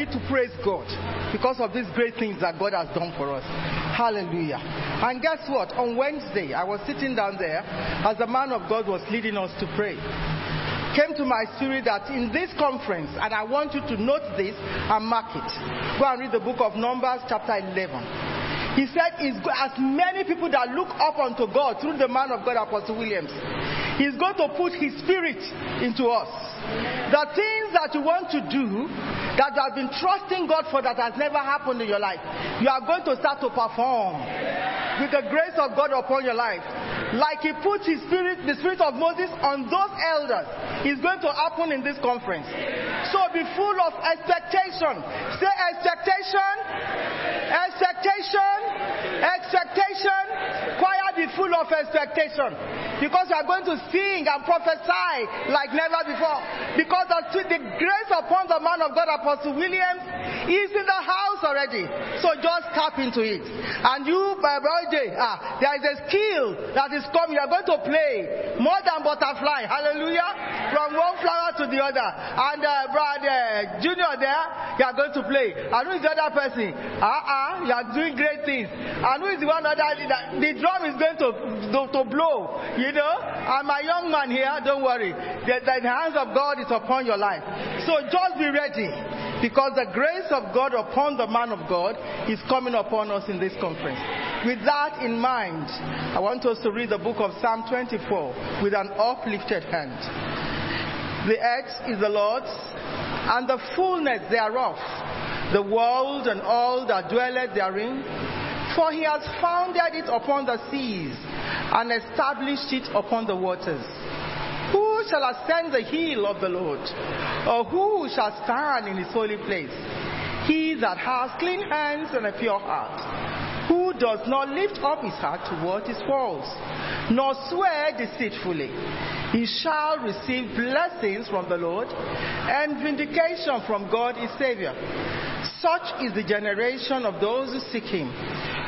need to praise God because of these great things that God has done for us. Hallelujah. And guess what? On Wednesday, I was sitting down there as the man of God was leading us to pray. Came to my spirit that in this conference, and I want you to note this and mark it. Go and read the book of Numbers, chapter 11. He said, as many people that look up unto God through the man of God, Apostle Williams, He's going to put His Spirit into us. The things that you want to do that you have been trusting God for that has never happened in your life, you are going to start to perform with the grace of God upon your life. Like He put His Spirit, the Spirit of Moses on those elders, is going to happen in this conference. So be full of expectation. Say expectation, expectation, expectation. Choir be full of expectation because you are going to sing and prophesy like never before. Because the, the grace upon the man of God, Apostle Williams, is in the house already. So just tap into it. And you, by birthday, ah, there is a skill that is coming. You are going to play more than butterfly. Hallelujah. From one flower to the other. And uh, brother Junior there, you are going to play. And who is the other person? Ah, uh ah, you are doing great things. And who is the one other? The drum is going to, to, to blow. You know? And my young man here, don't worry. The, the hands of God is upon your life. So just be ready. Because the grace of God upon the man of God is coming upon us in this conference. With that in mind, I want us to read the book of Psalm 24 with an uplifted hand. The earth is the Lord's, and the fullness thereof, the world and all that dwelleth therein. For he has founded it upon the seas and established it upon the waters. Who shall ascend the hill of the Lord? Or who shall stand in his holy place? He that has clean hands and a pure heart, who does not lift up his heart toward his faults, nor swear deceitfully. He shall receive blessings from the Lord and vindication from God his Savior. Such is the generation of those who seek him,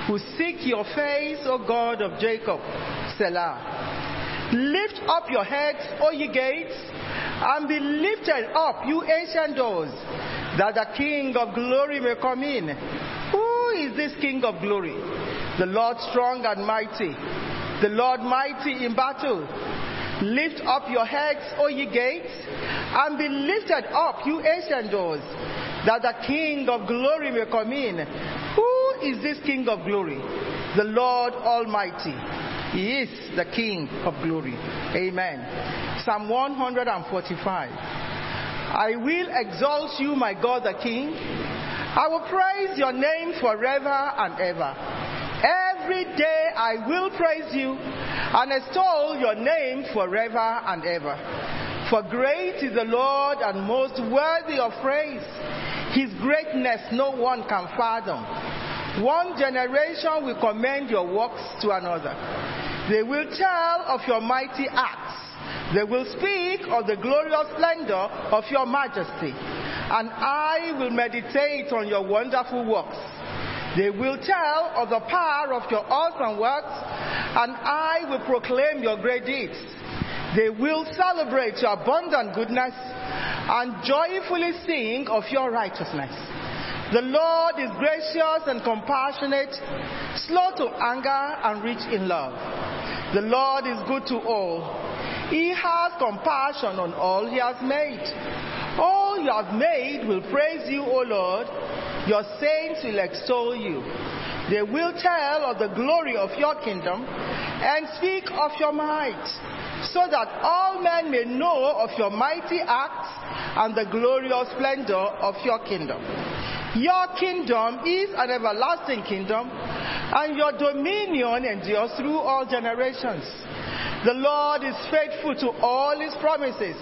who seek your face, O God of Jacob. Selah. Lift up your heads, O ye gates, and be lifted up, you ancient doors, that the King of glory may come in. Who is this King of glory? The Lord strong and mighty, the Lord mighty in battle. Lift up your heads, O ye gates, and be lifted up, you ancient doors, that the King of glory may come in. Who is this King of glory? The Lord Almighty. He is the King of glory. Amen. Psalm 145. I will exalt you, my God the King. I will praise your name forever and ever. Every day I will praise you and extol your name forever and ever. For great is the Lord and most worthy of praise. His greatness no one can fathom. One generation will commend your works to another. They will tell of your mighty acts. They will speak of the glorious splendor of your majesty. And I will meditate on your wonderful works. They will tell of the power of your awesome works, and I will proclaim your great deeds. They will celebrate your abundant goodness and joyfully sing of your righteousness. The Lord is gracious and compassionate, slow to anger and rich in love. The Lord is good to all. He has compassion on all he has made. All you have made will praise you, O Lord. Your saints will extol you. They will tell of the glory of your kingdom and speak of your might, so that all men may know of your mighty acts and the glorious splendor of your kingdom. Your kingdom is an everlasting kingdom, and your dominion endures through all generations. The Lord is faithful to all his promises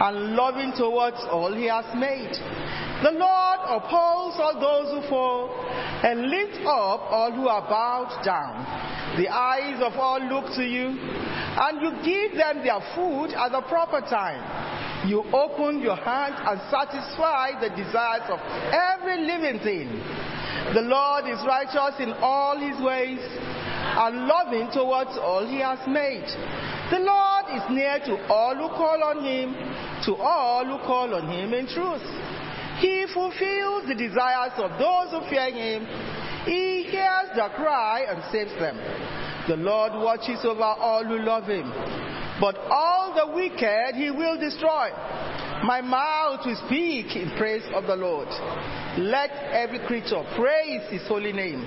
and loving towards all he has made. The Lord upholds all those who fall and lifts up all who are bowed down. The eyes of all look to you, and you give them their food at the proper time. You open your hand and satisfy the desires of every living thing. The Lord is righteous in all his ways and loving towards all he has made. The Lord is near to all who call on him, to all who call on him in truth. He fulfills the desires of those who fear him. He hears their cry and saves them. The Lord watches over all who love him, but all the wicked he will destroy. My mouth will speak in praise of the Lord. Let every creature praise his holy name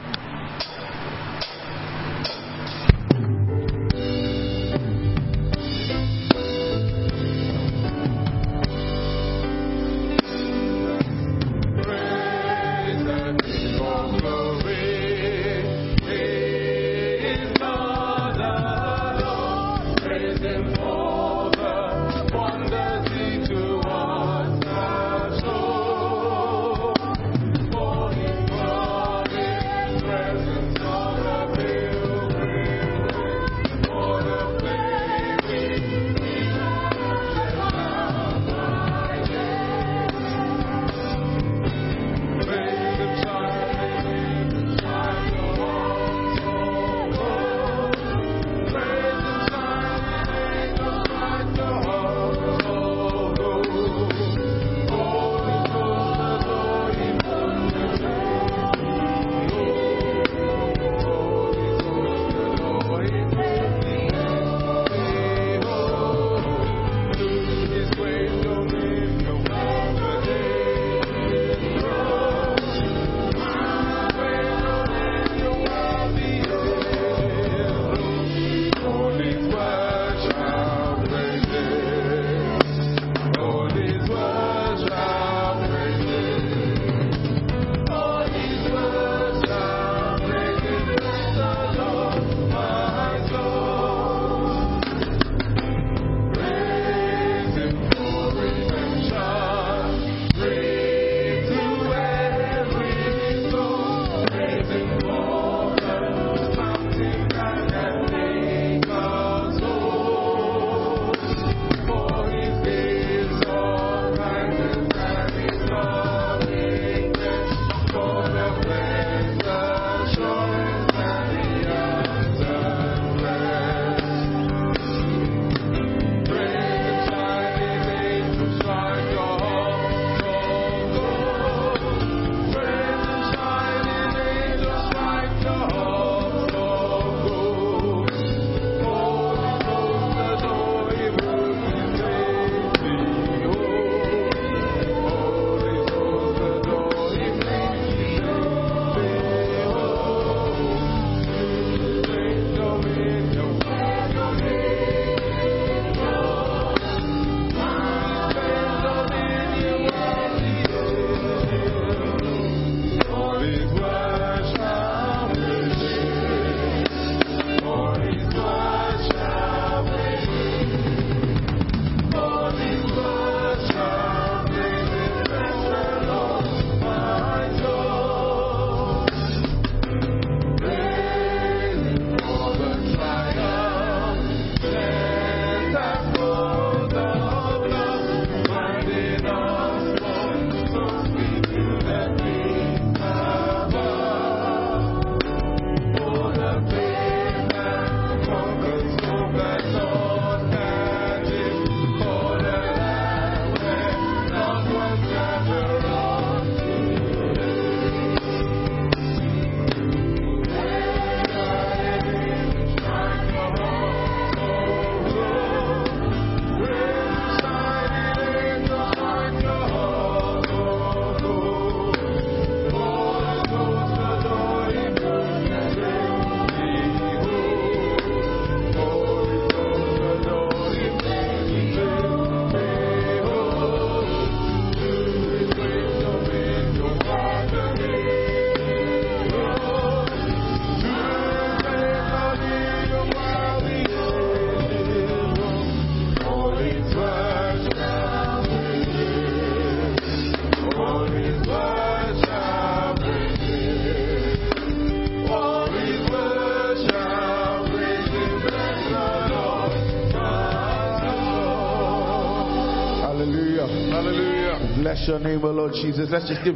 Your name, O Lord Jesus. Let's just give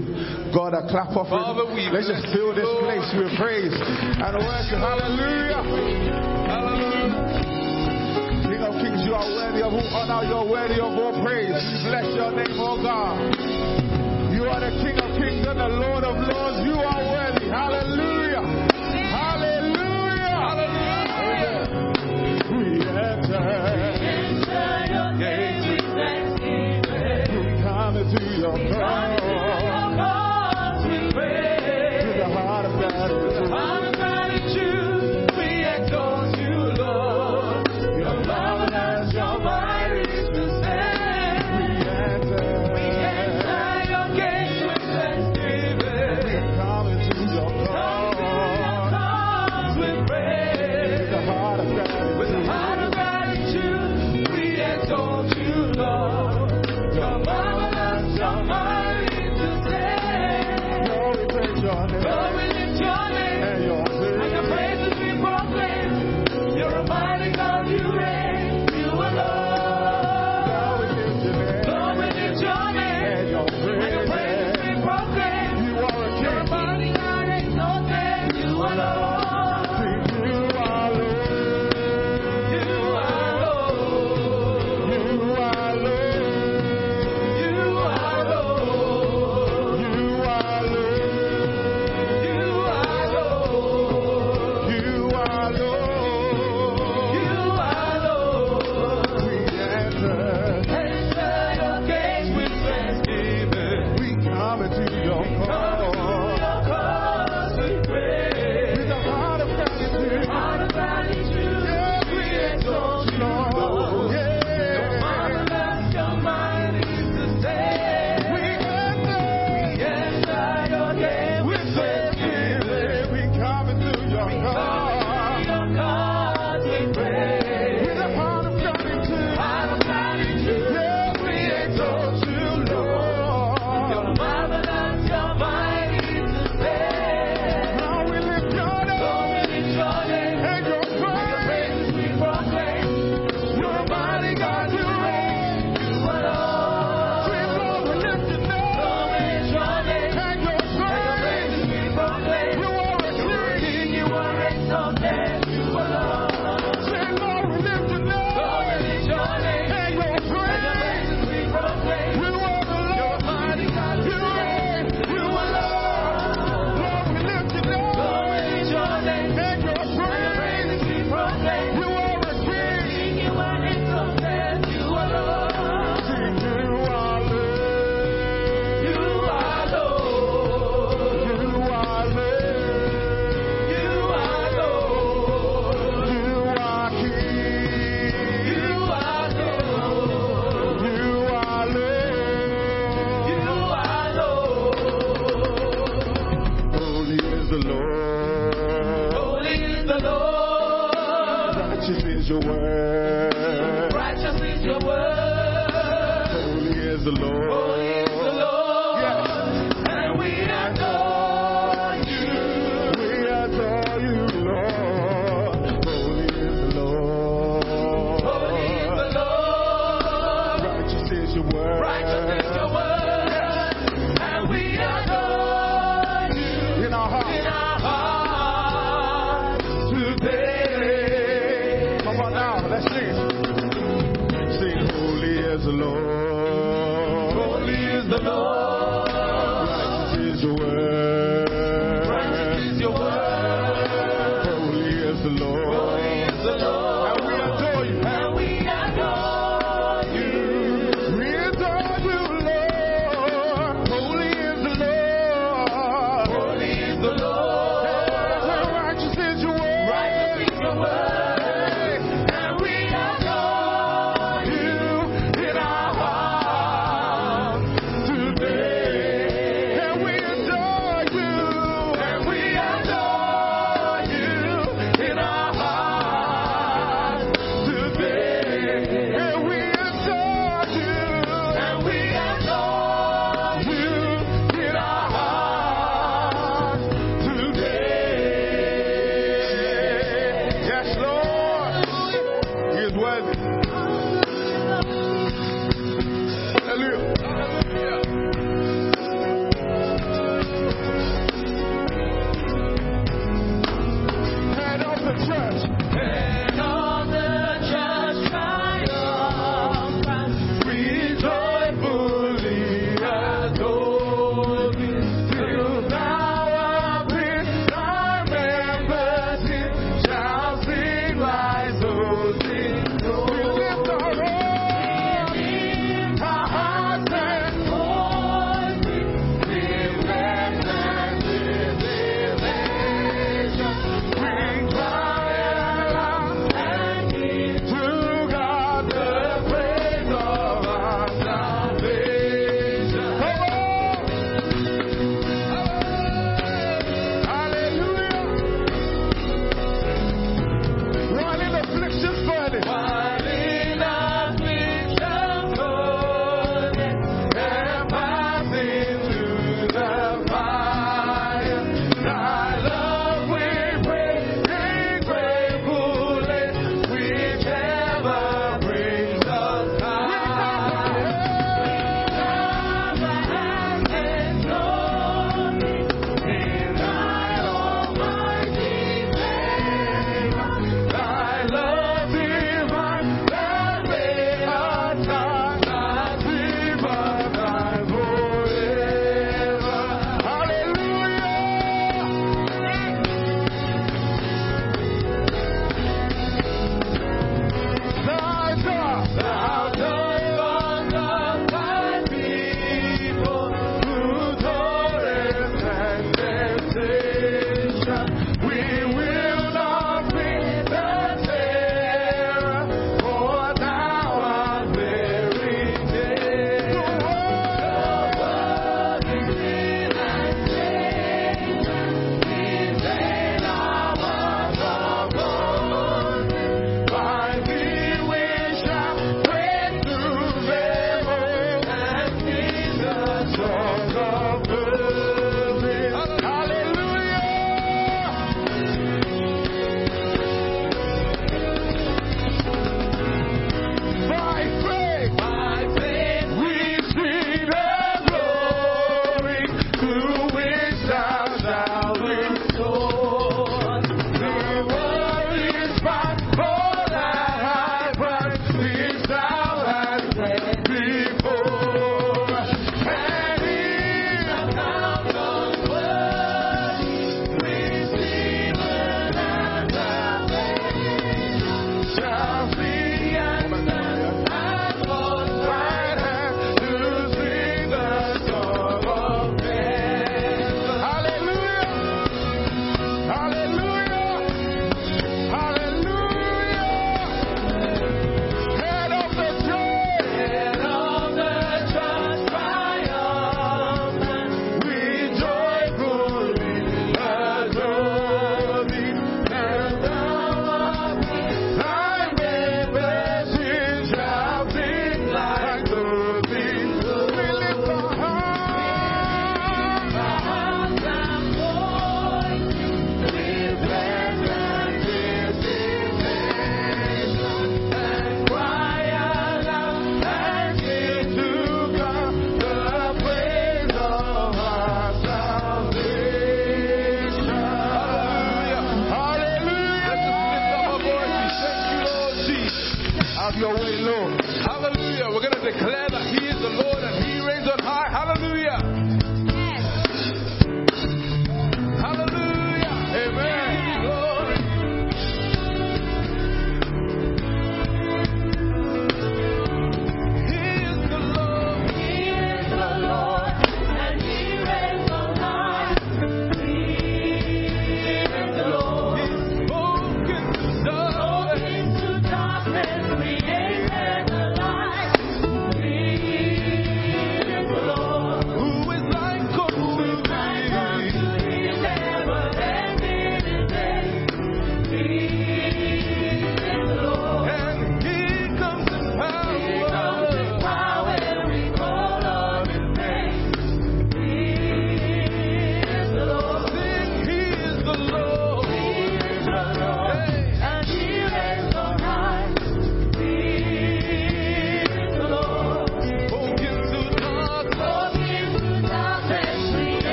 God a clap offering. Let's just fill this place with praise and worship. Hallelujah. Hallelujah. King of kings, you are worthy of who honor your worthy of all praise. Bless your name, oh God. You are the King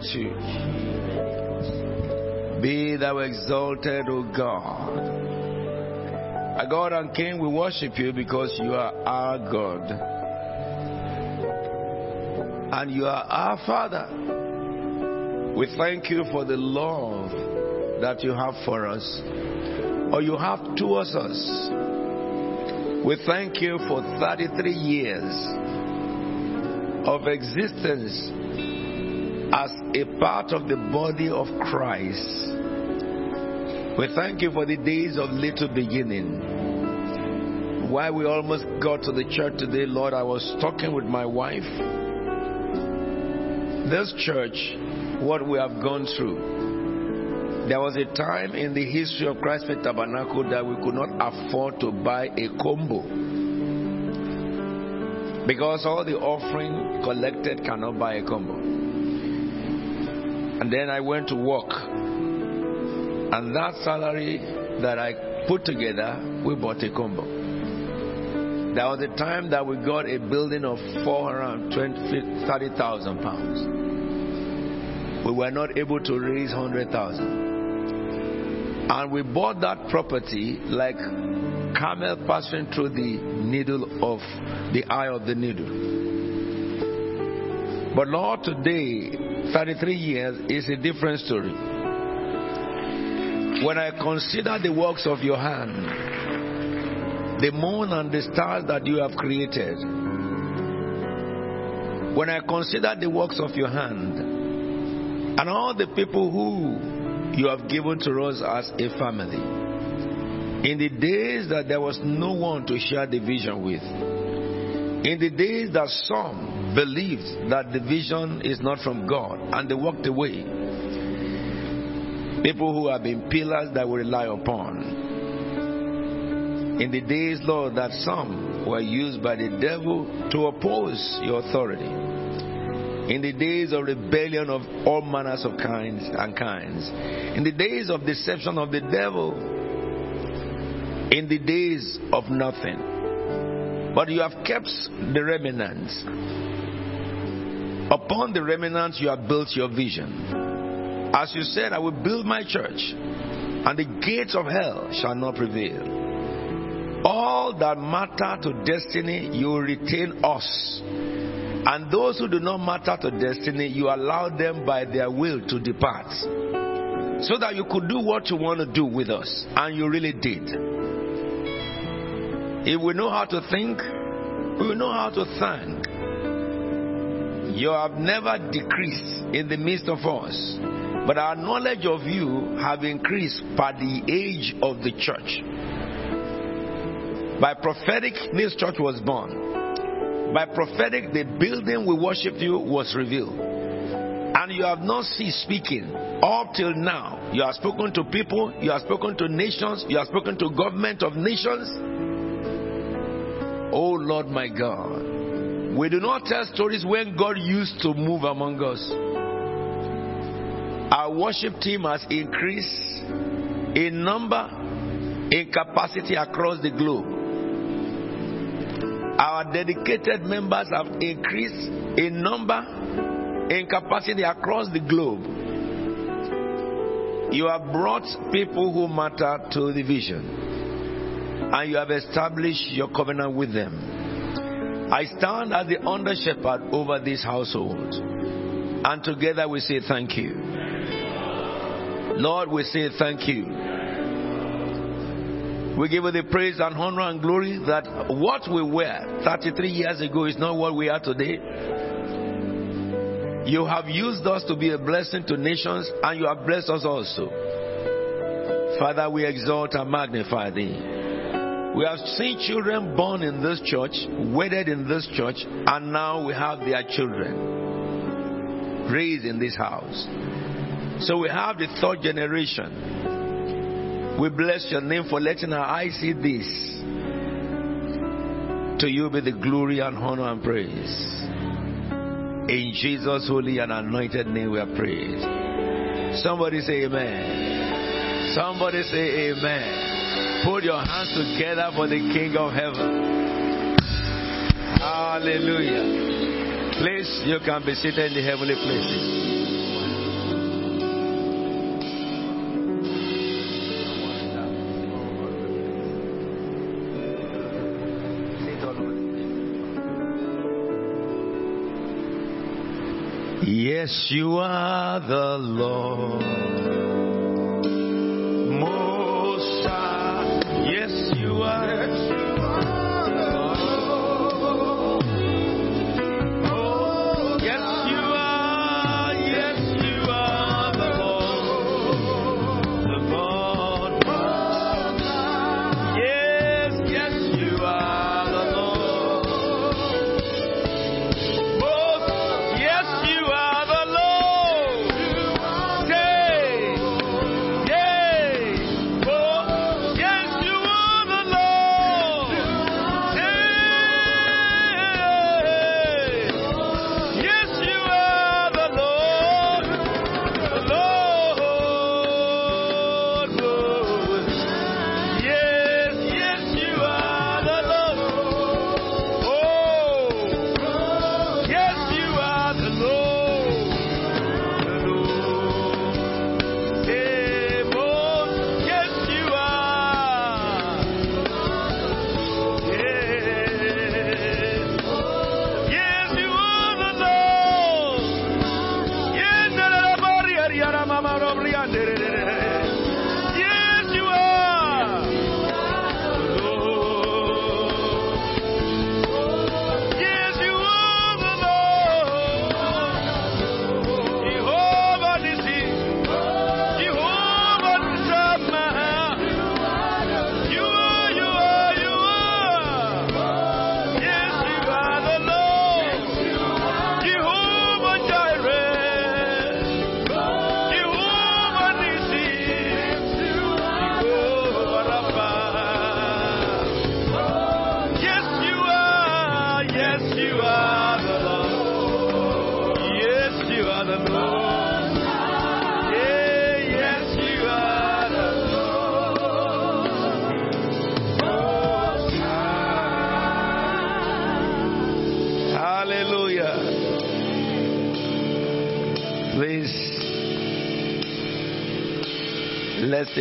exalt you. Be thou exalted, O God. Our God and King, we worship you because you are our God. And you are our Father. We thank you for the love that you have for us, or you have towards us. We thank you for 33 years of existence as a part of the body of Christ. We thank you for the days of little beginning. Why we almost got to the church today, Lord, I was talking with my wife. This church, what we have gone through, there was a time in the history of Christ Faith Tabernacle that we could not afford to buy a combo. Because all the offering collected cannot buy a combo. And then I went to work. And that salary that I put together, we bought a combo. There was a time that we got a building of 430,000 pounds. We were not able to raise 100,000. And we bought that property like camel passing through the needle of the eye of the needle. But Lord, today, 33 years is a different story. When I consider the works of your hand, the moon and the stars that you have created, when I consider the works of your hand, and all the people who you have given to us as a family, in the days that there was no one to share the vision with, in the days that some believed that the vision is not from God and they walked away, people who have been pillars that we rely upon. In the days, Lord, that some were used by the devil to oppose your authority. In the days of rebellion of all manners of kinds and kinds. In the days of deception of the devil. In the days of nothing. But you have kept the remnants. Upon the remnants, you have built your vision. As you said, I will build my church, and the gates of hell shall not prevail. All that matter to destiny, you retain us. And those who do not matter to destiny, you allow them by their will to depart. So that you could do what you want to do with us. And you really did. If we know how to think, we will know how to thank. You have never decreased in the midst of us, but our knowledge of you have increased by the age of the church. By prophetic, this church was born. By prophetic, the building we worship you was revealed. And you have not ceased speaking up till now. You have spoken to people, you have spoken to nations, you have spoken to government of nations. Oh Lord my God. We do not tell stories when God used to move among us. Our worship team has increased in number, in capacity across the globe. Our dedicated members have increased in number, in capacity across the globe. You have brought people who matter to the vision, and you have established your covenant with them. I stand as the under shepherd over this household. And together we say thank you. Lord, we say thank you. We give you the praise and honor and glory that what we were 33 years ago is not what we are today. You have used us to be a blessing to nations and you have blessed us also. Father, we exalt and magnify thee. We have seen children born in this church, wedded in this church, and now we have their children raised in this house. So we have the third generation. We bless your name for letting our eyes see this. To you be the glory and honor and praise. In Jesus' holy and anointed name we are praised. Somebody say amen. Somebody say amen. Put your hands together for the King of heaven. Hallelujah. Please, you can be seated in the heavenly places. Yes, you are the Lord.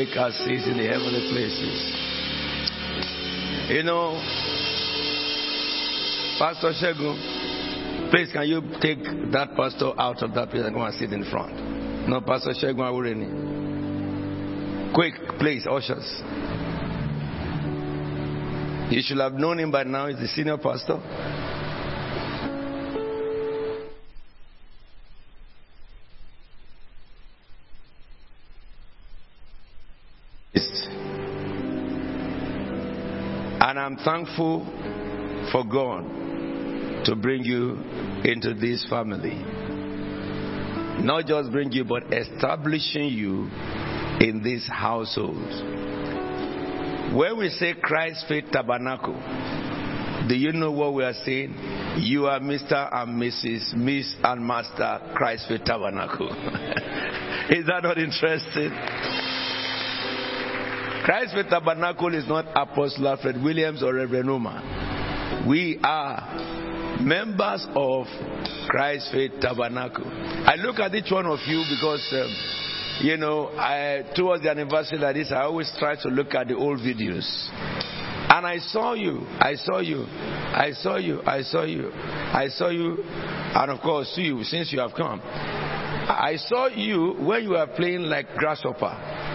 Take our seats in the heavenly places. You know, Pastor Shegun, please can you take that pastor out of that place and go and sit in front? No, Pastor Shegun Awureni. Quick, please, ushers. You should have known him by now. He's the senior pastor. I'm thankful for God to bring you into this family. Not just bring you, but establishing you in this household. When we say Christ Faith Tabernacle, do you know what we are saying? You are Mr. and Mrs. Miss and Master Christ Faith Tabernacle. Is that not interesting? Christ Faith Tabernacle is not Apostle Alfred Williams or Reverend Numa. We are members of Christ Faith Tabernacle. I look at each one of you because, um, you know, I, towards the anniversary like this, I always try to look at the old videos. And I saw you, I saw you, I saw you, I saw you, I saw you, and of course, see you, since you have come. I saw you when you were playing like grasshopper.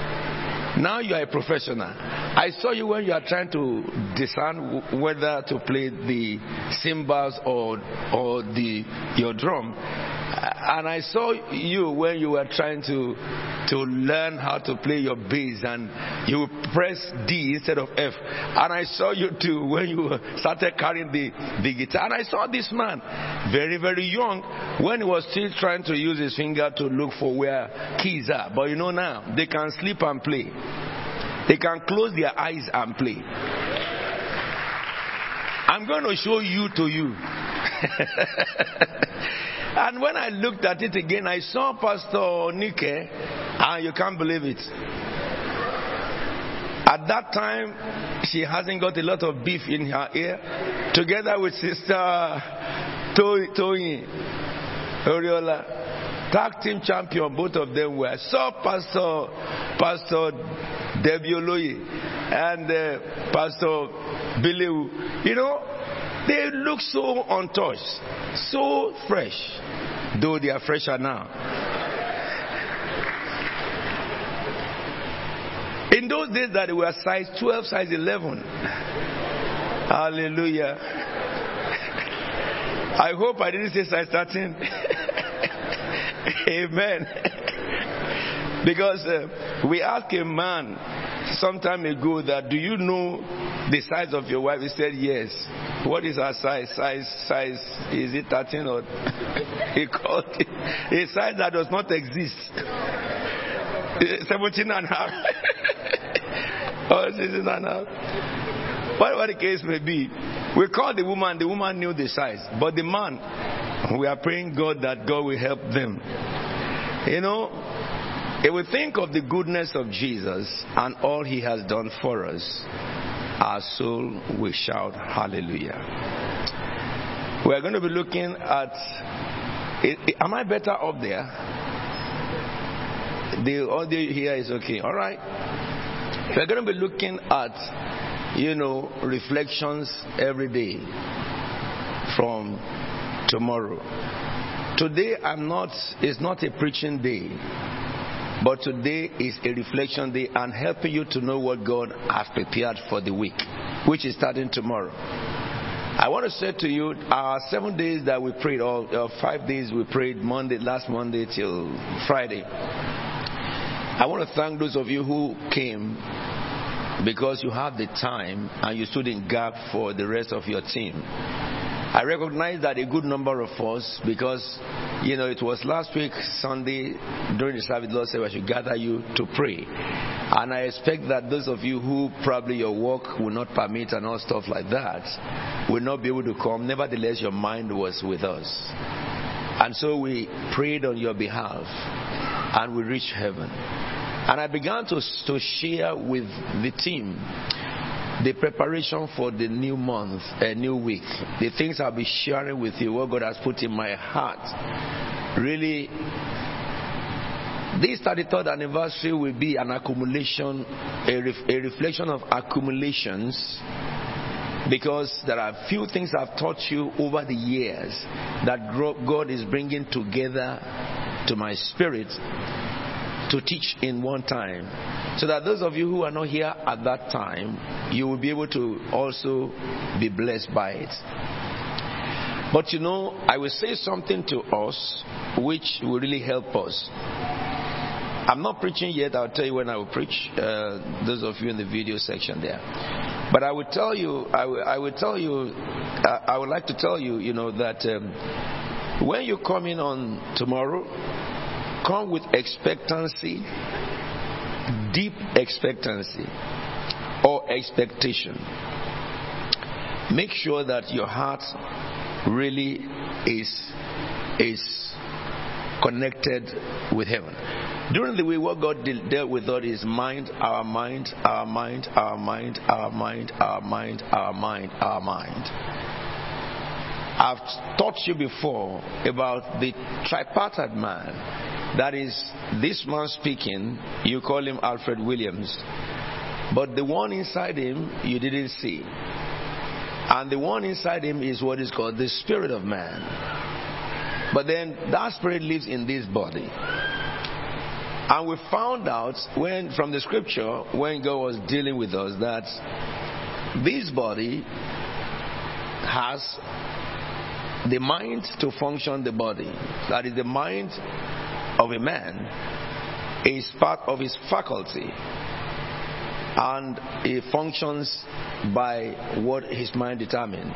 Now you are a professional. I saw you when you are trying to discern whether to play the cymbals or or the your drum. And I saw you when you were trying to to learn how to play your bass and you press D instead of F. And I saw you too when you started carrying the, the guitar. And I saw this man, very, very young, when he was still trying to use his finger to look for where keys are. But you know now, they can sleep and play. They can close their eyes and play. I'm going to show you to you. and when I looked at it again, I saw Pastor Nike, and you can't believe it. At that time, she hasn't got a lot of beef in her ear, together with Sister Tony Oriola. Tag team champion, both of them were. I Saw Pastor, Pastor Debbie Oloye and uh, Pastor Bileu. You know, they look so untouched, so fresh, though they are fresher now. In those days that they were size 12, size 11. Hallelujah. I hope I didn't say size 13. Amen. because uh, we asked a man some time ago that do you know the size of your wife? He said yes. What is her size? Size size is it 13 or he called it a size that does not exist. Eh, 17 and a half. or 16 and a half. Whatever the case may be, we called the woman, the woman knew the size. But the man, we are praying God that God will help them. You know, if we think of the goodness of Jesus and all he has done for us, our soul will shout hallelujah. We are going to be looking at. Am I better up there? The audio here is okay. All right. We're going to be looking at, you know, reflections every day from tomorrow. Today I'm not it's not a preaching day, but today is a reflection day and helping you to know what God has prepared for the week, which is starting tomorrow. I want to say to you, our seven days that we prayed, or uh, five days we prayed, Monday, last Monday till Friday. I want to thank those of you who came because you have the time and you stood in gap for the rest of your team. I recognize that a good number of us, because you know it was last week Sunday during the service, Lord said I should gather you to pray, and I expect that those of you who probably your work will not permit and all stuff like that will not be able to come. Nevertheless, your mind was with us, and so we prayed on your behalf, and we reached heaven. And I began to, to share with the team the preparation for the new month, a new week, the things I'll be sharing with you, what God has put in my heart. Really, this 33rd anniversary will be an accumulation, a, ref, a reflection of accumulations because there are few things I've taught you over the years that God is bringing together to my spirit to teach in one time. So that those of you who are not here at that time, you will be able to also be blessed by it. But you know, I will say something to us which will really help us. I'm not preaching yet. I'll tell you when I will preach. Uh, those of you in the video section there. But I would tell you, I will, tell you, I would like to tell you, you know, that um, when you come in on tomorrow, come with expectancy, deep expectancy, or expectation. Make sure that your heart really is is connected with heaven. During the week, what God dealt with us is mind, our mind, our mind, our mind, our mind, our mind, our mind, our mind, our mind. I've taught you before about the tripartite man. That is, this man speaking, you call him Alfred Williams. But the one inside him, you didn't see. And the one inside him is what is called the spirit of man. But then that spirit lives in this body. And we found out when from the scripture, when God was dealing with us, that this body has the mind to function the body. That is the mind of a man is part of his faculty. And it functions by what his mind determines.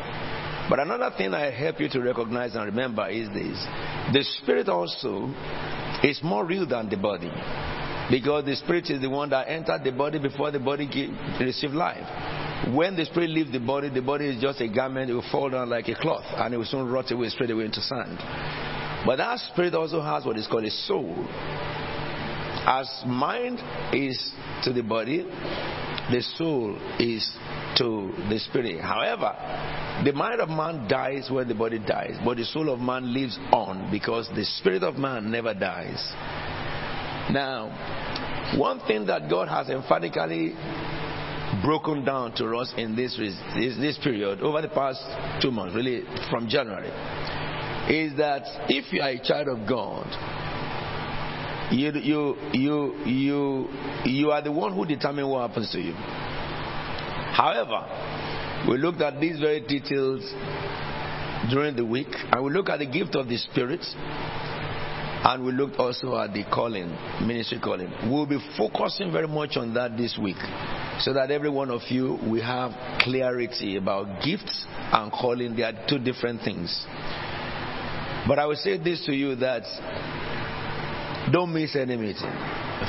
But another thing I help you to recognize and remember is this the spirit also is more real than the body. Because the spirit is the one that entered the body before the body received life. When the spirit leaves the body, the body is just a garment, it will fall down like a cloth and it will soon rot away straight away into sand. But that spirit also has what is called a soul. As mind is to the body, the soul is to the spirit. However, the mind of man dies when the body dies, but the soul of man lives on because the spirit of man never dies. Now, one thing that God has emphatically broken down to us in this, this, this period over the past two months, really from January, is that if you are a child of God, you, you, you, you, you are the one who determines what happens to you. However, we looked at these very details during the week, and we look at the gift of the Spirit, and we looked also at the calling, ministry calling. We'll be focusing very much on that this week, so that every one of you will have clarity about gifts and calling. They are two different things. But I will say this to you that don't miss any meeting.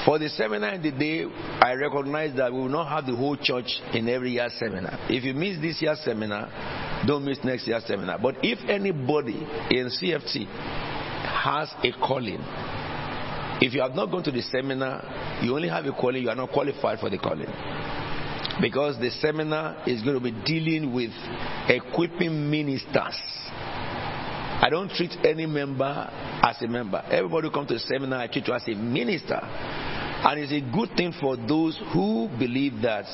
For the seminar in the day, I recognize that we will not have the whole church in every year's seminar. If you miss this year's seminar, don't miss next year's seminar. But if anybody in CFT has a calling, if you have not gone to the seminar, you only have a calling, you are not qualified for the calling. Because the seminar is going to be dealing with equipping ministers. I don't treat any member as a member. Everybody who comes to the seminar, I treat you as a minister. And it's a good thing for those who believe that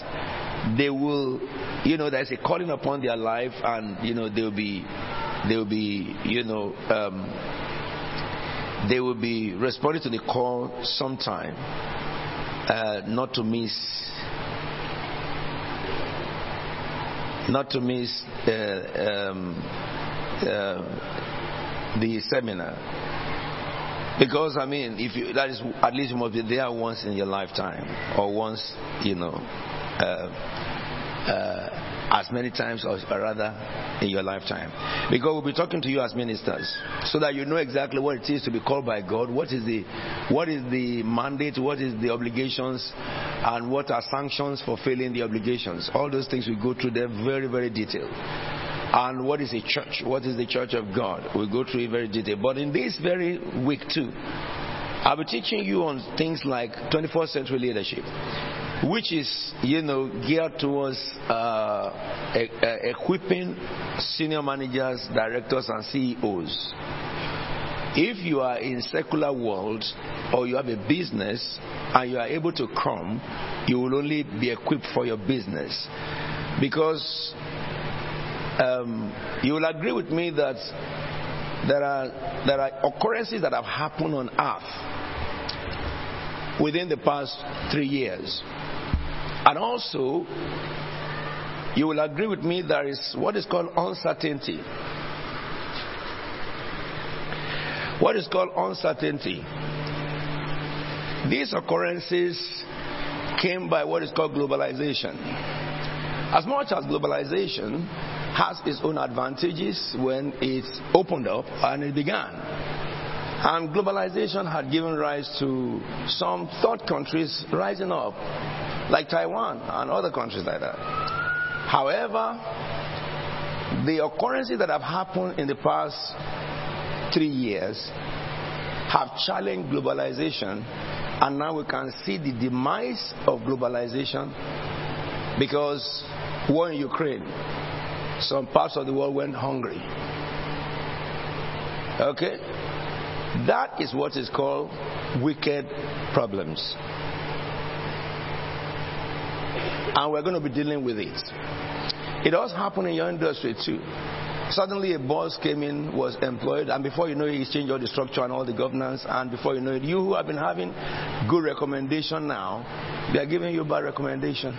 they will, you know, there's a calling upon their life and, you know, they'll be, they'll be, you know, um, they will be responding to the call sometime. Uh, not to miss not to miss uh, um, uh, the seminar. Because I mean, if you that is at least you must be there once in your lifetime, or once you know, uh, uh, as many times or rather in your lifetime. Because we'll be talking to you as ministers, so that you know exactly what it is to be called by God. What is the what is the mandate? What is the obligations? And what are sanctions for failing the obligations? All those things we go through them very very detailed and what is a church? What is the church of God? We'll go through it very detailed. But in this very week too, I'll be teaching you on things like 21st century leadership, which is, you know, geared towards uh, e- equipping senior managers, directors, and CEOs. If you are in secular world or you have a business and you are able to come, you will only be equipped for your business. Because um, you will agree with me that there are there are occurrences that have happened on earth within the past three years, and also you will agree with me there is what is called uncertainty. What is called uncertainty? These occurrences came by what is called globalization. As much as globalization has its own advantages when it opened up and it began. And globalization had given rise to some third countries rising up, like Taiwan and other countries like that. However, the occurrences that have happened in the past three years have challenged globalization, and now we can see the demise of globalization because war in Ukraine, some parts of the world went hungry. Okay? That is what is called wicked problems. And we're going to be dealing with it. It does happen in your industry too. Suddenly a boss came in, was employed, and before you know it, he's changed all the structure and all the governance, and before you know it, you who have been having good recommendation now, they are giving you bad recommendation.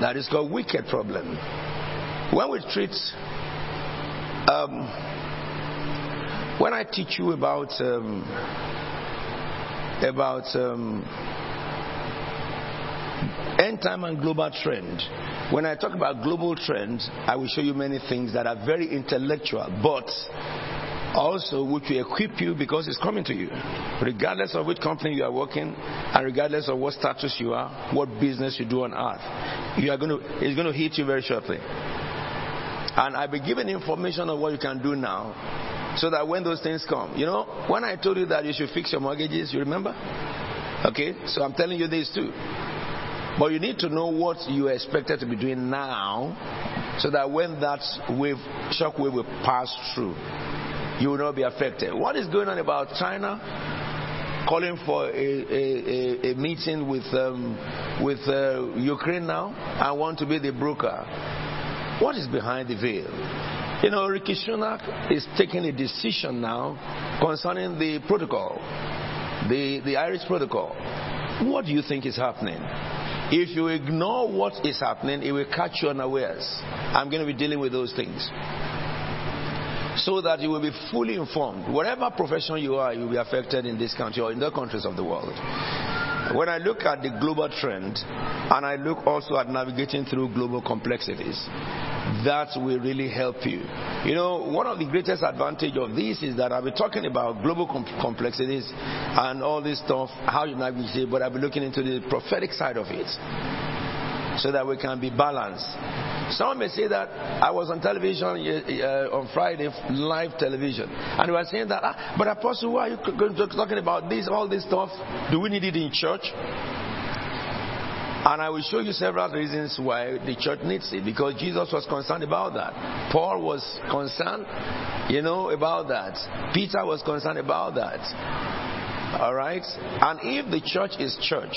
That is called wicked problem. When we treat, um, when I teach you about um, about um, end time and global trend, when I talk about global trend, I will show you many things that are very intellectual, but also which will equip you because it's coming to you. Regardless of which company you are working and regardless of what status you are, what business you do on earth, you are going to, it's going to hit you very shortly. And I've been given information on what you can do now so that when those things come, you know, when I told you that you should fix your mortgages, you remember? Okay, so I'm telling you this too. But you need to know what you are expected to be doing now so that when that wave, shock wave will pass through, you will not be affected. What is going on about China calling for a, a, a, a meeting with, um, with uh, Ukraine now and want to be the broker? What is behind the veil? You know, Rishi Sunak is taking a decision now concerning the protocol, the, the Irish protocol. What do you think is happening? If you ignore what is happening, it will catch you unawares. I'm going to be dealing with those things. So that you will be fully informed. Whatever profession you are, you will be affected in this country or in the countries of the world. When I look at the global trend and I look also at navigating through global complexities, that will really help you. You know, one of the greatest advantage of this is that I'll be talking about global com- complexities and all this stuff, how you navigate, but I'll be looking into the prophetic side of it so that we can be balanced. Some may say that I was on television uh, on Friday, live television, and they were saying that, ah, but Apostle, why are you talking about this, all this stuff? Do we need it in church? And I will show you several reasons why the church needs it. Because Jesus was concerned about that. Paul was concerned, you know, about that. Peter was concerned about that. Alright? And if the church is church,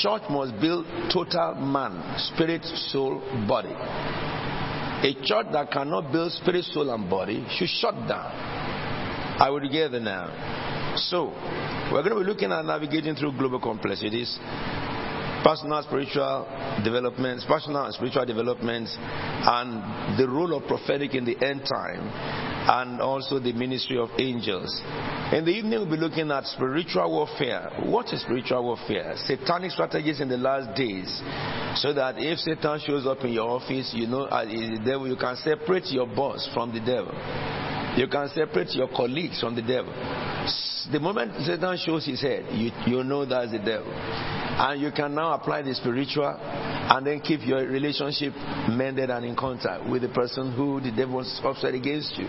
church must build total man, spirit, soul, body. A church that cannot build spirit, soul, and body should shut down. Will get there now. So, we're going to be looking at navigating through global complexities personal spiritual developments, personal and spiritual developments, and the role of prophetic in the end time, and also the ministry of angels. In the evening, we'll be looking at spiritual warfare. What is spiritual warfare? Satanic strategies in the last days, so that if Satan shows up in your office, you know, uh, the devil, you can separate your boss from the devil. You can separate your colleagues from the devil. The moment Satan shows his head, you, you know that's the devil. And you can now apply the spiritual and then keep your relationship mended and in contact with the person who the devil was upset against you.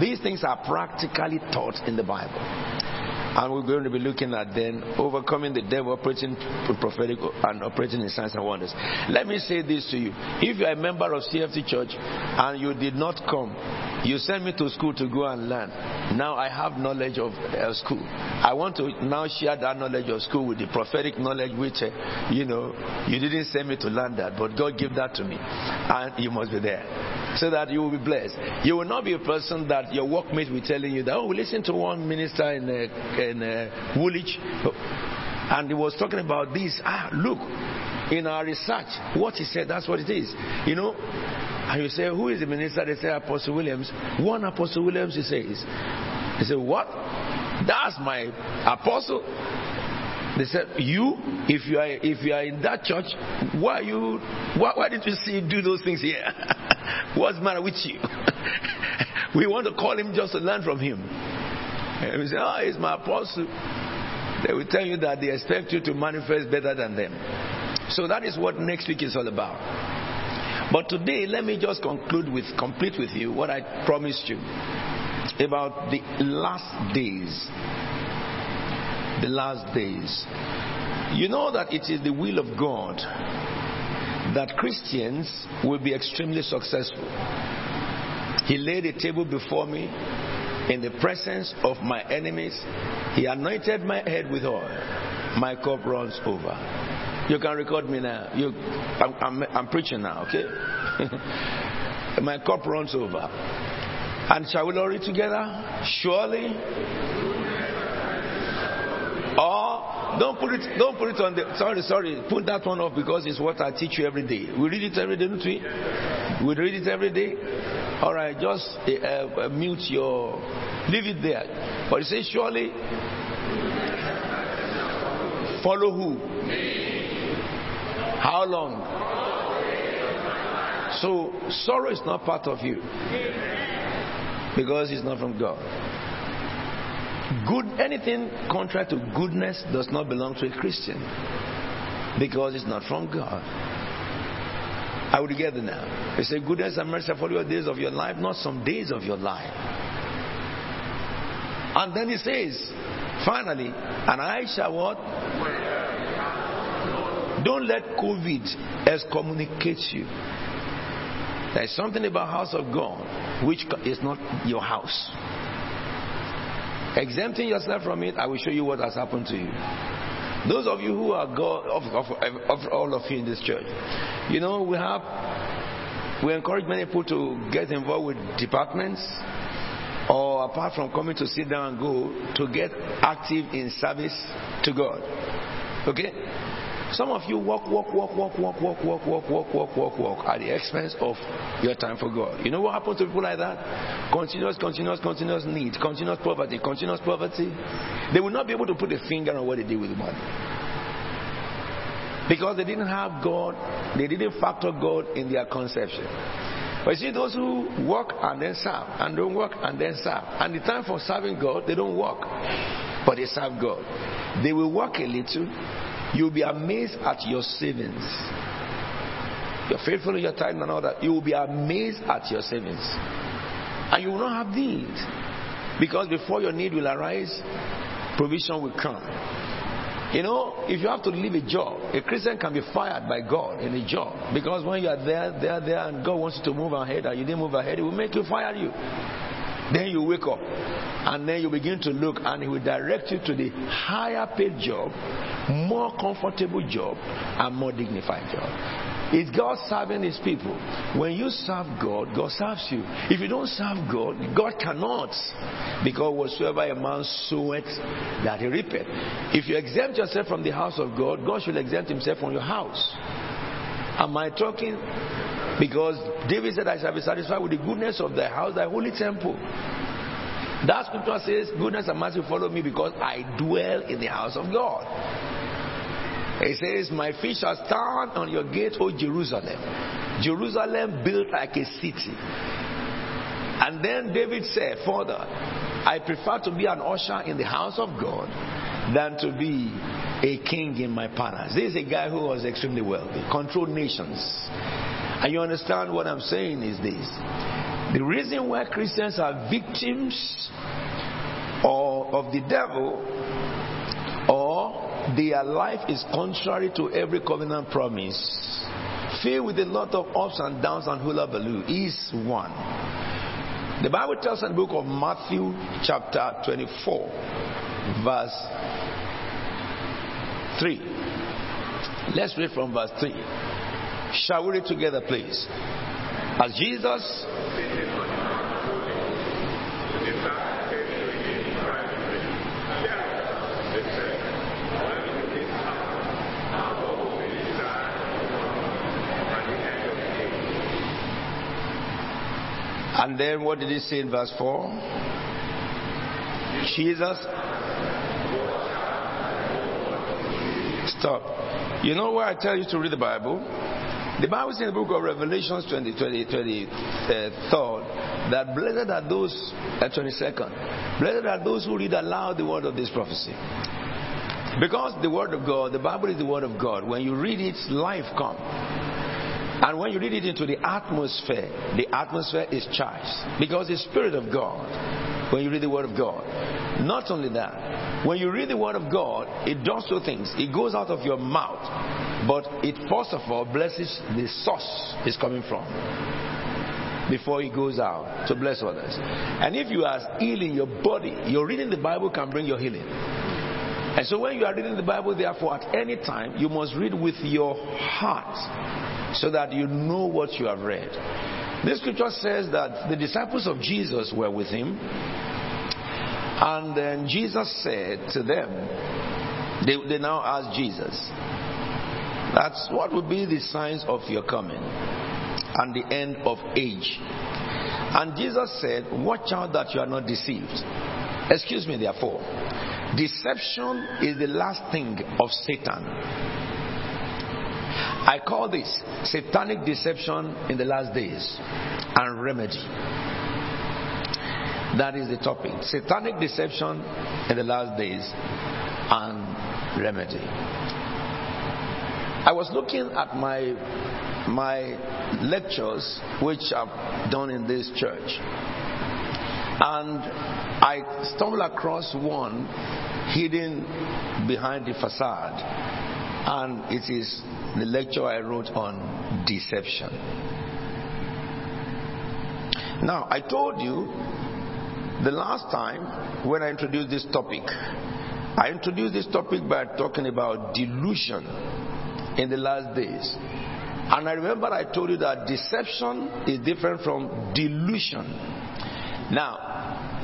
These things are practically taught in the Bible. And we're going to be looking at then overcoming the devil operating prophetic and operating in signs and wonders. Let me say this to you. If you're a member of CFT Church and you did not come, you sent me to school to go and learn. Now I have knowledge of uh, school. I want to now share that knowledge of school with the prophetic knowledge which, uh, you know, you didn't send me to learn that, but God gave that to me. And you must be there so that you will be blessed. You will not be a person that your workmates will telling you that, oh, we listen to one minister in, uh, in uh, Woolwich and he was talking about this. Ah, look, in our research, what he said, that's what it is. You know, and you say, who is the minister? They say Apostle Williams. One Apostle Williams, he says. He said, what? That's my apostle. They said, you, if you are, if you are in that church, why you, why, why didn't you see do those things here? What's the matter with you? we want to call him just to learn from him. And we say, oh, he's my apostle. They will tell you that they expect you to manifest better than them. So that is what next week is all about. But today, let me just conclude with, complete with you what I promised you about the last days. The last days. You know that it is the will of God that Christians will be extremely successful. He laid a table before me in the presence of my enemies. He anointed my head with oil. My cup runs over. You can record me now. You, I'm, I'm, I'm preaching now, okay? my cup runs over. And shall we all read together? Surely. Or don't put it don't put it on the sorry, sorry, put that one off because it's what I teach you every day. We read it every day, don't we? We read it every day. All right, just uh, uh, mute your leave it there. But it says surely follow who? How long? So sorrow is not part of you. because it's not from God. Good anything contrary to goodness does not belong to a Christian because it's not from God. Are we together now? They say goodness and mercy follow your days of your life, not some days of your life. And then he says, finally, and I shall what? Don't let COVID excommunicate you. There is something about house of God which is not your house. Exempting yourself from it, I will show you what has happened to you. Those of you who are God, of, of, of all of you in this church, you know, we have, we encourage many people to get involved with departments or apart from coming to sit down and go, to get active in service to God. Okay? Some of you walk, walk, walk, walk, walk, walk, walk, walk, walk, walk, walk, walk at the expense of your time for God. You know what happens to people like that? Continuous, continuous, continuous need, continuous poverty, continuous poverty. They will not be able to put a finger on what they did with money. Because they didn't have God, they didn't factor God in their conception. But you see, those who work and then serve, and don't work and then serve, and the time for serving God, they don't work, but they serve God. They will work a little, You'll be amazed at your savings. You're faithful in your time and all that. You will be amazed at your savings. And you will not have need. Because before your need will arise, provision will come. You know, if you have to leave a job, a Christian can be fired by God in a job. Because when you are there, there, there, and God wants you to move ahead and you didn't move ahead, He will make you fire you. Then you wake up and then you begin to look and he will direct you to the higher paid job, more comfortable job, and more dignified job. It's God serving his people. When you serve God, God serves you. If you don't serve God, God cannot. Because whatsoever a man soweth, that he reapeth. If you exempt yourself from the house of God, God should exempt himself from your house. Am I talking? Because David said, I shall be satisfied with the goodness of thy house, thy holy temple. That scripture says, Goodness and mercy follow me because I dwell in the house of God. It says, My feet shall stand on your gate, O Jerusalem. Jerusalem built like a city. And then David said, Further, I prefer to be an usher in the house of God than to be a king in my palace. This is a guy who was extremely wealthy, controlled nations. And you understand what I'm saying is this. The reason why Christians are victims or of the devil or their life is contrary to every covenant promise, filled with a lot of ups and downs and hula baloo, is one. The Bible tells in the book of Matthew, chapter 24, verse 3. Let's read from verse 3. Shall we read together, please? As Jesus And then what did he say in verse 4? Jesus. Stop. You know why I tell you to read the Bible? The Bible says in the book of Revelations 20, 20, 20 uh, that blessed are those, uh, 22nd, blessed are those who read aloud the word of this prophecy. Because the word of God, the Bible is the word of God. When you read it, life comes. And when you read it into the atmosphere, the atmosphere is charged. Because the Spirit of God, when you read the Word of God. Not only that, when you read the Word of God, it does two things. It goes out of your mouth, but it first of all blesses the source it's coming from before it goes out to bless others. And if you are healing your body, your reading the Bible can bring your healing. And so when you are reading the Bible, therefore, at any time, you must read with your heart so that you know what you have read. This scripture says that the disciples of Jesus were with him, and then Jesus said to them, they, they now asked Jesus, that's what will be the signs of your coming and the end of age. And Jesus said, Watch out that you are not deceived. Excuse me, therefore. Deception is the last thing of Satan. I call this satanic deception in the last days and remedy. That is the topic. Satanic deception in the last days and remedy. I was looking at my my lectures which I've done in this church. And I stumbled across one hidden behind the facade. And it is the lecture I wrote on deception. Now, I told you the last time when I introduced this topic, I introduced this topic by talking about delusion in the last days. And I remember I told you that deception is different from delusion. Now,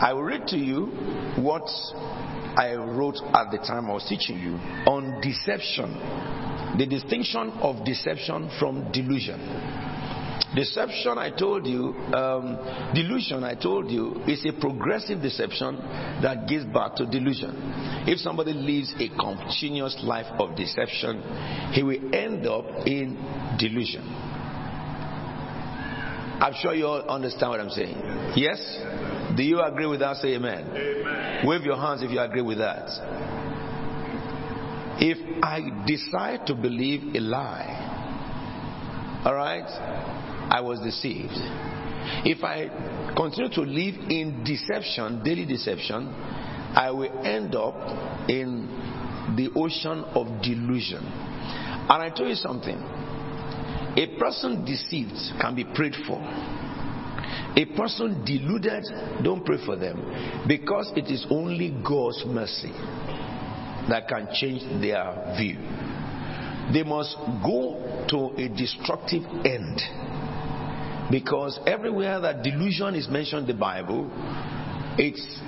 I will read to you what I wrote at the time I was teaching you on deception. The distinction of deception from delusion. Deception, I told you, um, delusion, I told you, is a progressive deception that gives birth to delusion. If somebody lives a continuous life of deception, he will end up in delusion. I'm sure you all understand what I'm saying. Yes? Do you agree with that? Say amen. amen. Wave your hands if you agree with that. If I decide to believe a lie, all right, I was deceived. If I continue to live in deception, daily deception, I will end up in the ocean of delusion. And I tell you something a person deceived can be prayed for. A person deluded, don't pray for them because it is only God's mercy that can change their view. They must go to a destructive end because everywhere that delusion is mentioned in the Bible, it's,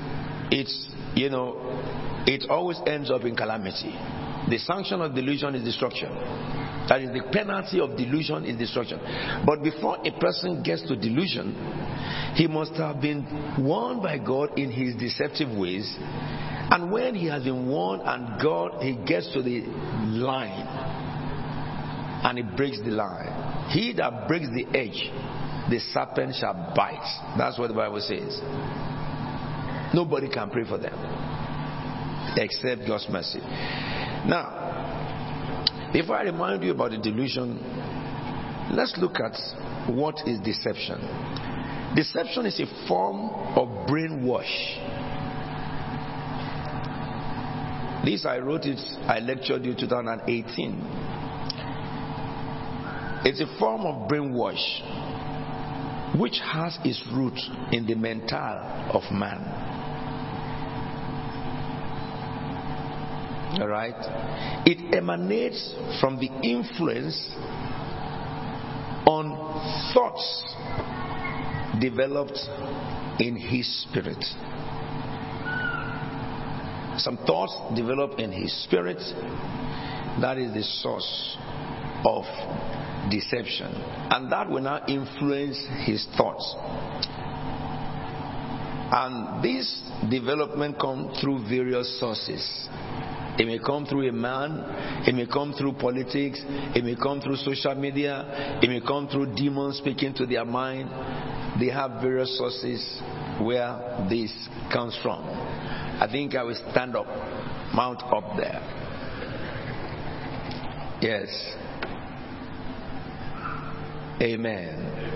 it's, you know, it always ends up in calamity. The sanction of delusion is destruction. That is, the penalty of delusion is destruction. But before a person gets to delusion, he must have been warned by God in his deceptive ways. And when he has been warned and God, he gets to the line and he breaks the line. He that breaks the edge the serpent shall bite. That's what the Bible says. Nobody can pray for them except God's mercy. Now, before I remind you about the delusion, let's look at what is deception. Deception is a form of brainwash. This I wrote it, I lectured you 2018. It's a form of brainwash which has its root in the mental of man. All right? It emanates from the influence on thoughts developed in his spirit. Some thoughts developed in his spirit, that is the source of deception. And that will now influence his thoughts. And this development comes through various sources. It may come through a man, it may come through politics, it may come through social media, it may come through demons speaking to their mind. They have various sources where this comes from. I think I will stand up, mount up there. Yes. Amen.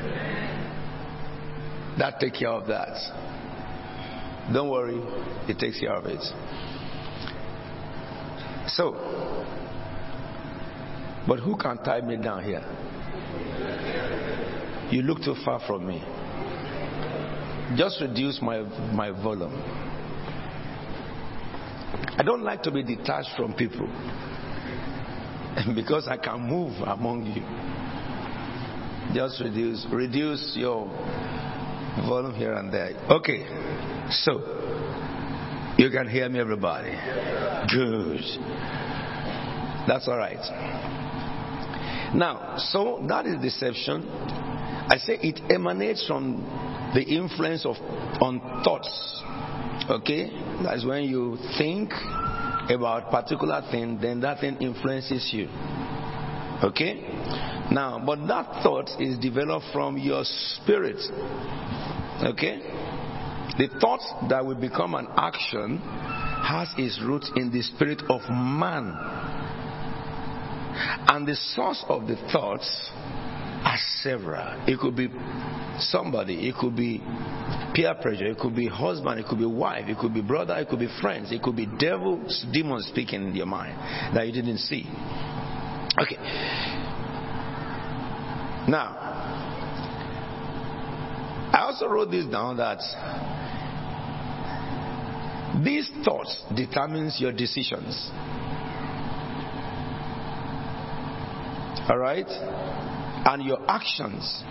That take care of that. Don't worry, it takes care of it. So, but who can tie me down here? You look too far from me. Just reduce my my volume. I don't like to be detached from people because I can move among you. Just reduce reduce your volume here and there. Okay. So you can hear me everybody. Good. That's all right. Now, so that is deception. I say it emanates from the influence of on thoughts. Okay? That's when you think about particular thing, then that thing influences you. Okay? Now, but that thought is developed from your spirit. Okay? The thought that will become an action has its roots in the spirit of man. And the source of the thoughts are several. It could be somebody, it could be peer pressure, it could be husband, it could be wife, it could be brother, it could be friends, it could be devils, demons speaking in your mind that you didn't see. Okay. Now, I also wrote this down that these thoughts determines your decisions. All right? And your actions.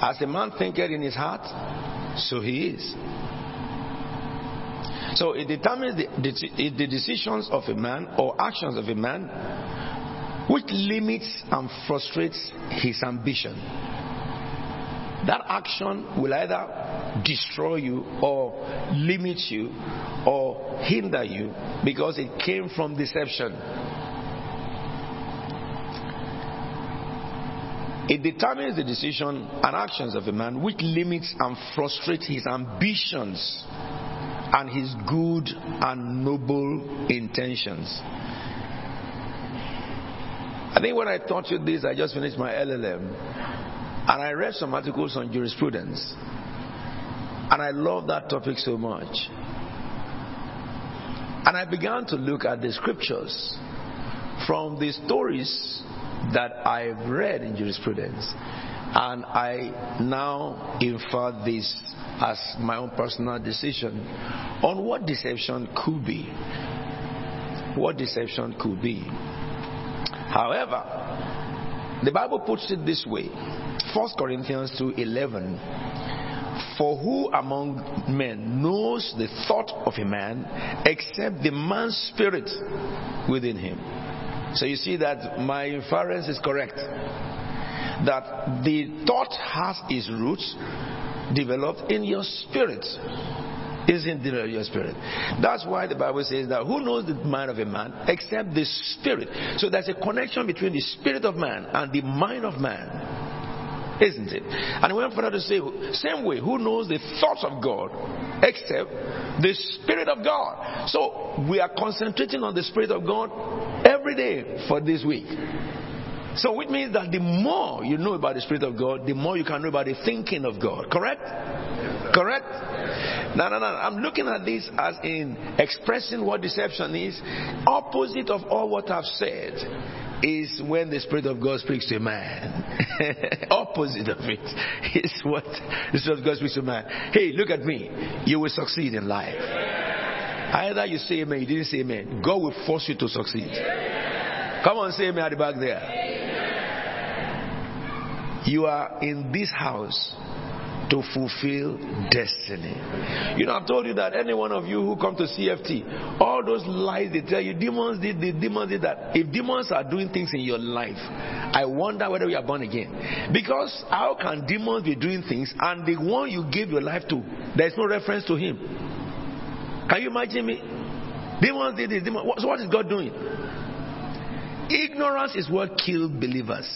As a man thinketh in his heart, so he is. So it determines the, the, the decisions of a man or actions of a man which limits and frustrates his ambition. That action will either destroy you or limit you or hinder you because it came from deception. It determines the decision and actions of a man which limits and frustrates his ambitions and his good and noble intentions. I think when I taught you this, I just finished my LLM and I read some articles on jurisprudence. And I love that topic so much. And I began to look at the scriptures from the stories that I've read in jurisprudence. And I now infer this as my own personal decision on what deception could be. What deception could be. However, the Bible puts it this way 1 Corinthians 2:11 For who among men knows the thought of a man except the man's spirit within him? So you see that my inference is correct. That the thought has its roots developed in your spirit. Is in your spirit. That's why the Bible says that who knows the mind of a man except the spirit. So there's a connection between the spirit of man and the mind of man. Isn't it? And we went further to say, same way, who knows the thoughts of God except the Spirit of God? So we are concentrating on the Spirit of God every day for this week. So which means that the more you know about the Spirit of God, the more you can know about the thinking of God. Correct? Correct? No, no, no. I'm looking at this as in expressing what deception is. Opposite of all what I've said is when the Spirit of God speaks to a man. Opposite of it is what the Spirit of God speaks to a man. Hey, look at me. You will succeed in life. Either you say amen, you didn't say amen. God will force you to succeed. Come on, say amen at the back there. You are in this house to fulfill destiny. You know, I've told you that any one of you who come to CFT, all those lies they tell you, demons did this, demons did that. If demons are doing things in your life, I wonder whether you are born again. Because how can demons be doing things and the one you gave your life to, there is no reference to him? Can you imagine me? Demons did this, demons. So what is God doing? Ignorance is what killed believers.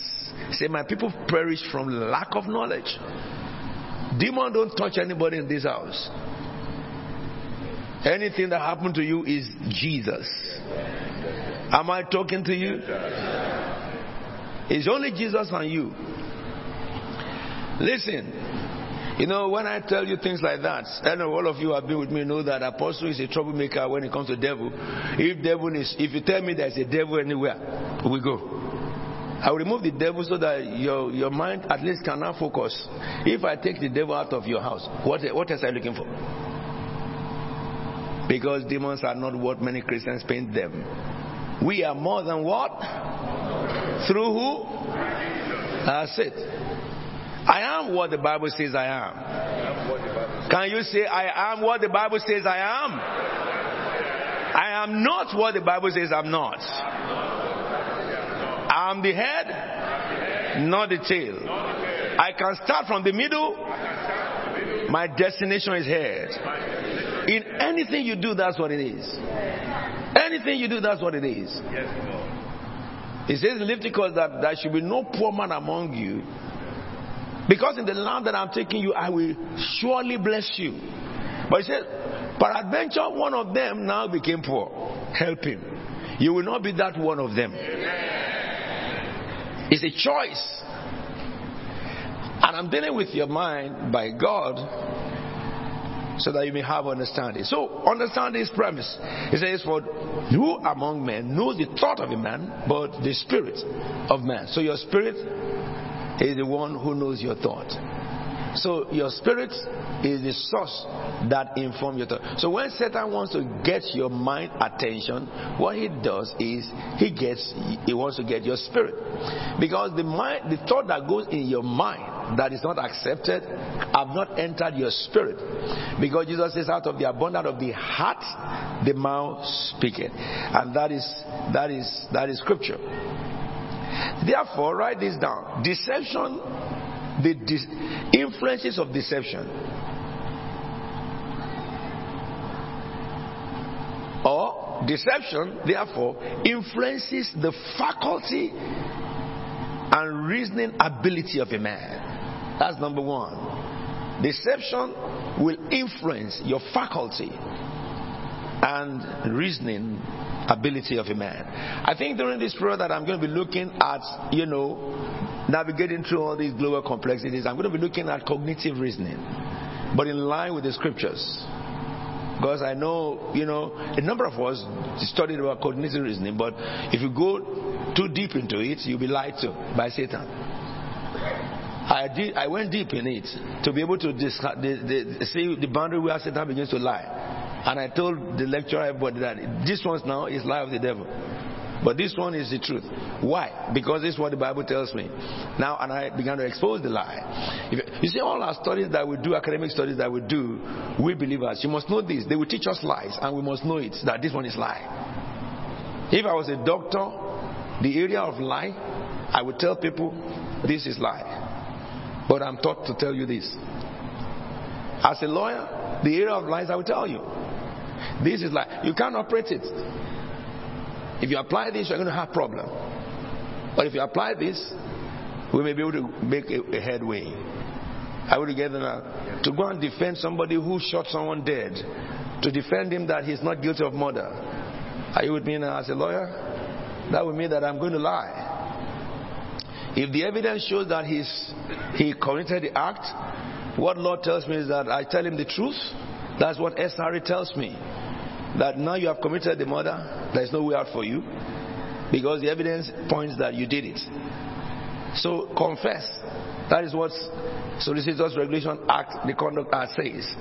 Say, my people perish from lack of knowledge. Demon don't touch anybody in this house. Anything that happened to you is Jesus. Am I talking to you? It's only Jesus and you. Listen, you know, when I tell you things like that, I know all of you have been with me know that apostle is a troublemaker when it comes to devil. If devil is, if you tell me there's a devil anywhere, we go. I will remove the devil so that your, your mind at least can now focus. If I take the devil out of your house, what, what else are you looking for? Because demons are not what many Christians paint them. We are more than what? Through who? That's it. I am what the Bible says I am. Can you say, I am what the Bible says I am? I am not what the Bible says I'm not. I'm the head, not the tail. I can start from the middle. My destination is head. In anything you do, that's what it is. Anything you do, that's what it is. It says in Leviticus that there should be no poor man among you Because in the land that I'm taking you, I will surely bless you. But he said, peradventure, one of them now became poor. Help him. You will not be that one of them. It's a choice. And I'm dealing with your mind by God so that you may have understanding. So, understand this premise. He says, For who among men knows the thought of a man, but the spirit of man? So, your spirit is the one who knows your thought. So your spirit is the source that informs your thought. So when Satan wants to get your mind attention, what he does is he gets he wants to get your spirit. Because the mind the thought that goes in your mind that is not accepted have not entered your spirit. Because Jesus says out of the abundance of the heart the mouth speaketh. And that is that is that is scripture. Therefore, write this down. Deception, the dis- influences of deception, or deception, therefore, influences the faculty and reasoning ability of a man. That's number one. Deception will influence your faculty and reasoning ability of a man. I think during this period that I'm going to be looking at, you know, navigating through all these global complexities, I'm going to be looking at cognitive reasoning, but in line with the scriptures. Because I know, you know, a number of us studied about cognitive reasoning, but if you go too deep into it, you'll be lied to by Satan. I did. I went deep in it to be able to dis- the, the, see the boundary where Satan begins to lie. And I told the lecturer everybody that this one now is lie of the devil. But this one is the truth. Why? Because this is what the Bible tells me. Now, and I began to expose the lie. If, you see, all our studies that we do, academic studies that we do, we believers, you must know this. They will teach us lies, and we must know it, that this one is lie. If I was a doctor, the area of lie, I would tell people, this is lie. But I'm taught to tell you this. As a lawyer, the area of lies, I will tell you. This is like you can't operate it. If you apply this, you're going to have problem. But if you apply this, we may be able to make a, a headway. I would get uh, to go and defend somebody who shot someone dead, to defend him that he's not guilty of murder. Are you with me now as a lawyer? That would mean that I'm going to lie. If the evidence shows that he's, he committed the act, what law tells me is that I tell him the truth. That's what SRA tells me that now you have committed the murder, there is no way out for you because the evidence points that you did it. So confess. That is what Solicitors Regulation Act, the Conduct Act says.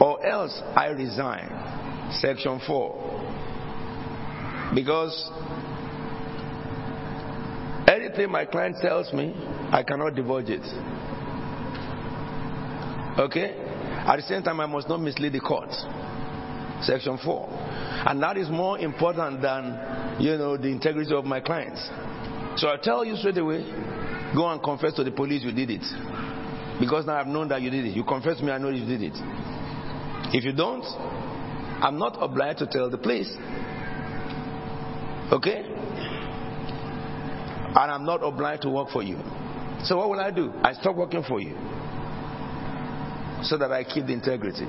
Or else I resign. Section 4. Because anything my client tells me, I cannot divulge it. Okay? At the same time, I must not mislead the court. Section 4. And that is more important than, you know, the integrity of my clients. So I tell you straight away, go and confess to the police you did it. Because now I've known that you did it. You confess to me, I know you did it. If you don't, I'm not obliged to tell the police. Okay? And I'm not obliged to work for you. So what will I do? I stop working for you. So that I keep the integrity.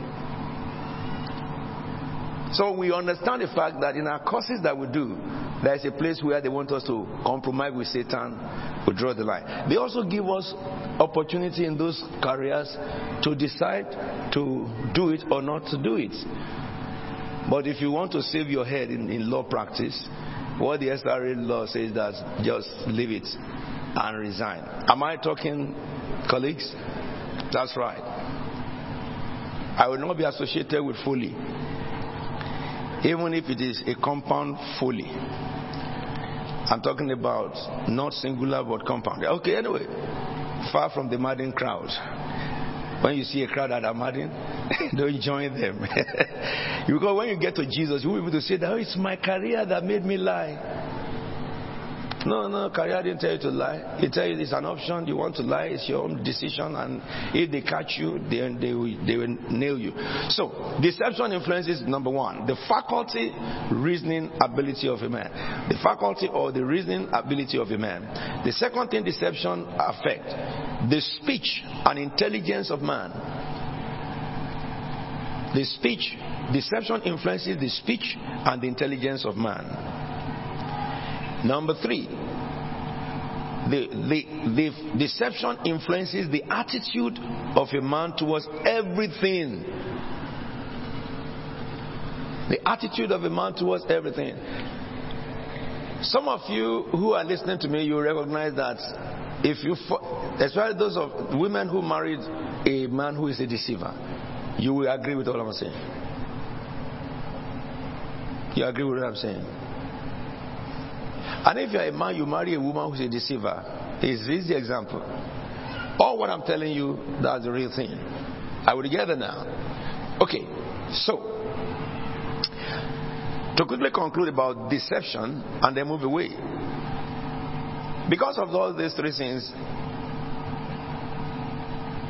So we understand the fact that in our courses that we do, there is a place where they want us to compromise with Satan, we draw the line. They also give us opportunity in those careers to decide to do it or not to do it. But if you want to save your head in, in law practice, what the SRA law says that just leave it and resign. Am I talking, colleagues? That's right. I will not be associated with folly, even if it is a compound folly. I'm talking about not singular but compound. Okay, anyway, far from the madding crowd. When you see a crowd that are madding, don't join them. because when you get to Jesus, you will be able to say that oh, it's my career that made me lie. No, no, career didn't tell you to lie. He tell you it's an option. You want to lie, it's your own decision. And if they catch you, then they will, they will nail you. So, deception influences number one, the faculty, reasoning ability of a man. The faculty or the reasoning ability of a man. The second thing deception affect the speech and intelligence of man. The speech, deception influences the speech and the intelligence of man. Number three, the, the, the deception influences the attitude of a man towards everything. The attitude of a man towards everything. Some of you who are listening to me, you recognize that if you, especially those of women who married a man who is a deceiver, you will agree with all I'm saying. You agree with what I'm saying? And if you're a man, you marry a woman who's a deceiver. Is this the example? All what I'm telling you, that's the real thing. Are we together now? Okay, so to quickly conclude about deception and then move away. Because of all these three things,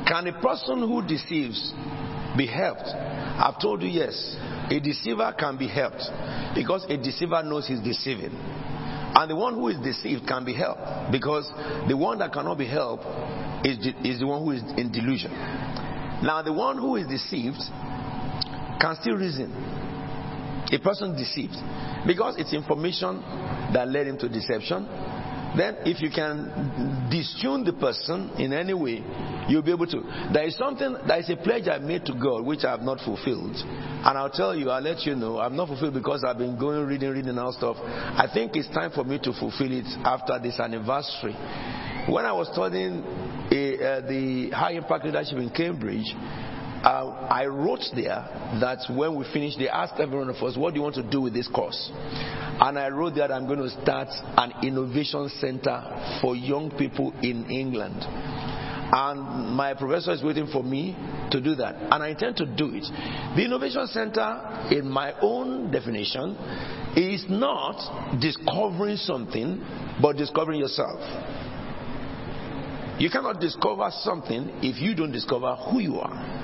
can a person who deceives be helped? I've told you yes. A deceiver can be helped because a deceiver knows he's deceiving. And the one who is deceived can be helped because the one that cannot be helped is the, is the one who is in delusion. Now, the one who is deceived can still reason. A person deceived because it's information that led him to deception. Then, if you can distune the person in any way, you'll be able to. There is something, there is a pledge I made to God which I have not fulfilled. And I'll tell you, I'll let you know, I'm not fulfilled because I've been going, reading, reading and stuff. I think it's time for me to fulfill it after this anniversary. When I was studying uh, uh, the high impact leadership in Cambridge, uh, I wrote there that when we finished, they asked every one of us, What do you want to do with this course? And I wrote that I'm going to start an innovation center for young people in England. And my professor is waiting for me to do that. And I intend to do it. The Innovation Center, in my own definition, is not discovering something, but discovering yourself. You cannot discover something if you don't discover who you are.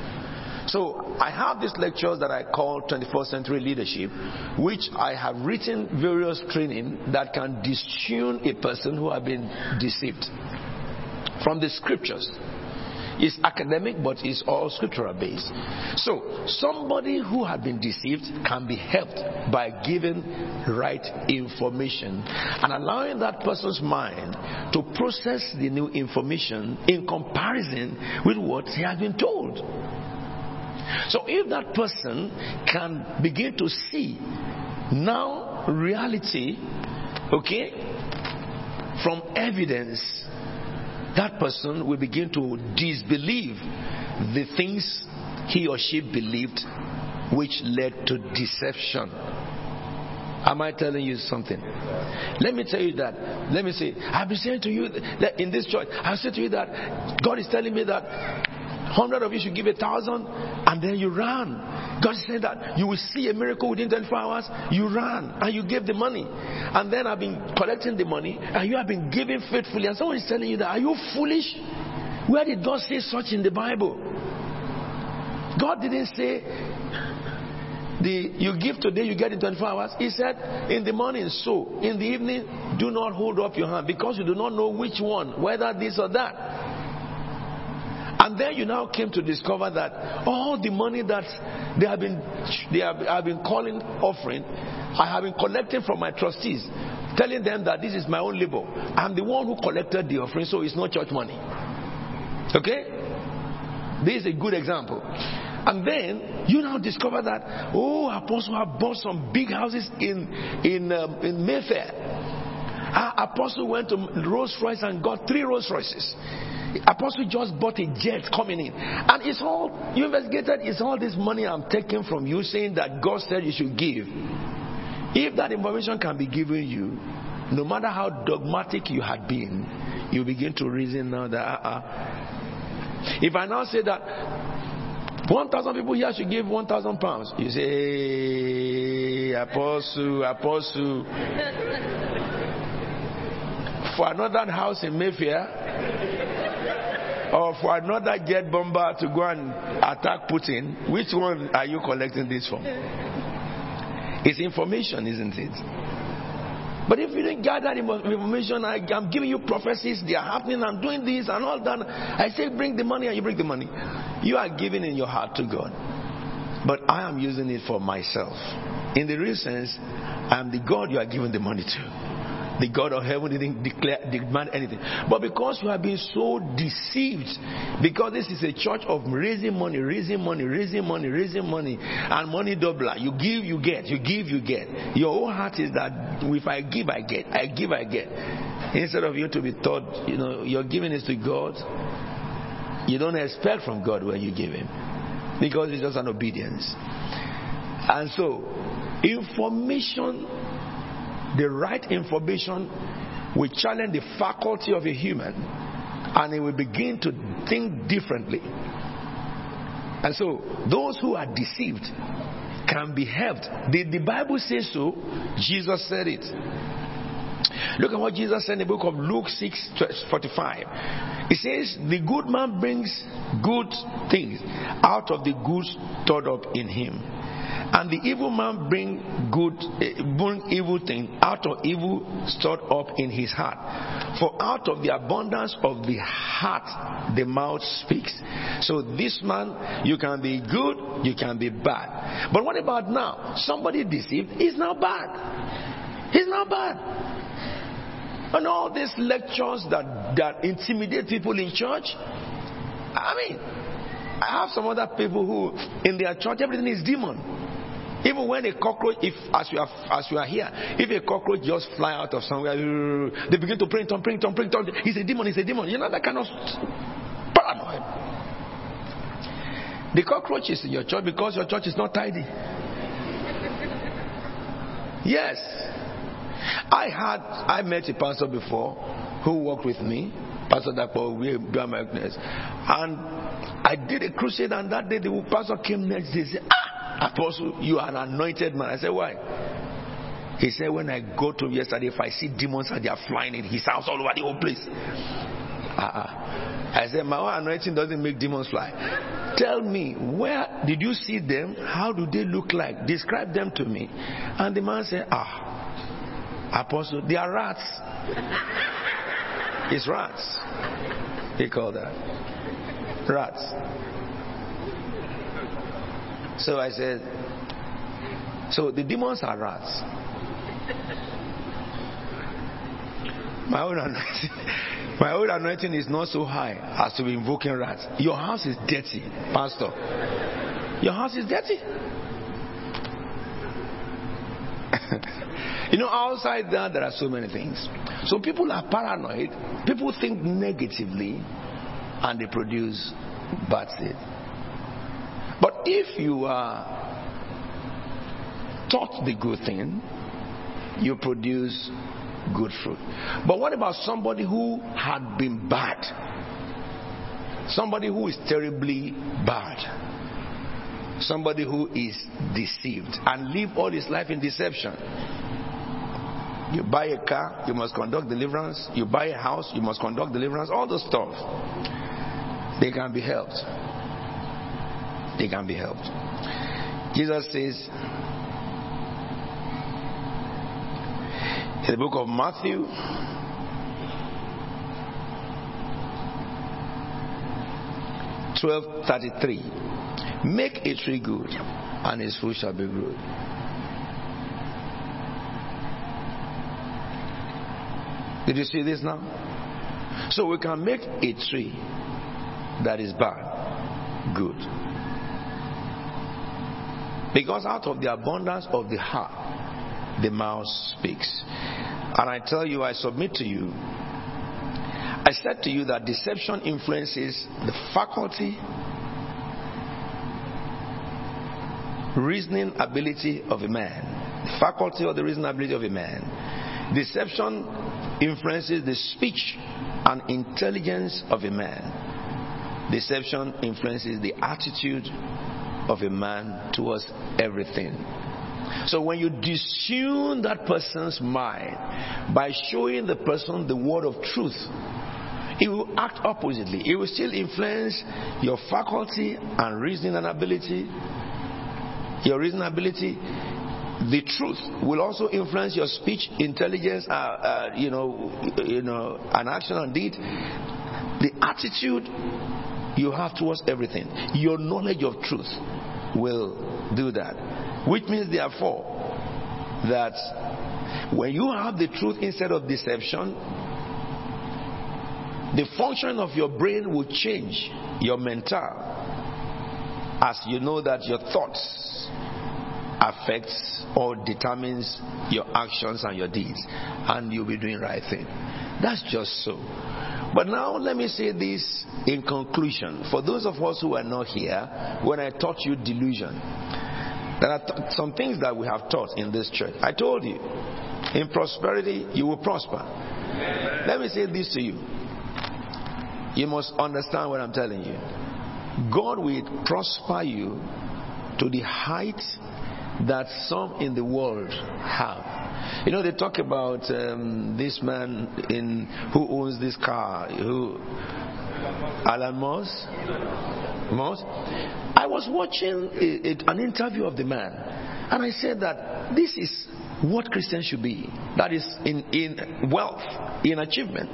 So I have these lectures that I call 21st century leadership, which I have written various training that can distune a person who has been deceived from the scriptures. It's academic, but it's all scriptural based. So, somebody who had been deceived can be helped by giving right information and allowing that person's mind to process the new information in comparison with what he has been told. So, if that person can begin to see now reality, okay, from evidence that person will begin to disbelieve the things he or she believed which led to deception. Am I telling you something? Let me tell you that. Let me say, I've been saying to you that in this church, I've said to you that God is telling me that hundred of you should give a thousand and then you ran. God said that you will see a miracle within 24 hours. You ran and you gave the money. And then I've been collecting the money and you have been giving faithfully. And someone is telling you that, are you foolish? Where did God say such in the Bible? God didn't say the you give today, you get in 24 hours. He said, in the morning, so in the evening, do not hold up your hand because you do not know which one, whether this or that. And then you now came to discover that all the money that they have been they have, have been calling offering, I have been collecting from my trustees, telling them that this is my own labor. I'm the one who collected the offering, so it's not church money. Okay? This is a good example. And then you now discover that oh, Apostle have bought some big houses in in um, in Mayfair. Our Apostle went to Rolls Royce and got three Rolls Royces. Apostle just bought a jet coming in. And it's all, you investigated, it's all this money I'm taking from you saying that God said you should give. If that information can be given you, no matter how dogmatic you had been, you begin to reason now that, uh-uh. if I now say that 1,000 people here should give 1,000 pounds, you say, hey, Apostle, Apostle. for another house in Mayfair or for another jet bomber to go and attack Putin, which one are you collecting this from? It's information, isn't it? But if you didn't gather the information, I, am giving you prophecies, they are happening, I'm doing this and all that. I say, bring the money, and you bring the money. You are giving in your heart to God. But I am using it for myself. In the real sense, I am the God you are giving the money to. The God of heaven didn't declare, demand anything. But because you have been so deceived, because this is a church of raising money, raising money, raising money, raising money, and money doubler. You give, you get. You give, you get. Your whole heart is that if I give, I get. I give, I get. Instead of you to be taught, you know, you're giving is to God, you don't expect from God when you give Him. Because it's just an obedience. And so, information the right information will challenge the faculty of a human and he will begin to think differently. And so, those who are deceived can be helped. Did the Bible say so? Jesus said it. Look at what Jesus said in the book of Luke 6 45. It says, The good man brings good things out of the good stored up in him. And the evil man bring good, uh, bring evil thing out of evil stored up in his heart. For out of the abundance of the heart, the mouth speaks. So this man, you can be good, you can be bad. But what about now? Somebody deceived is not bad. He's not bad. And all these lectures that, that intimidate people in church, I mean, I have some other people who, in their church, everything is demon. Even when a cockroach, if as you are as you are here, if a cockroach just fly out of somewhere, they begin to pray in tongue, pray in tongue, pray in. He's a demon, he's a demon. You know that kind of paranoid. The cockroach is in your church because your church is not tidy. Yes. I had I met a pastor before who worked with me, Pastor Dapo, we and I did a crusade and that day the pastor came next day said, Ah Apostle, you are an anointed man. I said, Why? He said, When I go to yesterday, if I see demons and they are flying in his house all over the whole place. Uh-uh. I said, My own anointing doesn't make demons fly. Tell me, where did you see them? How do they look like? Describe them to me. And the man said, Ah, Apostle, they are rats. it's rats. He called that. Rats. So I said, so the demons are rats. My own anointing, my own anointing is not so high as to be invoking rats. Your house is dirty, Pastor. Your house is dirty. you know, outside there, there are so many things. So people are paranoid. People think negatively, and they produce bad seed. If you are taught the good thing, you produce good fruit. But what about somebody who had been bad? Somebody who is terribly bad. Somebody who is deceived and live all his life in deception. You buy a car, you must conduct deliverance. You buy a house, you must conduct deliverance. All the stuff. They can be helped they can be helped. Jesus says in the book of Matthew, twelve thirty three, make a tree good, and its fruit shall be good. Did you see this now? So we can make a tree that is bad good. Because out of the abundance of the heart, the mouth speaks. And I tell you, I submit to you, I said to you that deception influences the faculty, reasoning ability of a man. The faculty or the reasoning ability of a man. Deception influences the speech and intelligence of a man. Deception influences the attitude of a man towards everything. So when you disunity that person's mind by showing the person the word of truth, it will act oppositely. It will still influence your faculty and reasoning and ability, your reasoning ability. The truth will also influence your speech, intelligence, uh, uh, you know, you know, an action and deed. The attitude you have towards everything, your knowledge of truth will do that. Which means, therefore, that when you have the truth instead of deception, the function of your brain will change, your mental, as you know that your thoughts affects or determines your actions and your deeds, and you'll be doing right thing. That's just so. But now let me say this in conclusion. For those of us who are not here, when I taught you delusion, there are th- some things that we have taught in this church. I told you, in prosperity, you will prosper. Let me say this to you. You must understand what I'm telling you. God will prosper you to the height that some in the world have. You know, they talk about um, this man in who owns this car, who Elon Musk. Musk. I was watching a, a, an interview of the man, and I said that this is what Christians should be. That is in, in wealth, in achievement.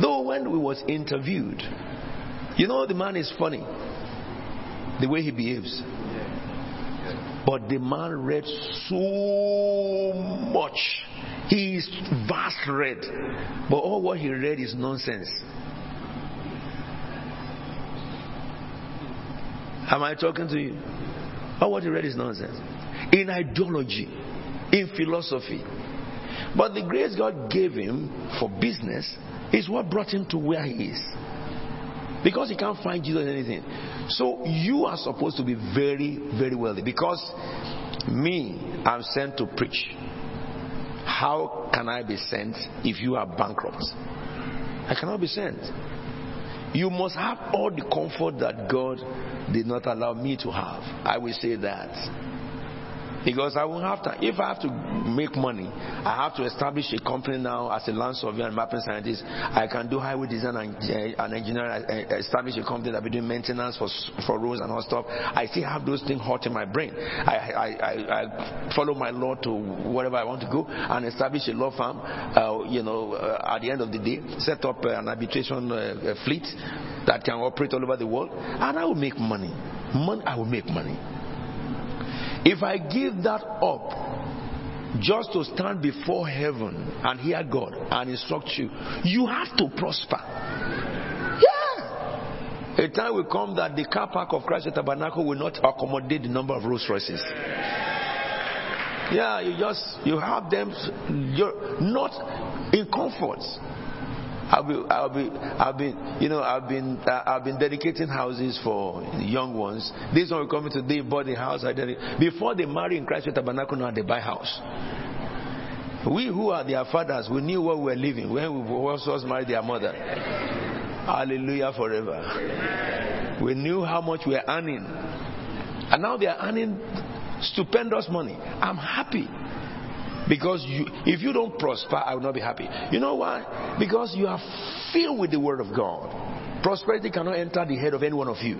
Though when we was interviewed, you know the man is funny, the way he behaves. But the man read so much. He is vast read. But all what he read is nonsense. Am I talking to you? All what he read is nonsense. In ideology, in philosophy. But the grace God gave him for business is what brought him to where he is. Because he can't find Jesus in anything. So you are supposed to be very, very wealthy. Because me, I'm sent to preach. How can I be sent if you are bankrupt? I cannot be sent. You must have all the comfort that God did not allow me to have. I will say that. Because I will have to, if I have to make money, I have to establish a company now as a land surveyor and mapping scientist. I can do highway design and, uh, and engineering, I, establish a company that will do maintenance for, for roads and all stuff. I still have those things hot in my brain. I, I, I, I follow my law to wherever I want to go and establish a law firm, uh, you know, uh, at the end of the day, set up an arbitration uh, fleet that can operate all over the world, and I will make money. Money, I will make money. If I give that up just to stand before heaven and hear God and instruct you, you have to prosper. Yeah. A time will come that the car park of Christ Tabernacle will not accommodate the number of Rolls Royces. Yeah, you just you have them you're not in comfort. I've been, I've I've you know, I've been, uh, I've been dedicating houses for young ones. This one will come into they bought the house. I dedicated. Before they marry in Christ Faith Tabernacle, now they buy house. We who are their fathers, we knew where we were living when we was married their mother. Hallelujah forever. We knew how much we are earning. And now they are earning stupendous money. I'm happy. Because you, if you don't prosper, I will not be happy. You know why? Because you are filled with the Word of God. Prosperity cannot enter the head of any one of you.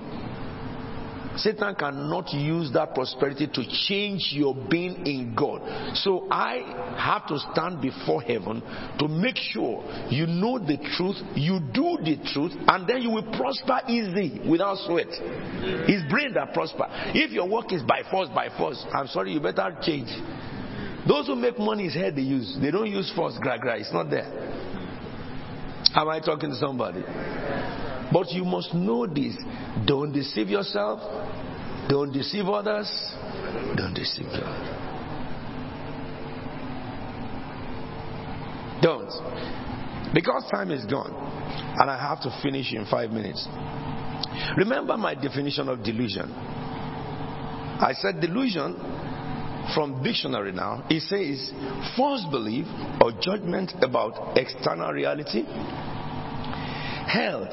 Satan cannot use that prosperity to change your being in God. So I have to stand before heaven to make sure you know the truth, you do the truth, and then you will prosper easy without sweat. His brain that prosper. If your work is by force, by force, I'm sorry, you better change. Those who make money is head they use. They don't use force, gra gra. It's not there. Am I talking to somebody? But you must know this. Don't deceive yourself. Don't deceive others. Don't deceive God. Don't. Because time is gone. And I have to finish in five minutes. Remember my definition of delusion. I said delusion from dictionary now. It says false belief or judgment about external reality held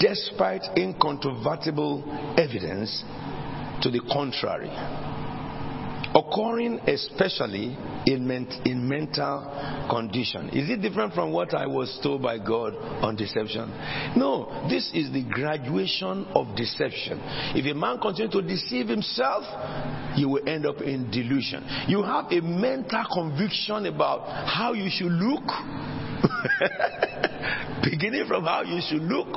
despite incontrovertible evidence to the contrary, occurring especially in, ment- in mental condition. Is it different from what I was told by God on deception? No, this is the graduation of deception. If a man continues to deceive himself, he will end up in delusion. You have a mental conviction about how you should look, beginning from how you should look.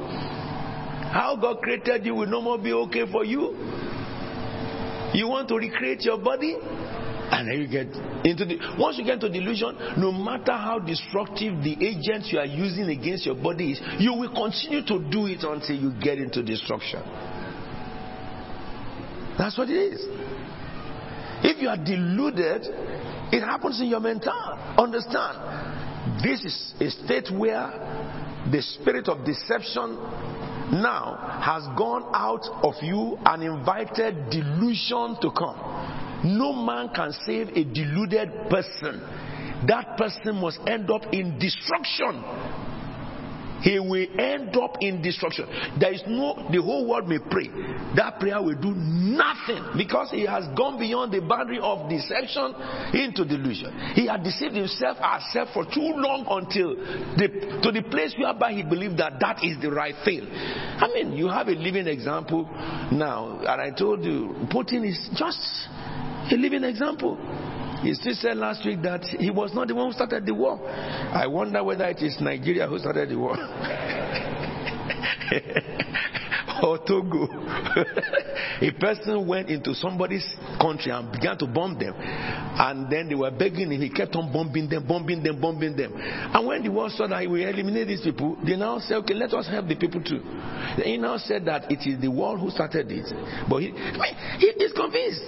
How God created you will no more be okay for you. You want to recreate your body? And then you get into the once you get into delusion, no matter how destructive the agents you are using against your body is, you will continue to do it until you get into destruction. That's what it is. If you are deluded, it happens in your mental. Understand? This is a state where the spirit of deception now has gone out of you and invited delusion to come. No man can save a deluded person. That person must end up in destruction. He will end up in destruction. There is no, the whole world may pray. That prayer will do nothing because he has gone beyond the boundary of deception into delusion. He had deceived himself ourselves for too long until the, to the place whereby he believed that that is the right thing. I mean, you have a living example now, and I told you, Putin is just a living example. He still said last week that he was not the one who started the war. I wonder whether it is Nigeria who started the war. or Togo. a person went into somebody's country and began to bomb them. And then they were begging him. He kept on bombing them, bombing them, bombing them. And when the world saw that he will eliminate these people, they now said, okay, let us help the people too. He now said that it is the world who started it. But he, he is convinced.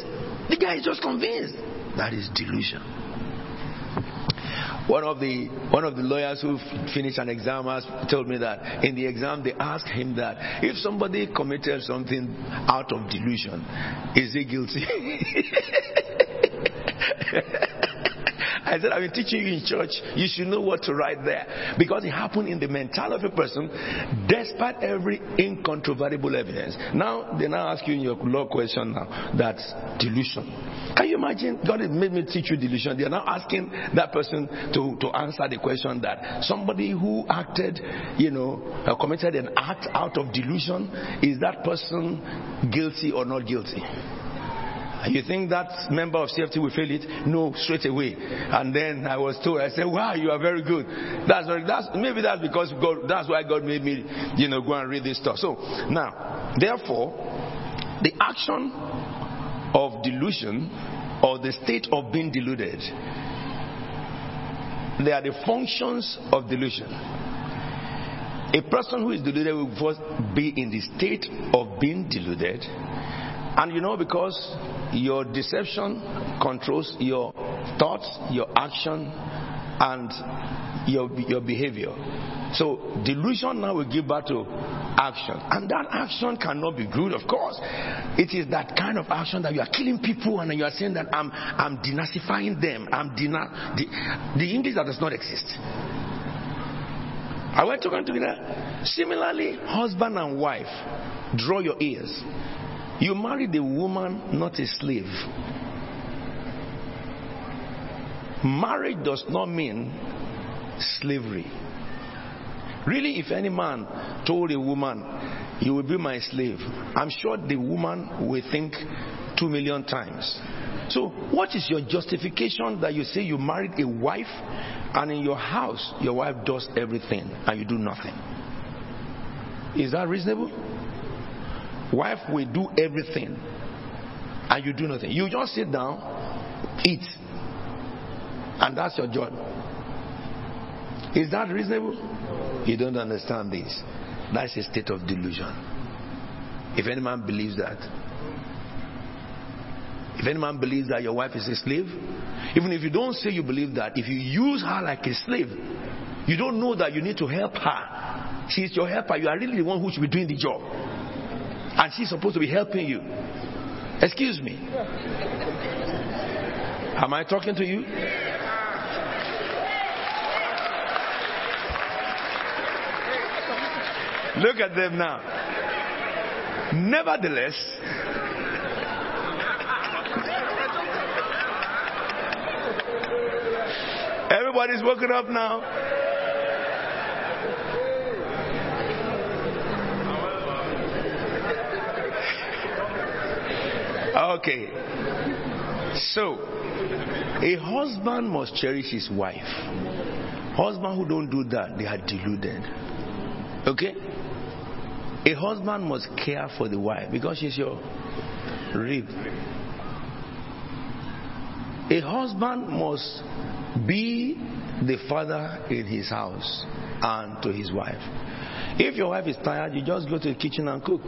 The guy is just convinced. That is delusion. One of the one of the lawyers who finished an exam has told me that in the exam they asked him that if somebody committed something out of delusion, is he guilty? I said, I've been teaching you in church. You should know what to write there. Because it happened in the mentality of a person despite every incontrovertible evidence. Now, they now ask you in your law question now, that's delusion. Can you imagine? God has made me teach you delusion. They are now asking that person to, to answer the question that somebody who acted, you know, uh, committed an act out of delusion, is that person guilty or not guilty? You think that member of CFT will fail it? No, straight away. And then I was told, I said, wow, you are very good. That's, that's maybe that's because God, that's why God made me, you know, go and read this stuff. So now, therefore, the action of delusion or the state of being deluded, they are the functions of delusion. A person who is deluded will first be in the state of being deluded. And you know, because your deception controls your thoughts, your action, and your, your behavior. So delusion now will give birth to action. And that action cannot be good, of course. It is that kind of action that you are killing people and you are saying that I'm, I'm denazifying them. I'm dena- the, the English that does not exist. Went to come together. Similarly, husband and wife, draw your ears. You married a woman, not a slave. Marriage does not mean slavery. Really, if any man told a woman, You will be my slave, I'm sure the woman will think two million times. So, what is your justification that you say you married a wife and in your house your wife does everything and you do nothing? Is that reasonable? Wife will do everything and you do nothing. You just sit down, eat, and that's your job. Is that reasonable? You don't understand this. That's a state of delusion. If any man believes that, if any man believes that your wife is a slave, even if you don't say you believe that, if you use her like a slave, you don't know that you need to help her. She's your helper. You are really the one who should be doing the job and she's supposed to be helping you. Excuse me. Am I talking to you? Look at them now. Nevertheless, everybody's woken up now. Okay. So, a husband must cherish his wife. Husband who don't do that, they are deluded. Okay? A husband must care for the wife because she's your rib. A husband must be the father in his house and to his wife. If your wife is tired, you just go to the kitchen and cook.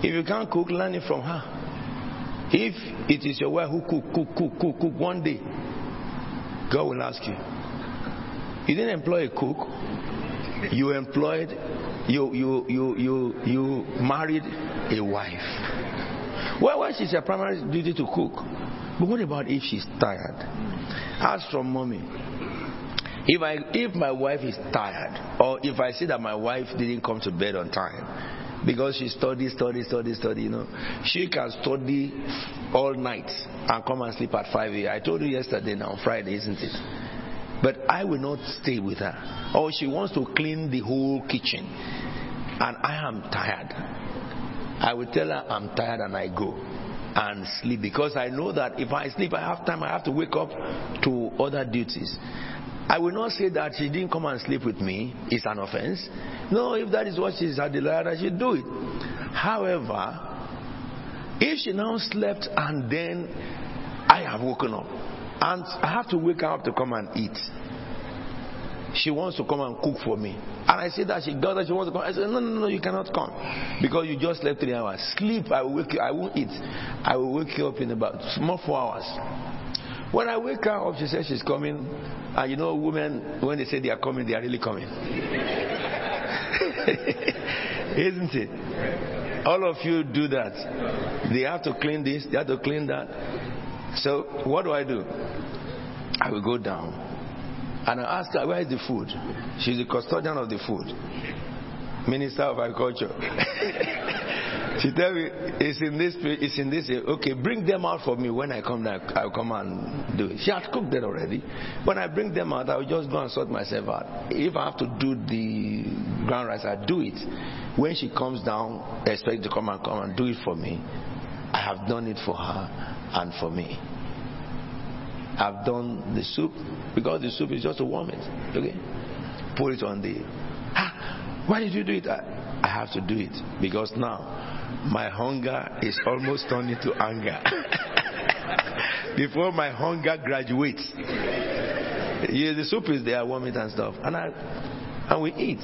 If you can't cook, learn it from her. If it is your wife who cook, cook, cook, cook, cook one day, God will ask you. You didn't employ a cook. You employed, you, you, you, you, you married a wife. Well, well, she's your primary duty to cook. But what about if she's tired? Ask from mommy. If I, if my wife is tired, or if I see that my wife didn't come to bed on time, because she study, study, study, study, you know, she can study all night and come and sleep at 5 a.m. I told you yesterday now, Friday, isn't it? But I will not stay with her. Or she wants to clean the whole kitchen, and I am tired. I will tell her I'm tired and I go and sleep because I know that if I sleep, I have time, I have to wake up to other duties. I will not say that she didn't come and sleep with me. It's an offense. No, if that is what she's had desire, I should do it. However, if she now slept and then I have woken up and I have to wake up to come and eat, she wants to come and cook for me. And I say that she does that she wants to come. I say, no, no, no, you cannot come. Because you just slept three hours. Sleep, I will wake you, I won't eat. I will wake you up in about four hours. When I wake her up, she says she's coming. And you know, women, when they say they are coming, they are really coming. Isn't it? All of you do that. They have to clean this, they have to clean that. So, what do I do? I will go down and I ask her, Where is the food? She's the custodian of the food, Minister of Agriculture. she tell me, It's in this, it's in this. Okay, bring them out for me. When I come down, I'll come and do it. She had cooked it already. When I bring them out, I'll just go and sort myself out. If I have to do the ground rice, I do it. When she comes down, expect to come and come and do it for me. I have done it for her and for me. I've done the soup because the soup is just to warm it. Okay? Put it on the. Ah, why did you do it? I, I have to do it because now my hunger is almost turned into anger. Before my hunger graduates, yeah, the soup is there, warm it and stuff, and I and we eat.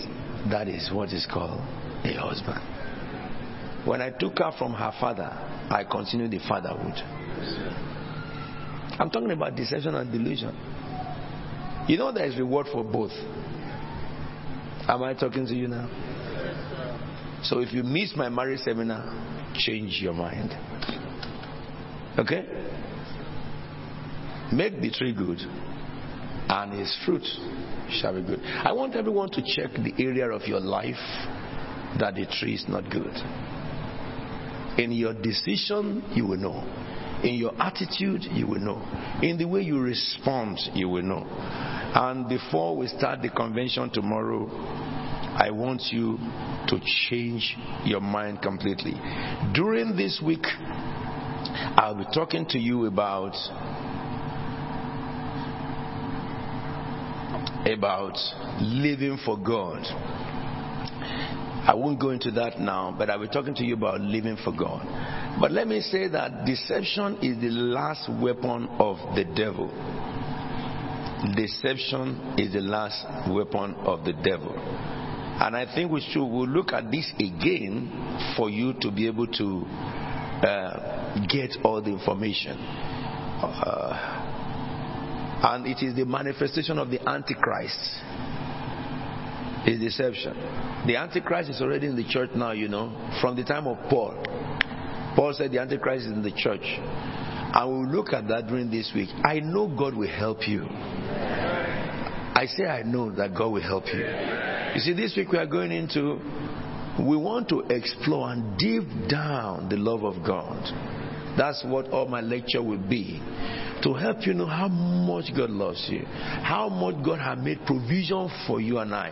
That is what is called a husband. When I took her from her father, I continued the fatherhood. I'm talking about deception and delusion. You know there is reward for both. Am I talking to you now? So if you miss my marriage seminar, change your mind. Okay? Make the tree good, and its fruit shall be good. I want everyone to check the area of your life that the tree is not good. In your decision, you will know. In your attitude, you will know. In the way you respond, you will know. And before we start the convention tomorrow, I want you to change your mind completely. During this week, I'll be talking to you about about living for God. I won't go into that now, but I'll be talking to you about living for God. But let me say that deception is the last weapon of the devil. Deception is the last weapon of the devil. And I think we should we'll look at this again for you to be able to uh, get all the information. Uh, and it is the manifestation of the Antichrist. Is deception. The Antichrist is already in the church now, you know, from the time of Paul. Paul said the Antichrist is in the church. And we'll look at that during this week. I know God will help you. I say I know that God will help you. You see, this week we are going into, we want to explore and deep down the love of God. That's what all my lecture will be. to help you know how much God loves you, how much God has made provision for you and I,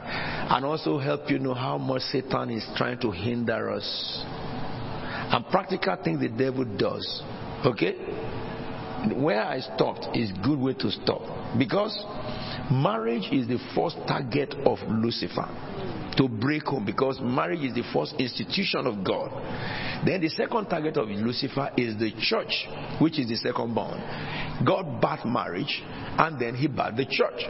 and also help you know how much Satan is trying to hinder us. And practical things the devil does. Okay? Where I stopped is good way to stop. Because marriage is the first target of Lucifer to break home because marriage is the first institution of God. Then the second target of Lucifer is the church, which is the second born. God birthed marriage and then he birthed the church.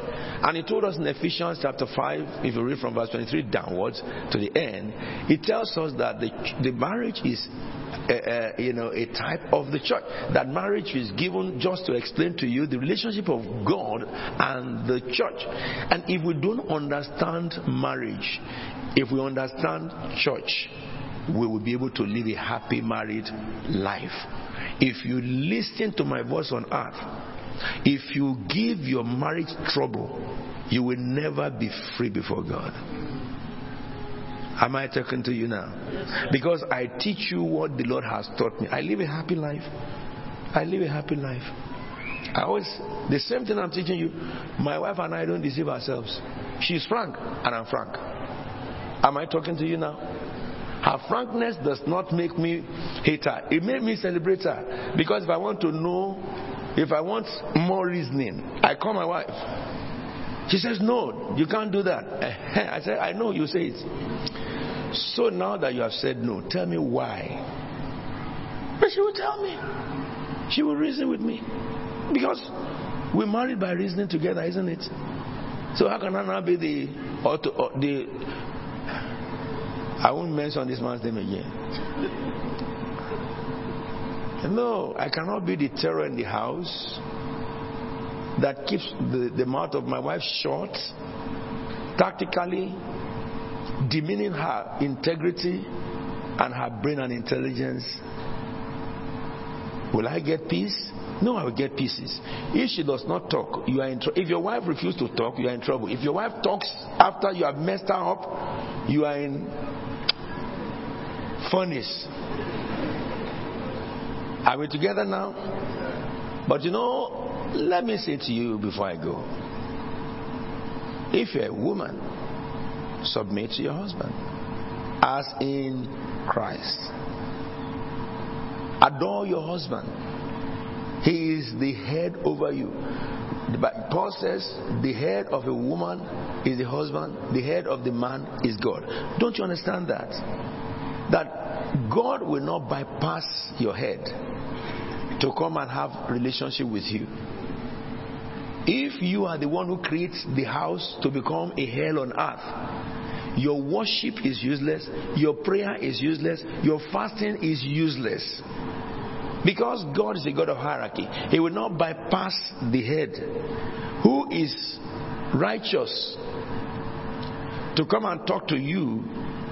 And he told us in Ephesians chapter 5, if you read from verse 23 downwards to the end, he tells us that the, the marriage is uh, you know, a type of the church. That marriage is given just to explain to you the relationship of God and the church. And if we don't understand marriage, if we understand church, we will be able to live a happy married life. If you listen to my voice on earth, if you give your marriage trouble, you will never be free before God. Am I talking to you now? Because I teach you what the Lord has taught me. I live a happy life. I live a happy life. I always, the same thing I'm teaching you, my wife and I don't deceive ourselves. She's frank, and I'm frank. Am I talking to you now? Her frankness does not make me hate her. It made me celebrate her. Because if I want to know, if I want more reasoning, I call my wife. She says, No, you can't do that. I said, I know you say it. So now that you have said no, tell me why. But she will tell me. She will reason with me. Because we're married by reasoning together, isn't it? So how can I now be the, auto, uh, the I won't mention this man's name again. No, I cannot be the terror in the house that keeps the, the mouth of my wife shut, tactically demeaning her integrity and her brain and intelligence. Will I get peace? No, I will get pieces. If she does not talk, you are in trouble. If your wife refuses to talk, you are in trouble. If your wife talks after you have messed her up, you are in furnace. Are we together now? But you know, let me say to you before I go if you're a woman, submit to your husband as in Christ. Adore your husband. He is the head over you. But Paul says the head of a woman is the husband, the head of the man is God. Don't you understand that? That God will not bypass your head to come and have relationship with you. If you are the one who creates the house to become a hell on earth, your worship is useless, your prayer is useless, your fasting is useless. Because God is a God of hierarchy, He will not bypass the head. Who is righteous to come and talk to you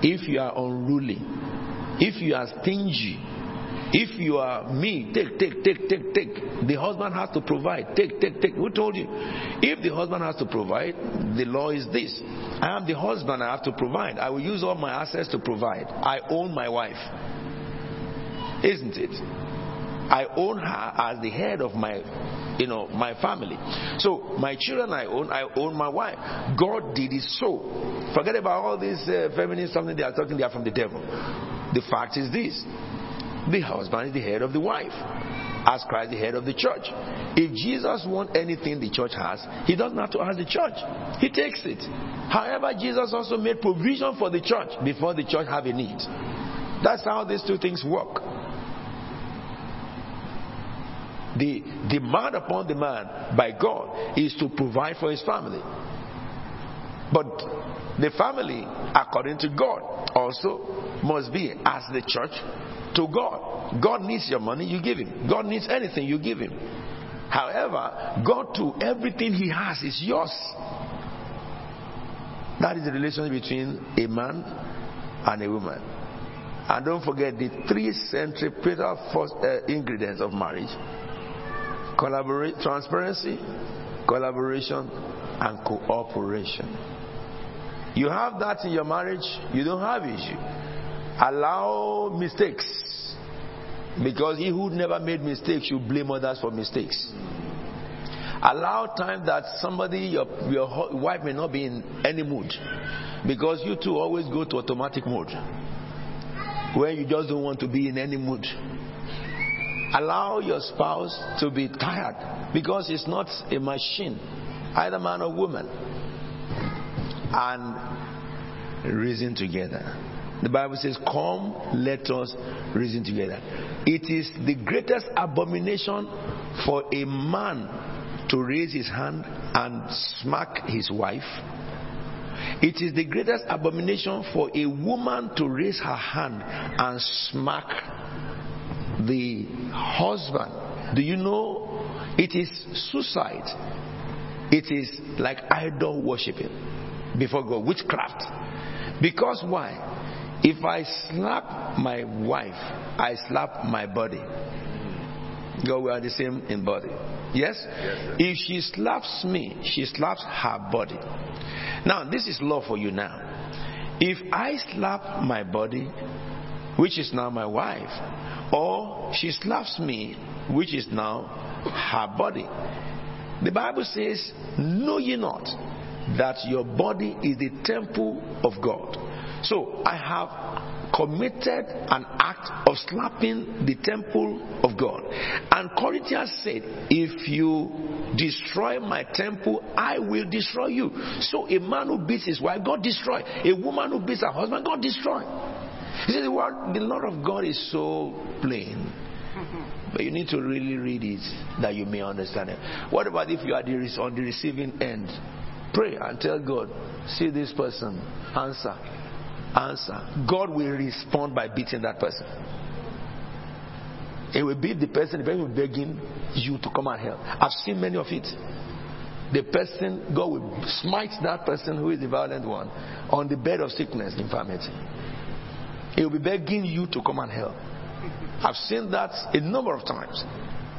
if you are unruly, if you are stingy, if you are me, take, take, take, take, take. The husband has to provide. Take, take, take. Who told you? If the husband has to provide, the law is this. I am the husband, I have to provide. I will use all my assets to provide. I own my wife. Isn't it? I own her as the head of my you know my family. So my children I own, I own my wife. God did it so. Forget about all this uh, feminist something they are talking they are from the devil. The fact is this. The husband is the head of the wife. As Christ the head of the church. If Jesus wants anything the church has, he doesn't have to ask the church. He takes it. However, Jesus also made provision for the church before the church have a need. That's how these two things work. The demand upon the man by God is to provide for his family. But the family, according to God, also must be as the church to God. God needs your money, you give him. God needs anything, you give him. However, God to everything he has is yours. That is the relationship between a man and a woman. And don't forget the three centripetal first, uh, ingredients of marriage collaborate, transparency, collaboration, and cooperation. You have that in your marriage, you don't have issue. Allow mistakes. Because he who never made mistakes should blame others for mistakes. Allow time that somebody, your, your wife may not be in any mood. Because you two always go to automatic mode. Where you just don't want to be in any mood. Allow your spouse to be tired. Because it's not a machine, either man or woman. And reason together. The Bible says, Come, let us reason together. It is the greatest abomination for a man to raise his hand and smack his wife. It is the greatest abomination for a woman to raise her hand and smack the husband. Do you know it is suicide? It is like idol worshiping before God, witchcraft. Because why? If I slap my wife, I slap my body. God, we are the same in body. Yes? If she slaps me, she slaps her body. Now, this is law for you now. If I slap my body, which is now my wife, or she slaps me, which is now her body, the Bible says, Know ye not that your body is the temple of God. So I have committed an act of slapping the temple of God. And Corinthians said, If you destroy my temple, I will destroy you. So a man who beats his wife, God destroy. A woman who beats her husband, God destroy. He the, word, the Lord of God is so plain. But you need to really read it that you may understand it. What about if you are on the receiving end? Pray and tell God, see this person, answer, answer. God will respond by beating that person. It will beat the person, the person will begging you to come and help. I've seen many of it. The person, God will smite that person who is the violent one on the bed of sickness, infirmity. He will be begging you to come and help. I've seen that a number of times.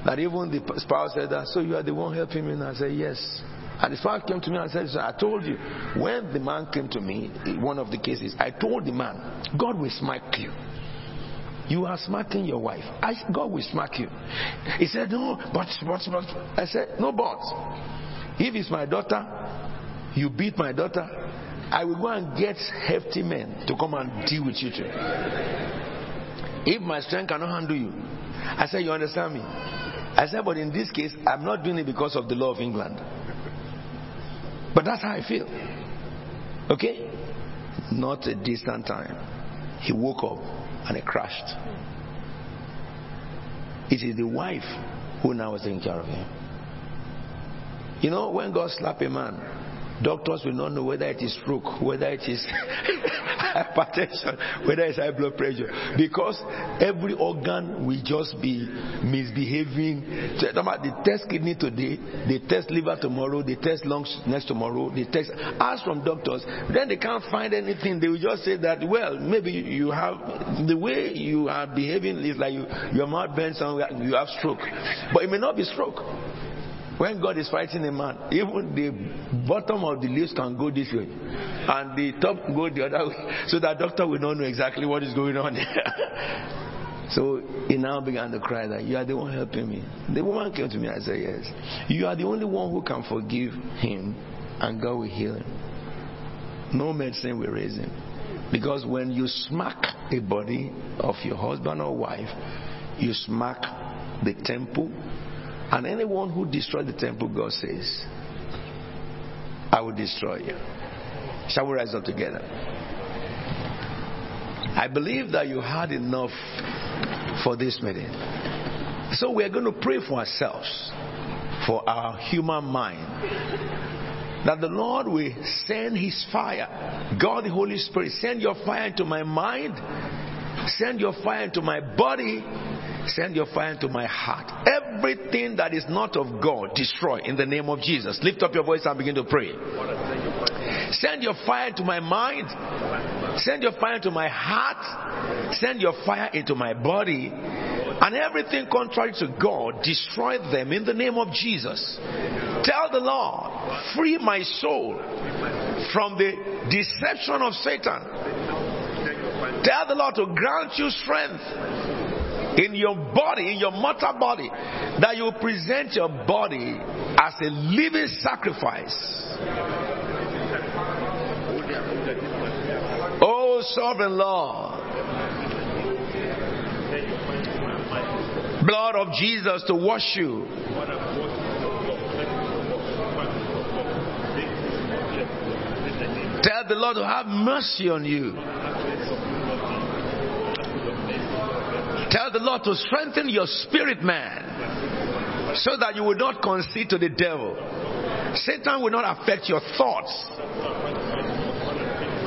That even the spouse said that, so you are the one helping me? And I said, yes. And the father came to me and said, I told you. When the man came to me, one of the cases, I told the man, God will smack you. You are smacking your wife. I, God will smack you. He said, no, but, but, but. I said, no, but. If it's my daughter, you beat my daughter, I will go and get hefty men to come and deal with you too. If my strength cannot handle you, I said, You understand me? I said, But in this case, I'm not doing it because of the law of England. But that's how I feel. Okay? Not a distant time. He woke up and he crashed. It is the wife who now is taking care of him. You know, when God slap a man, Doctors will not know whether it is stroke, whether it is hypertension, whether it's high blood pressure, because every organ will just be misbehaving. So, they test kidney today, they test liver tomorrow, they test lungs next tomorrow, they test. Ask from doctors, then they can't find anything. They will just say that, well, maybe you have the way you are behaving is like you, your mouth bends somewhere, you have stroke, but it may not be stroke. When God is fighting a man, even the bottom of the leaves can go this way, and the top go the other way, so that doctor will not know exactly what is going on. so he now began to cry that you are the one helping me. The woman came to me and said, Yes, you are the only one who can forgive him, and God will heal him. No medicine will raise him. Because when you smack a body of your husband or wife, you smack the temple and anyone who destroys the temple, God says, I will destroy you. Shall we rise up together? I believe that you had enough for this meeting. So we are going to pray for ourselves, for our human mind. That the Lord will send His fire. God, the Holy Spirit, send your fire into my mind, send your fire into my body, Send your fire into my heart. Everything that is not of God, destroy in the name of Jesus. Lift up your voice and begin to pray. Send your fire into my mind. Send your fire into my heart. Send your fire into my body. And everything contrary to God, destroy them in the name of Jesus. Tell the Lord, free my soul from the deception of Satan. Tell the Lord to grant you strength in your body, in your mortal body, that you present your body as a living sacrifice. Oh, sovereign Lord. Blood of Jesus to wash you. Tell the Lord to have mercy on you. Tell the Lord to strengthen your spirit, man, so that you will not concede to the devil. Satan will not affect your thoughts.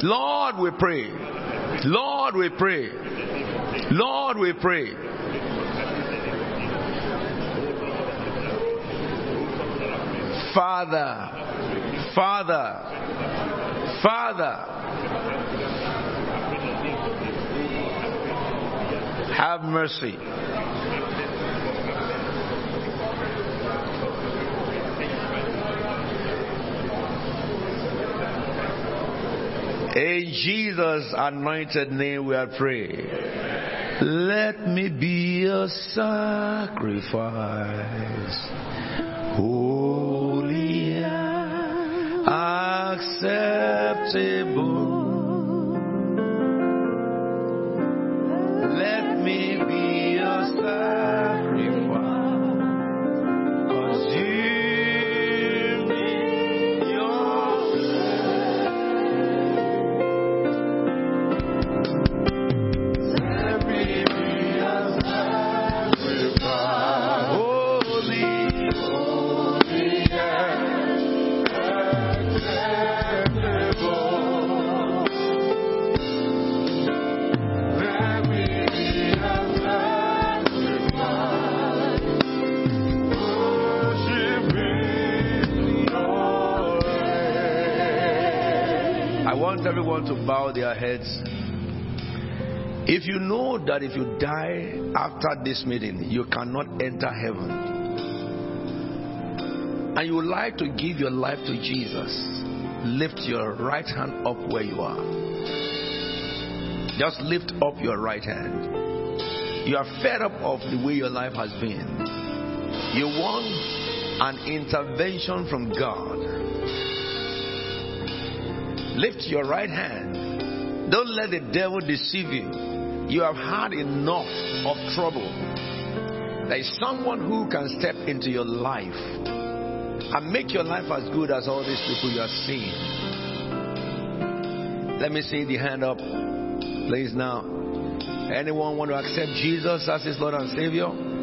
Lord, we pray. Lord, we pray. Lord, we pray. Father, Father, Father, have mercy. In Jesus' anointed name we are praying. Let me be a sacrifice, holy acceptable. Let me be your sacrifice, bow their heads. If you know that if you die after this meeting, you cannot enter heaven, and you would like to give your life to Jesus, lift your right hand up where you are. Just lift up your right hand. You are fed up of the way your life has been. You want an intervention from God. Lift your right hand. Don't let the devil deceive you. You have had enough of trouble. There is someone who can step into your life and make your life as good as all these people you are seeing. Let me see the hand up, please. Now, anyone want to accept Jesus as his Lord and Savior?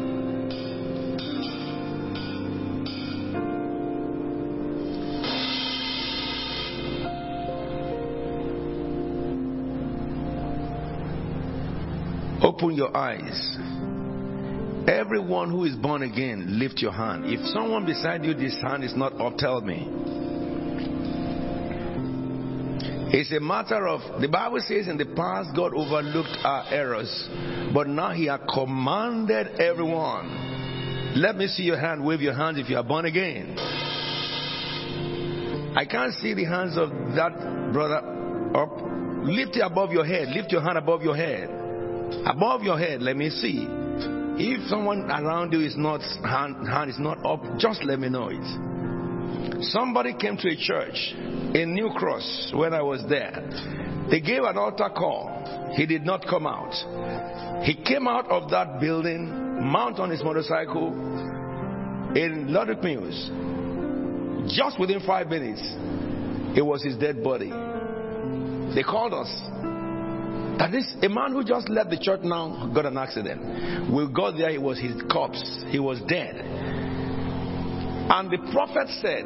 Open your eyes. Everyone who is born again, lift your hand. If someone beside you, this hand is not up, tell me. It's a matter of, the Bible says in the past, God overlooked our errors, but now He has commanded everyone. Let me see your hand. Wave your hand if you are born again. I can't see the hands of that brother up. Lift it above your head. Lift your hand above your head. Above your head, let me see. If someone around you is not hand, hand is not up, just let me know it. Somebody came to a church in New Cross when I was there. They gave an altar call. He did not come out. He came out of that building, mount on his motorcycle in Ludwig Mills. Just within five minutes, it was his dead body. They called us. That this a man who just left the church now got an accident. We got there, it was his corpse. He was dead. And the prophet said,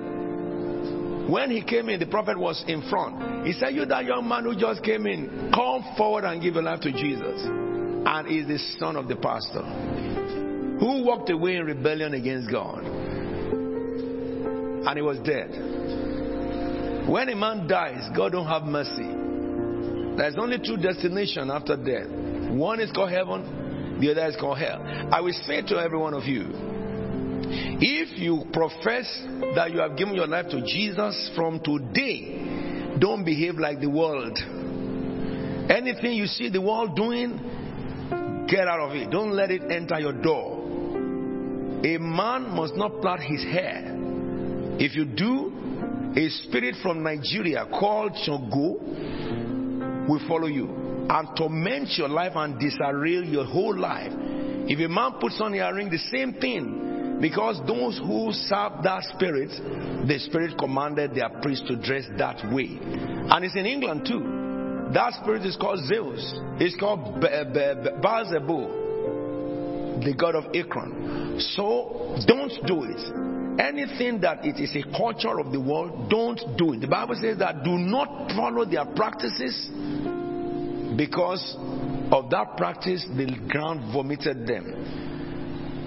when he came in, the prophet was in front. He said, You that young man who just came in, come forward and give your life to Jesus. And is the son of the pastor who walked away in rebellion against God. And he was dead. When a man dies, God don't have mercy. There's only two destinations after death. One is called heaven, the other is called hell. I will say to every one of you, if you profess that you have given your life to Jesus from today, don't behave like the world. Anything you see the world doing, Get out of it. Don't let it enter your door. A man must not plait his hair. If you do, a spirit from Nigeria called Chogo will follow you and torment your life and disarray your whole life. If a man puts on a ring, the same thing. Because those who serve that spirit, the spirit commanded their priests to dress that way. And it's in England too. That spirit is called Zeus. It's called Be- Be- Be- Beelzebub, the god of Ekron. So don't do it. Anything that it is a culture of the world, don't do it. The Bible says that do not follow their practices because of that practice, the ground vomited them.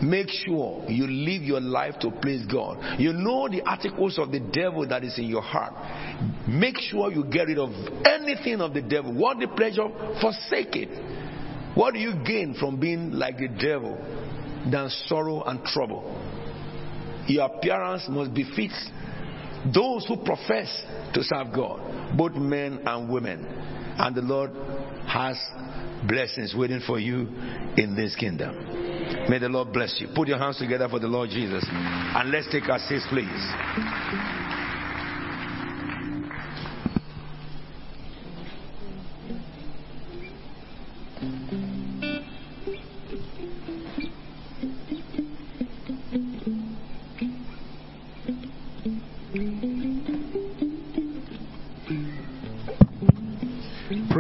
Make sure you live your life to please God. You know the articles of the devil that is in your heart. Make sure you get rid of anything of the devil. What the pleasure? Forsake it. What do you gain from being like the devil than sorrow and trouble? Your appearance must befit those who profess to serve God, both men and women. And the Lord has blessings waiting for you in this kingdom. May the Lord bless you. Put your hands together for the Lord Jesus. And let's take our seats, please.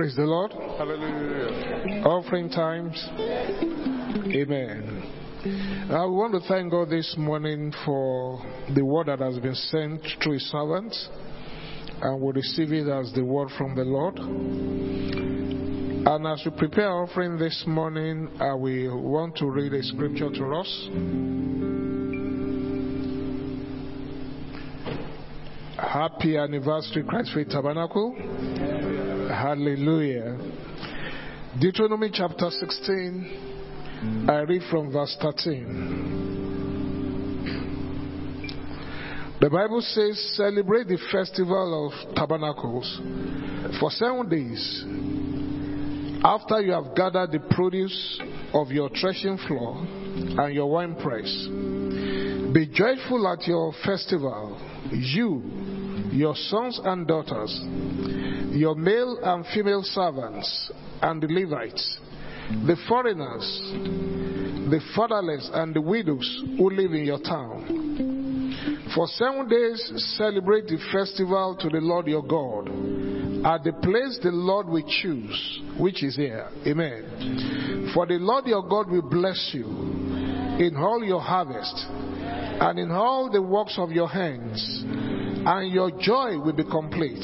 Praise the Lord. Hallelujah. Offering times. Amen. I want to thank God this morning for the word that has been sent through his servants, and we receive it as the word from the Lord. And as we prepare our offering this morning, uh, I will want to read a scripture to us. Happy anniversary, Christ Faith Tabernacle. Hallelujah. Deuteronomy chapter 16, I read from verse 13. The Bible says, Celebrate the festival of tabernacles for seven days. After you have gathered the produce of your threshing floor and your winepress, be joyful at your festival, you, your sons and daughters, your male and female servants, and the Levites, the foreigners, the fatherless, and the widows who live in your town. For seven days celebrate the festival to the Lord your God at the place the Lord will choose, which is here. Amen. For the Lord your God will bless you in all your harvest and in all the works of your hands, and your joy will be complete.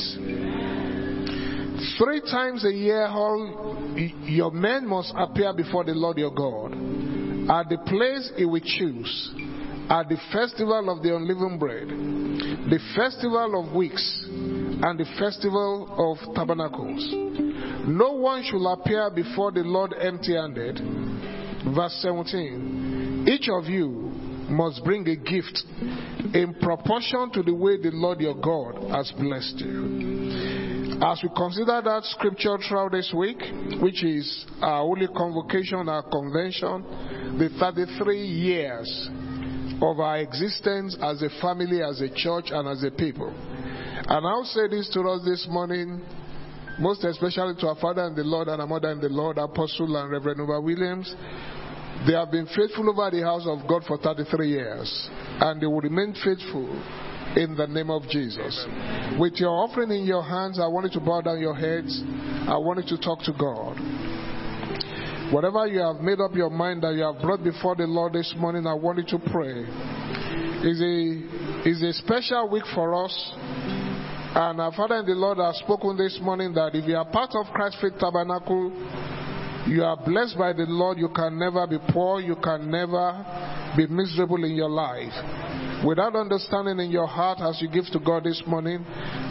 Three times a year, all your men must appear before the Lord your God at the place he will choose, at the festival of the unleavened bread, the festival of weeks, and the festival of tabernacles. No one shall appear before the Lord empty handed. Verse 17 Each of you must bring a gift in proportion to the way the Lord your God has blessed you. As we consider that scripture throughout this week, which is our holy convocation, our convention, the 33 years of our existence as a family, as a church, and as a people. And I'll say this to us this morning, most especially to our father in the Lord and our mother in the Lord, Apostle and Reverend Uber Williams. They have been faithful over the house of God for 33 years, and they will remain faithful in the name of Jesus. With your offering in your hands, I want you to bow down your heads. I want you to talk to God. Whatever you have made up your mind that you have brought before the Lord this morning, I want you to pray. It's a, it's a special week for us. And our Father in the Lord has spoken this morning that if you are part of Christ Faith Tabernacle, you are blessed by the Lord. You can never be poor. You can never be miserable in your life. Without understanding in your heart as you give to God this morning,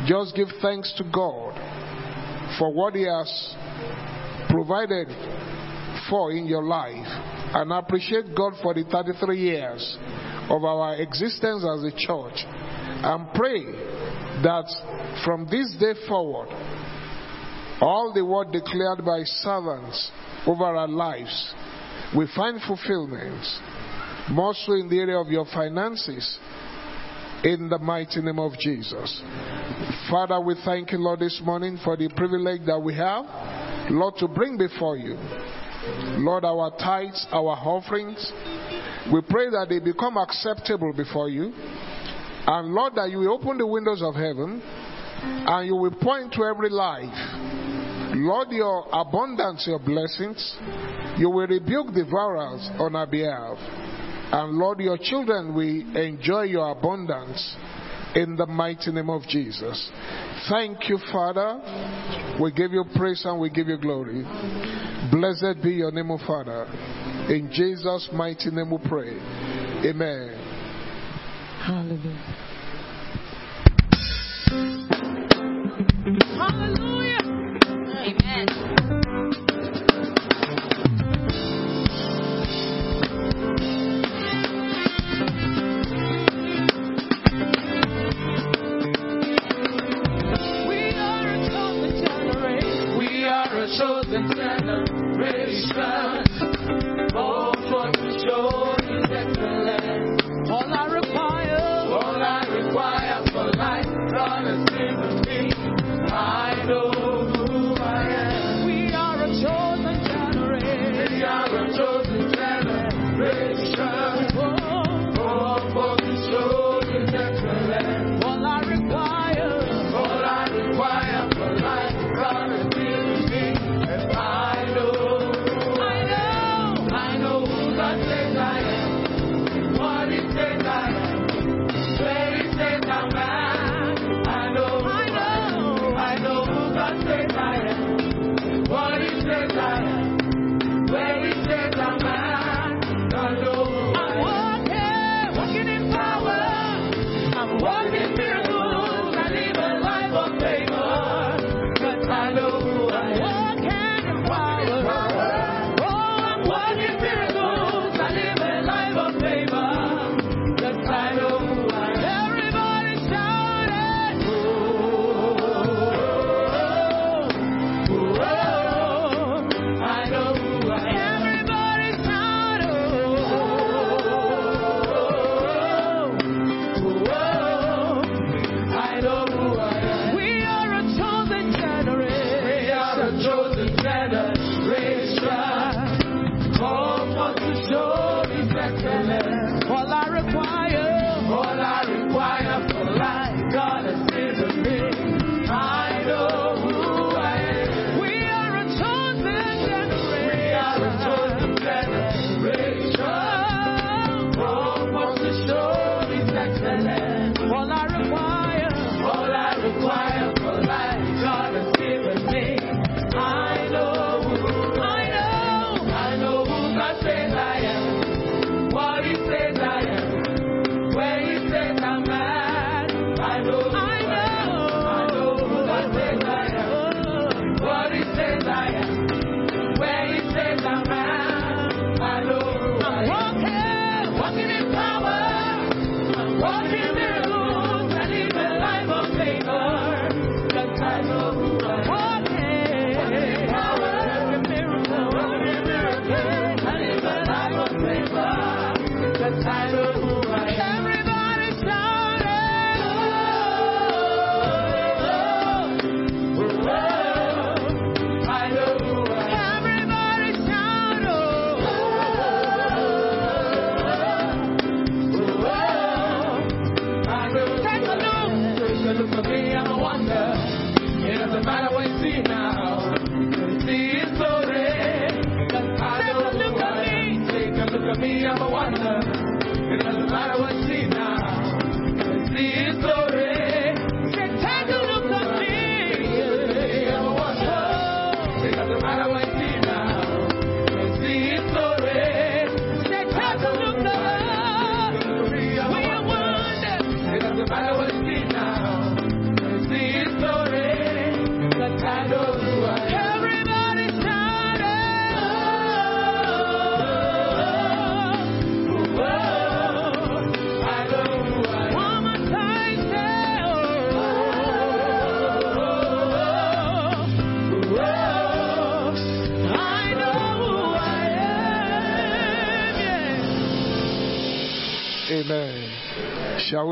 just give thanks to God for what He has provided for in your life. And appreciate God for the 33 years of our existence as a church. And pray that from this day forward, all the word declared by servants over our lives we find fulfillment, more so in the area of your finances, in the mighty name of Jesus. Father, we thank you, Lord, this morning for the privilege that we have, Lord, to bring before you, Lord, our tithes, our offerings. We pray that they become acceptable before you. And Lord, that you will open the windows of heaven and you will point to every life. Lord, your abundance, your blessings, you will rebuke devourers on our behalf. And Lord, your children will enjoy your abundance in the mighty name of Jesus. Thank you, Father. We give you praise and we give you glory. Blessed be your name, O Father. In Jesus' mighty name we pray. Amen. Hallelujah. Amen.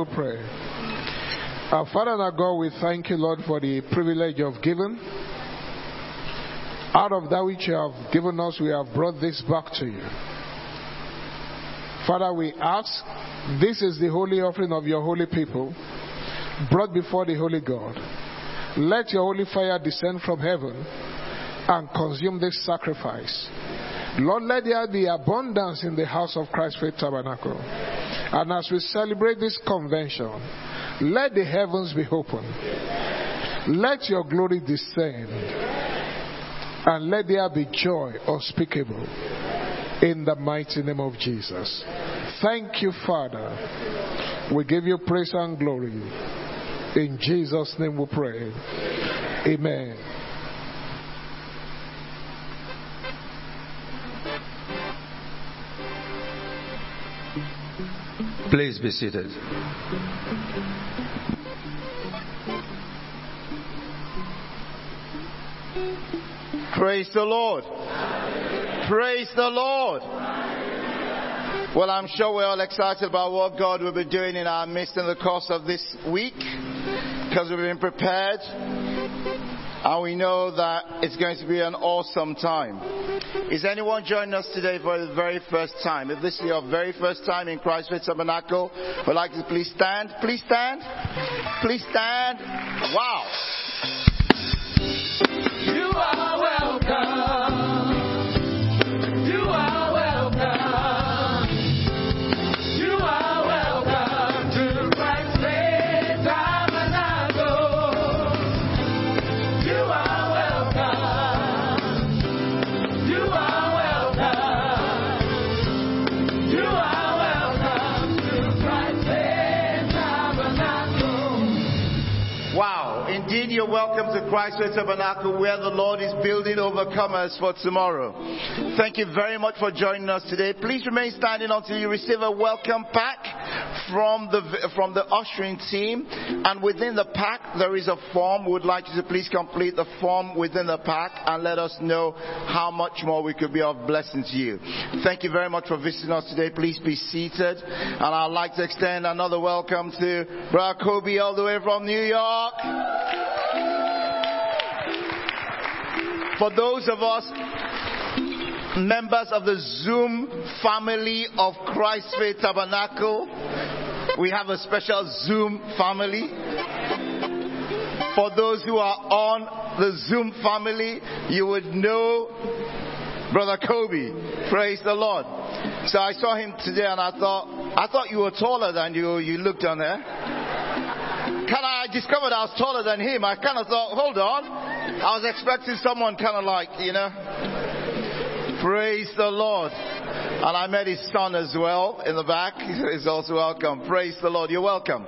We pray? Our Father and our God, we thank you, Lord, for the privilege of giving. Out of that which you have given us, we have brought this back to you. Father, we ask, this is the holy offering of your holy people, brought before the holy God. Let your holy fire descend from heaven and consume this sacrifice. Lord, let there be abundance in the house of Christ Faith Tabernacle. And as we celebrate this convention, let the heavens be open. Let your glory descend. And let there be joy unspeakable in the mighty name of Jesus. Thank you, Father. We give you praise and glory. In Jesus' name we pray. Amen. Please be seated. Praise the Lord. Praise the Lord. Well, I'm sure we're all excited about what God will be doing in our midst in the course of this week because we've been prepared and we know that it's going to be an awesome time. Is anyone joining us today for the very first time? If this is your very first time in Christ Tabernacle, would like to please stand. Please stand. Please stand. Wow. You are welcome. Welcome to Christ Tabernacle where the Lord is building overcomers for tomorrow. Thank you very much for joining us today. Please remain standing until you receive a welcome pack from the, from the ushering team. And within the pack, there is a form. We would like you to please complete the form within the pack and let us know how much more we could be of blessing to you. Thank you very much for visiting us today. Please be seated. And I'd like to extend another welcome to Brother Kobe all the way from New York. For those of us members of the Zoom family of Christ Faith Tabernacle, we have a special Zoom family. For those who are on the Zoom family, you would know Brother Kobe. Praise the Lord. So I saw him today and I thought, I thought you were taller than you, you looked on there. Kind of, I discovered I was taller than him. I kind of thought, hold on. I was expecting someone kind of like, you know. Praise the Lord. And I met his son as well in the back. He's also welcome. Praise the Lord. You're welcome.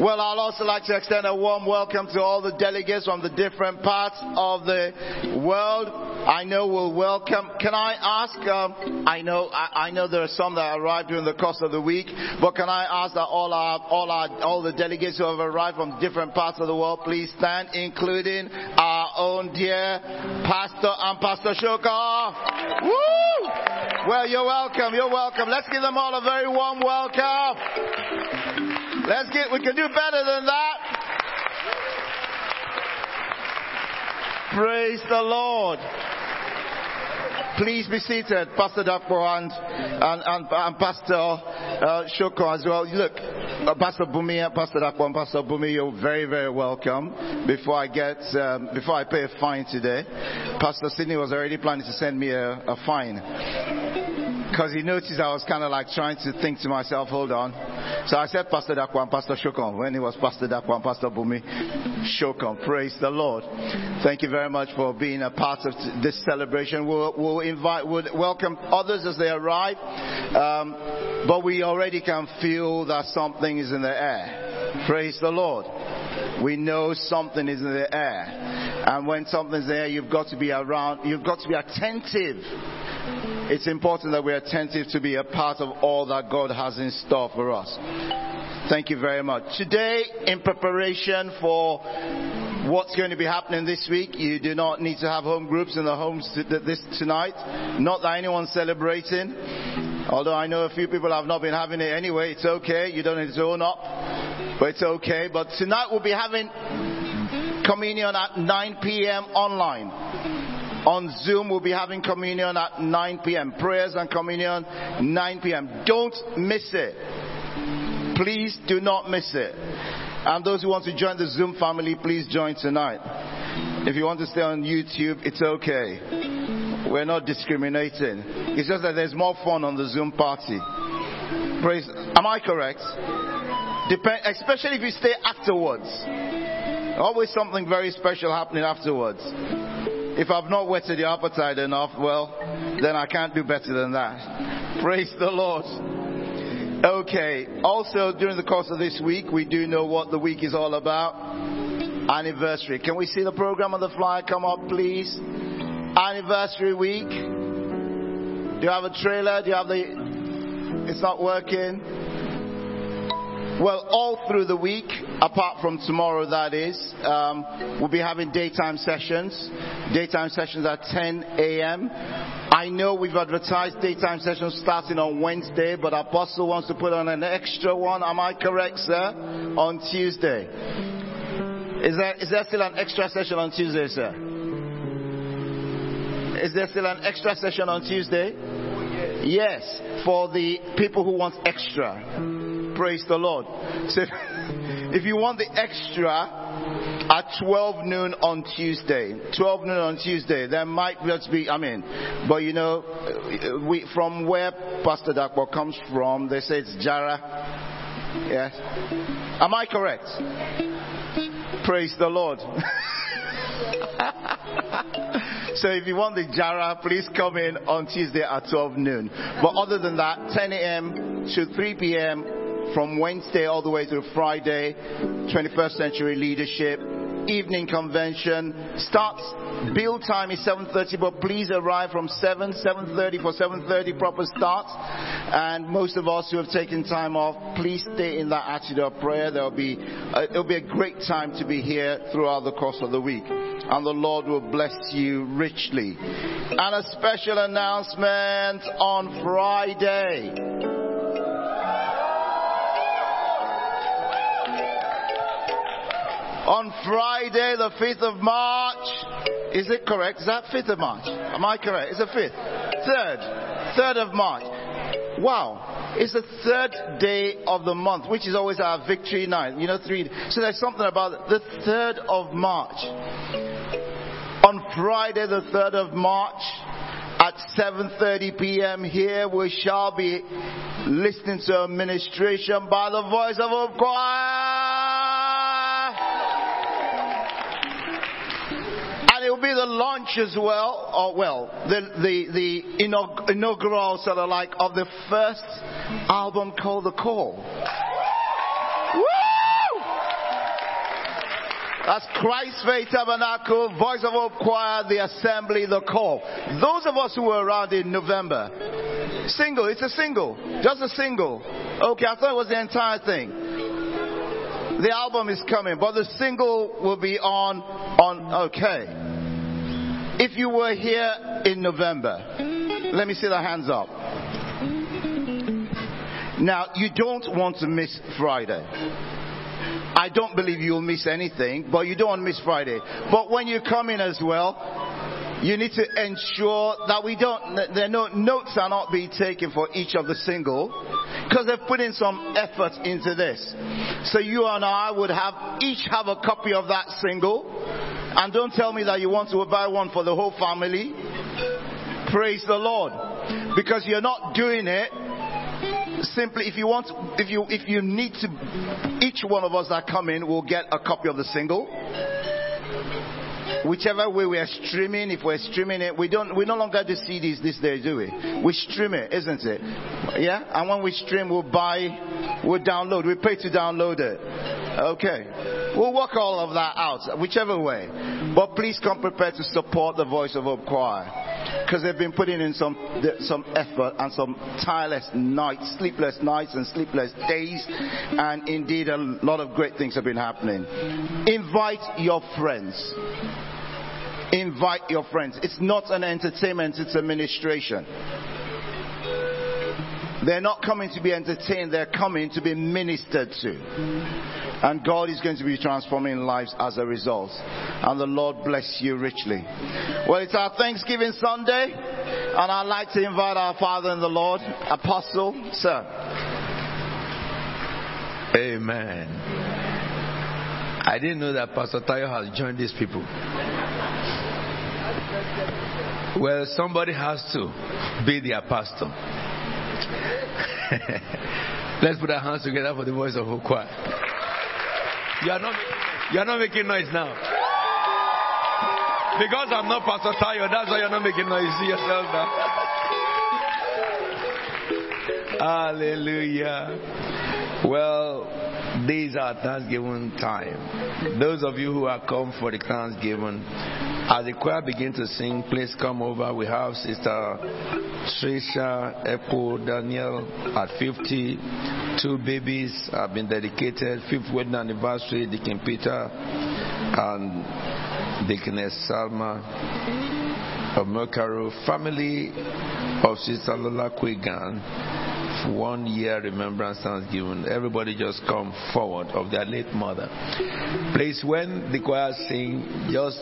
Well, I'd also like to extend a warm welcome to all the delegates from the different parts of the world. I know we'll welcome. Can I ask? Um, I know, I, I know there are some that arrived during the course of the week, but can I ask that all our, all our, all the delegates who have arrived from different parts of the world, please stand, including our own dear Pastor and Pastor Shoka. Woo! Well, you're welcome. You're welcome. Let's give them all a very warm welcome. Let's get, we can do better than that. Praise the Lord. Please be seated, Pastor Dakpo and, and, and, and Pastor uh, Shoko as well. Look, uh, Pastor Bumi, Pastor Dakpo and Pastor Bumi, you're very, very welcome. Before I get, um, before I pay a fine today, Pastor Sidney was already planning to send me a, a fine because he noticed I was kind of like trying to think to myself, hold on. So I said Pastor Dakwa and Pastor Shokon when it was Pastor Dakwa and Pastor Bumi Shokon. Praise the Lord. Thank you very much for being a part of this celebration. We'll, we'll invite, we'll welcome others as they arrive. Um, but we already can feel that something is in the air. Praise the Lord. We know something is in the air. And when something's there, you've got to be around, you've got to be attentive it's important that we're attentive to be a part of all that God has in store for us. Thank you very much. Today, in preparation for what's going to be happening this week, you do not need to have home groups in the homes this tonight. Not that anyone's celebrating. Although I know a few people have not been having it anyway, it's okay. You don't need to own up, but it's okay. But tonight we'll be having communion at 9 p.m. online. On Zoom, we'll be having communion at 9 p.m. Prayers and communion, 9 p.m. Don't miss it. Please do not miss it. And those who want to join the Zoom family, please join tonight. If you want to stay on YouTube, it's okay. We're not discriminating. It's just that there's more fun on the Zoom party. Praise. Am I correct? Especially if you stay afterwards. Always something very special happening afterwards. If I've not whetted your appetite enough, well, then I can't do better than that. Praise the Lord. Okay. Also, during the course of this week, we do know what the week is all about. Anniversary. Can we see the program on the flyer come up, please? Anniversary week. Do you have a trailer? Do you have the. It's not working. Well, all through the week, apart from tomorrow, that is, um, we'll be having daytime sessions. Daytime sessions at 10 a.m. I know we've advertised daytime sessions starting on Wednesday, but Apostle wants to put on an extra one. Am I correct, sir? On Tuesday. Is there, is there still an extra session on Tuesday, sir? Is there still an extra session on Tuesday? Yes, for the people who want extra. Praise the Lord. So if you want the extra, at 12 noon on Tuesday. 12 noon on Tuesday. There might just be, I mean, but you know, uh, we, from where Pastor Dakbo comes from, they say it's Jara. Yes. Am I correct? Praise the Lord. so if you want the Jara, please come in on Tuesday at 12 noon. But other than that, 10 a.m. to 3 p.m. from Wednesday all the way through Friday, 21st century leadership. Evening convention starts. Build time is 7:30, but please arrive from 7, 7:30 for 7:30 proper start. And most of us who have taken time off, please stay in that attitude of prayer. There'll be uh, it'll be a great time to be here throughout the course of the week, and the Lord will bless you richly. And a special announcement on Friday. On Friday, the 5th of March. Is it correct? Is that 5th of March? Am I correct? It's the 5th. 3rd. 3rd of March. Wow. It's the third day of the month, which is always our victory night. You know, three. So there's something about. The 3rd of March. On Friday, the 3rd of March, at 7:30 p.m. here, we shall be listening to a ministration by the voice of a choir. And it will be the launch as well, or well, the, the, the inaug- inaugural sort of like of the first album called The Call. That's Christ Faith Tabernacle, Voice of Hope Choir, The Assembly, The Call. Those of us who were around in November, single, it's a single, just a single. Okay, I thought it was the entire thing. The album is coming, but the single will be on, on, okay. If you were here in November, let me see the hands up. Now, you don't want to miss Friday. I don't believe you'll miss anything, but you don't want to miss Friday. But when you come in as well, you need to ensure that we don't, there no notes are not being taken for each of the single, because they've put in some effort into this. So you and I would have, each have a copy of that single, and don't tell me that you want to buy one for the whole family. Praise the Lord. Because you're not doing it simply if you want if you if you need to each one of us that come in will get a copy of the single whichever way we are streaming if we're streaming it we don't we no longer do cds these days do we? We stream it isn't it? Yeah? And when we stream we'll buy we'll download we pay to download it. Okay. We'll work all of that out whichever way. But please come prepared to support the voice of hope choir because they've been putting in some some effort and some tireless nights, sleepless nights and sleepless days, and indeed a lot of great things have been happening. Invite your friends. Invite your friends. It's not an entertainment; it's a ministration. They're not coming to be entertained, they're coming to be ministered to. And God is going to be transforming lives as a result. And the Lord bless you richly. Well, it's our Thanksgiving Sunday, and I'd like to invite our Father in the Lord, Apostle, sir. Amen. I didn't know that Pastor Tayo has joined these people. Well, somebody has to be the apostle. Let's put our hands together for the voice of Okwa. You are not, you are not making noise now. Because I'm not Pastor Tayo, that's why you're not making noise. See yourself now. Hallelujah. Well, these are Thanksgiving time. Those of you who are come for the Thanksgiving, as the choir begin to sing, please come over. We have Sister Trisha Echo Daniel at 50. Two babies have been dedicated. Fifth wedding anniversary, Deacon Peter and Deaconess Salma of Mercaro. Family of Sister Lola Quigan one year remembrance thanksgiving. Everybody just come forward of their late mother. Please, when the choir sing, just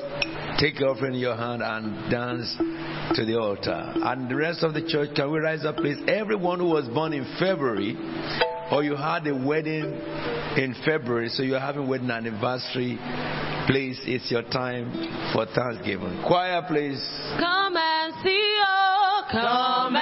take your offering in your hand and dance to the altar. And the rest of the church, can we rise up, please? Everyone who was born in February, or you had a wedding in February, so you're having wedding anniversary, please, it's your time for Thanksgiving. Choir, please. Come and see, oh, come and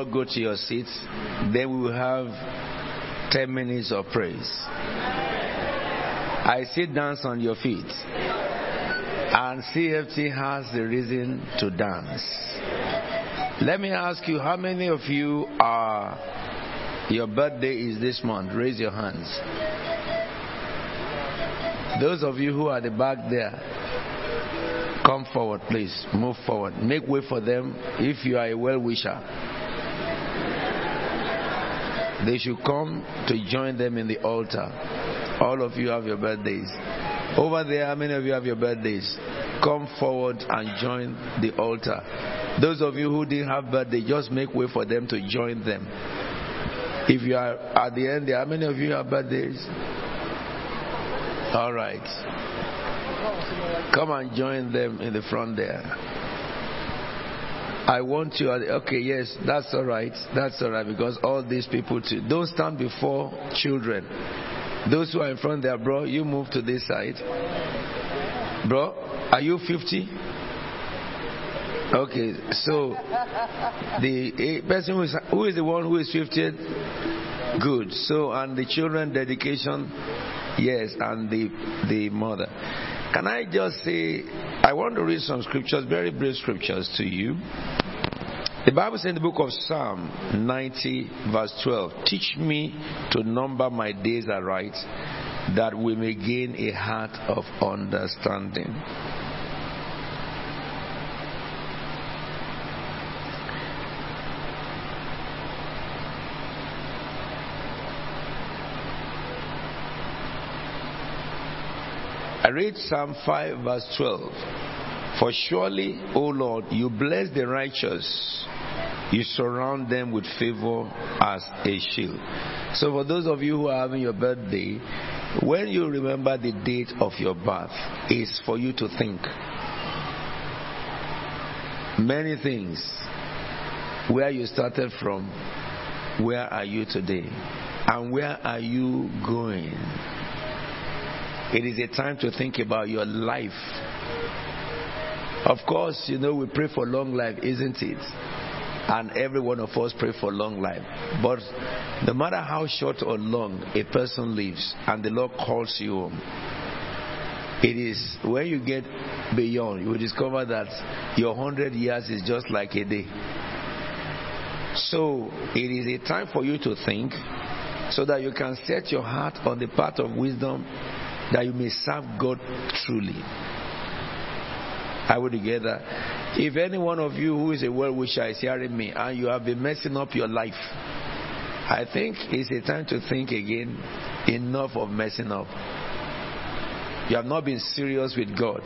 all go to your seats, then we will have 10 minutes of praise. I see dance on your feet. And CFT has the reason to dance. Let me ask you, how many of you are, your birthday is this month? Raise your hands. Those of you who are the back there, come forward, please. Move forward. Make way for them if you are a well wisher. They should come to join them in the altar. All of you have your birthdays. Over there, how many of you have your birthdays? Come forward and join the altar. Those of you who didn't have birthday, just make way for them to join them. If you are at the end there, how many of you have birthdays? All right. Come and join them in the front there. I want you. Okay, yes, that's all right. That's all right because all these people too. Don't stand before children. Those who are in front there, bro, you move to this side. Bro, are you 50? Okay, so the person who is, who is the one who is 50? Good. So, and the children dedication, yes, and the the mother. Can I just say, I want to read some scriptures, very brief scriptures to you. The Bible says in the book of Psalm 90, verse 12, Teach me to number my days aright, that we may gain a heart of understanding. Read Psalm 5, verse 12. For surely, O Lord, you bless the righteous. You surround them with favor as a shield. So, for those of you who are having your birthday, when you remember the date of your birth, is for you to think many things. Where you started from, where are you today? And where are you going? It is a time to think about your life. Of course, you know, we pray for long life, isn't it? And every one of us pray for long life. But no matter how short or long a person lives and the Lord calls you home, it is when you get beyond, you will discover that your hundred years is just like a day. So it is a time for you to think so that you can set your heart on the path of wisdom that you may serve God truly. Are we together? If any one of you who is a well wisher is hearing me and you have been messing up your life, I think it's a time to think again enough of messing up. You have not been serious with God.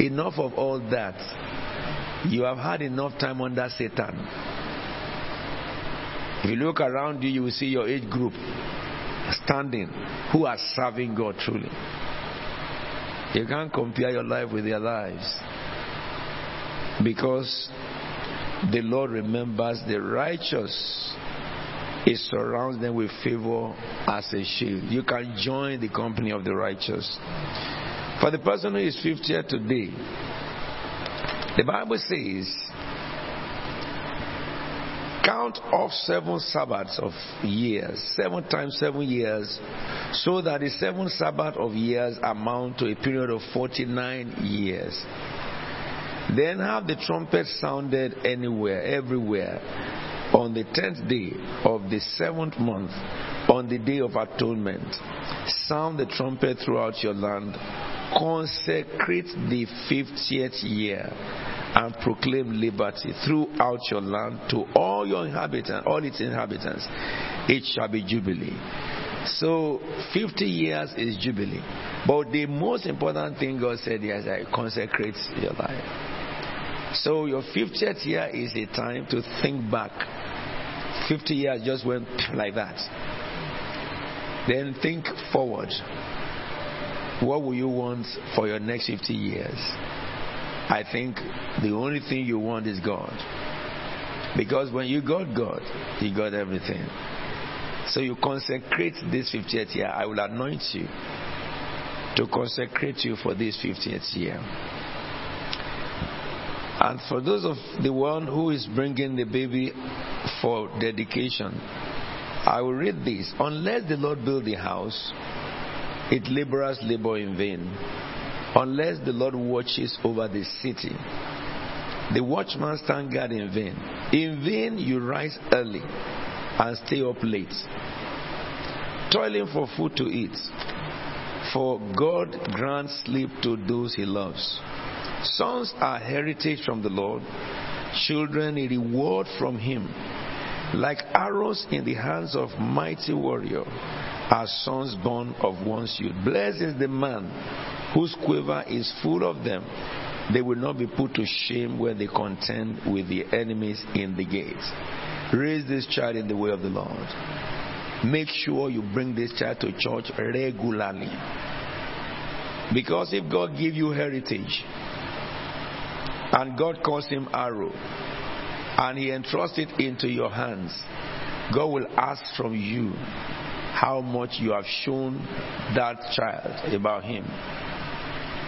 Enough of all that. You have had enough time under Satan. If you look around you, you will see your age group standing who are serving God truly. You can't compare your life with their lives because the Lord remembers the righteous. He surrounds them with favor as a shield. You can join the company of the righteous. For the person who is 50 today, the Bible says, count off seven Sabbaths of years, seven times seven years, so that the seven Sabbath of years amount to a period of 49 years. Then have the trumpet sounded anywhere, everywhere, on the tenth day of the seventh month, on the day of atonement. Sound the trumpet throughout your land. Consecrate the fiftieth year and proclaim liberty throughout your land to all your inhabitants, all its inhabitants. It shall be jubilee. So 50 years is jubilee. But the most important thing God said is that consecrate your life. So your 50th year is a time to think back. 50 years just went like that. Then think forward. What will you want for your next 50 years? I think the only thing you want is God. Because when you got God, you got everything. So you consecrate this 50th year. I will anoint you to consecrate you for this 50th year. And for those of the one who is bringing the baby for dedication, I will read this. Unless the Lord build the house, it laborers labor in vain. Unless the Lord watches over the city, the watchman stand guard in vain. In vain you rise early and stay up late, toiling for food to eat. For God grants sleep to those he loves. Sons are heritage from the Lord, children a reward from him. Like arrows in the hands of mighty warrior are sons born of one's youth. Blessed is the man whose quiver is full of them. They will not be put to shame when they contend with the enemies in the gates. Raise this child in the way of the Lord. Make sure you bring this child to church regularly. Because if God give you heritage, and God calls him arrow, and he entrusts it into your hands, God will ask from you how much you have shown that child about him.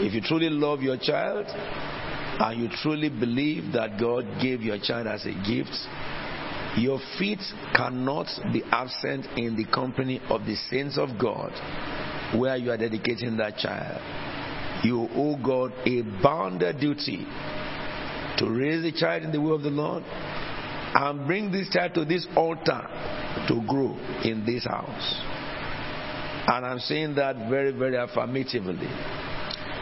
If you truly love your child and you truly believe that God gave your child as a gift, your feet cannot be absent in the company of the saints of God where you are dedicating that child. You owe God a bounden duty to raise the child in the way of the Lord and bring this child to this altar to grow in this house. And I'm saying that very, very affirmatively.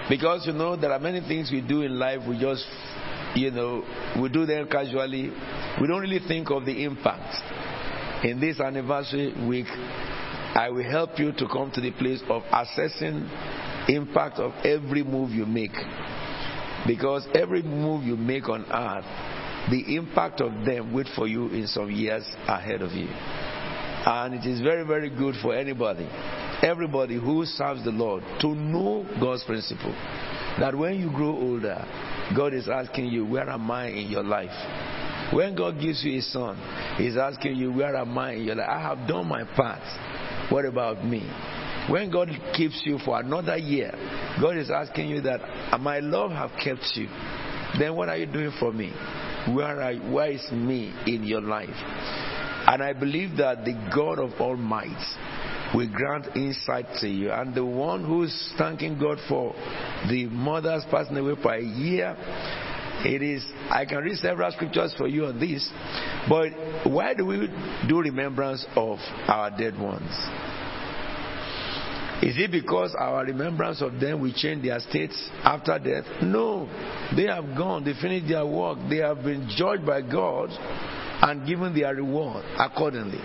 Because, you know, there are many things we do in life, we just, you know, we do them casually. We don't really think of the impact. In this anniversary week, I will help you to come to the place of assessing impact of every move you make. Because every move you make on earth, the impact of them wait for you in some years ahead of you. And it is very, very good for anybody, everybody who serves the Lord, to know God's principle. That when you grow older, God is asking you, Where am I in your life? When God gives you a son, He's asking you, Where am I in your life? I have done my part. What about me? When God keeps you for another year, God is asking you that my love have kept you. Then what are you doing for me? Where, are, where is me in your life? And I believe that the God of all might will grant insight to you. And the one who's thanking God for the mothers passing away for a year, it is, I can read several scriptures for you on this, but why do we do remembrance of our dead ones? Is it because our remembrance of them will change their states after death? No. They have gone, they finished their work, they have been judged by God and given their reward accordingly.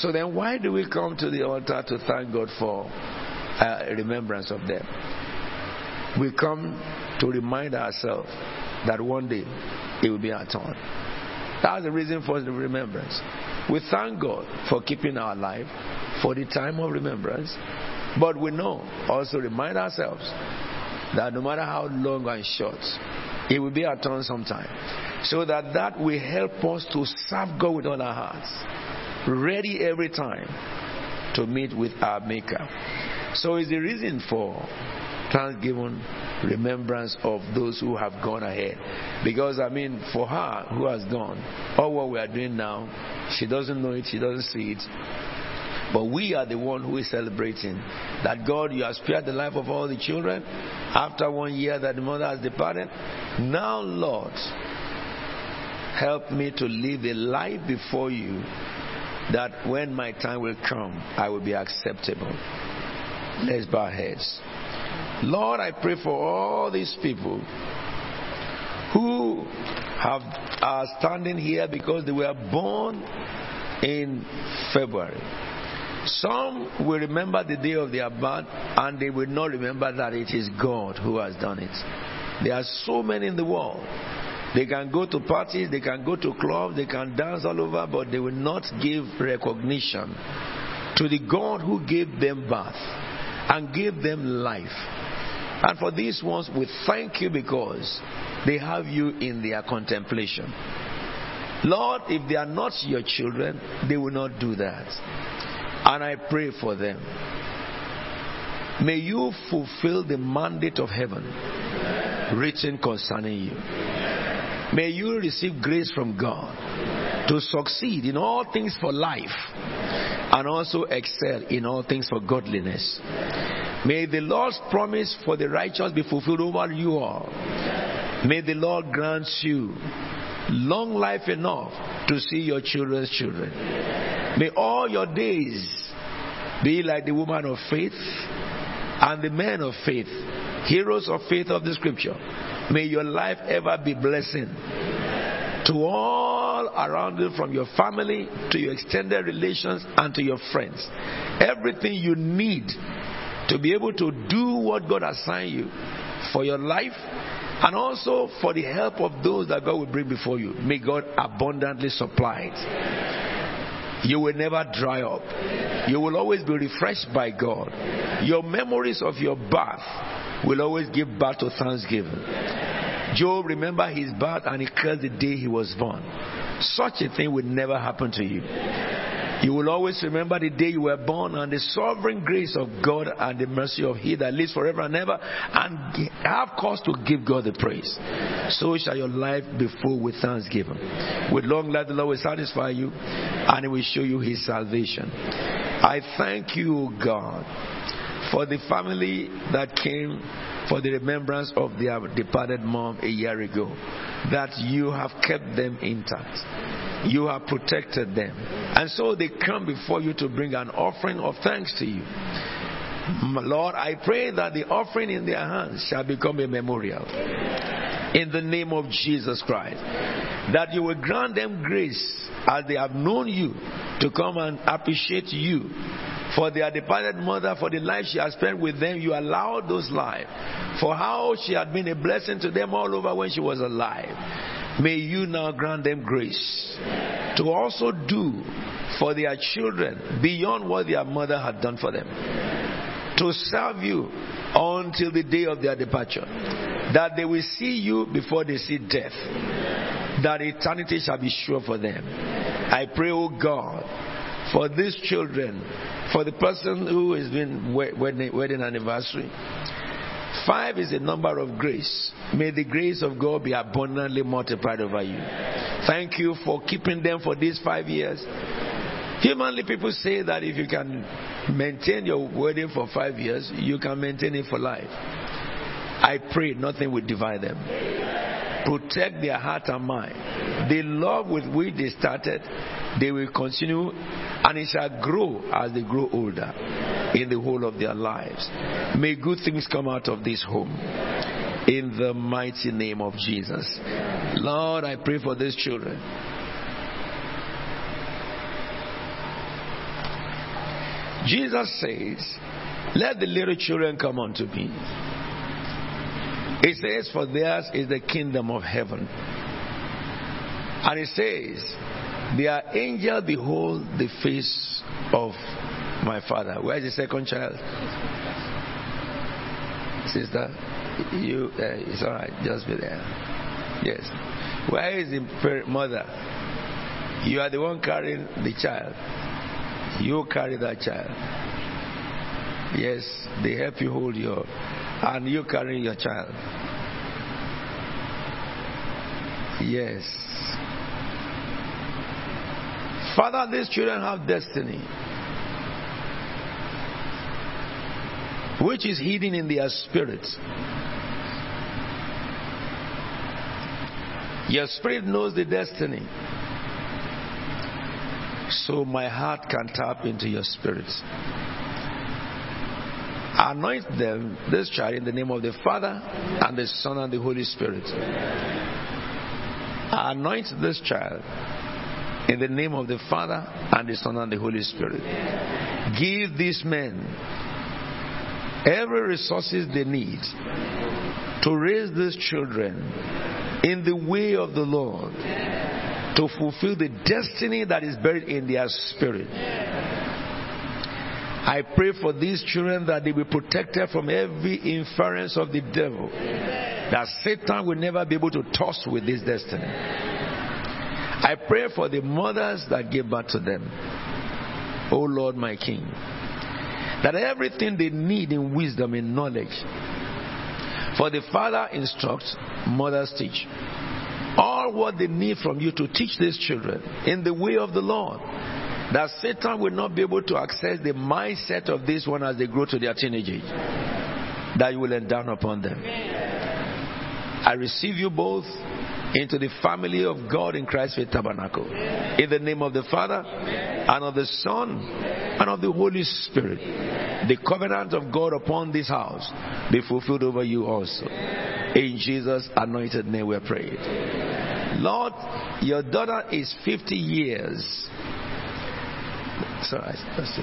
So then, why do we come to the altar to thank God for uh, remembrance of them? We come to remind ourselves that one day it will be our turn. That's the reason for the remembrance. We thank God for keeping our life for the time of remembrance, but we know, also remind ourselves that no matter how long and short, it will be our turn sometime. So that that will help us to serve God with all our hearts, ready every time to meet with our Maker. So it's the reason for Thanksgiving remembrance of those who have gone ahead. Because, I mean, for her who has gone, all what we are doing now, she doesn't know it, she doesn't see it. But we are the one who is celebrating that God, you have spared the life of all the children after one year that the mother has departed. Now, Lord, help me to live a life before you that when my time will come, I will be acceptable. Let's bow heads. Lord, I pray for all these people who have are standing here because they were born in February. Some will remember the day of their birth and they will not remember that it is God who has done it. There are so many in the world. They can go to parties, they can go to clubs, they can dance all over, but they will not give recognition to the God who gave them birth and gave them life. And for these ones, we thank you because they have you in their contemplation. Lord, if they are not your children, they will not do that. And I pray for them. May you fulfill the mandate of heaven written concerning you. May you receive grace from God to succeed in all things for life and also excel in all things for godliness. May the Lord's promise for the righteous be fulfilled over you all. May the Lord grant you long life enough to see your children's children. May all your days be like the woman of faith and the men of faith, heroes of faith of the scripture. May your life ever be blessing to all around you, from your family to your extended relations and to your friends. Everything you need to be able to do what God assigned you for your life and also for the help of those that God will bring before you. May God abundantly supply it. You will never dry up. You will always be refreshed by God. Your memories of your birth will always give birth to thanksgiving. Job remembered his birth and he cursed the day he was born. Such a thing will never happen to you. You will always remember the day you were born and the sovereign grace of God and the mercy of He that lives forever and ever, and have cause to give God the praise. So shall your life be full with thanksgiving. With long life, the Lord will satisfy you and He will show you His salvation. I thank you, God, for the family that came for the remembrance of their departed mom a year ago, that you have kept them intact. You have protected them. And so they come before you to bring an offering of thanks to you. Lord, I pray that the offering in their hands shall become a memorial. In the name of Jesus Christ. That you will grant them grace as they have known you to come and appreciate you for their departed mother, for the life she has spent with them, you allowed those lives. For how she had been a blessing to them all over when she was alive. May you now grant them grace to also do for their children beyond what their mother had done for them. To serve you until the day of their departure. That they will see you before they see death. That eternity shall be sure for them. I pray, O oh God, for these children, for the person who has been wedding, wedding anniversary. Five is a number of grace. May the grace of God be abundantly multiplied over you. Thank you for keeping them for these five years. Humanly, people say that if you can maintain your wedding for five years, you can maintain it for life. I pray nothing will divide them. Protect their heart and mind. The love with which they started, they will continue and it shall grow as they grow older in the whole of their lives. May good things come out of this home. In the mighty name of Jesus. Lord, I pray for these children. Jesus says, Let the little children come unto me. It says, For theirs is the kingdom of heaven. And it says, Their angel behold the face of my father. Where is the second child? Sister, you, uh, it's all right, just be there. Yes. Where is the mother? You are the one carrying the child. You carry that child. Yes, they help you hold your And you carrying your child. Yes. Father, these children have destiny. Which is hidden in their spirits. Your spirit knows the destiny. So my heart can tap into your spirit. Anoint them, this child, in the name of the Father and the Son and the Holy Spirit. Anoint this child in the name of the Father and the Son and the Holy Spirit. Give these men every resources they need to raise these children in the way of the Lord to fulfill the destiny that is buried in their spirit. I pray for these children that they be protected from every inference of the devil, that Satan will never be able to toss with this destiny. I pray for the mothers that give birth to them. Oh Lord, my King, that everything they need in wisdom and knowledge, for the father instructs, mothers teach. All what they need from you to teach these children in the way of the Lord. That Satan will not be able to access the mindset of this one as they grow to their teenage age. That you will endow upon them. I receive you both into the family of God in Christ Faith Tabernacle. In the name of the Father and of the Son and of the Holy Spirit. The covenant of God upon this house be fulfilled over you also. In Jesus' anointed name we pray. Lord, your daughter is 50 years. Sorry, let's see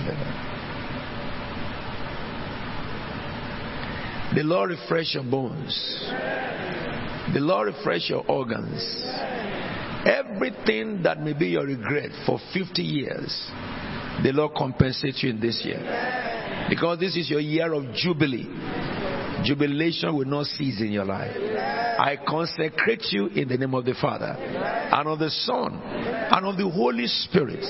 The Lord refresh your bones. The Lord refresh your organs. Everything that may be your regret for 50 years, the Lord compensate you in this year. Because this is your year of jubilee. Jubilation will not cease in your life. I consecrate you in the name of the Father and of the Son and of the Holy Spirit.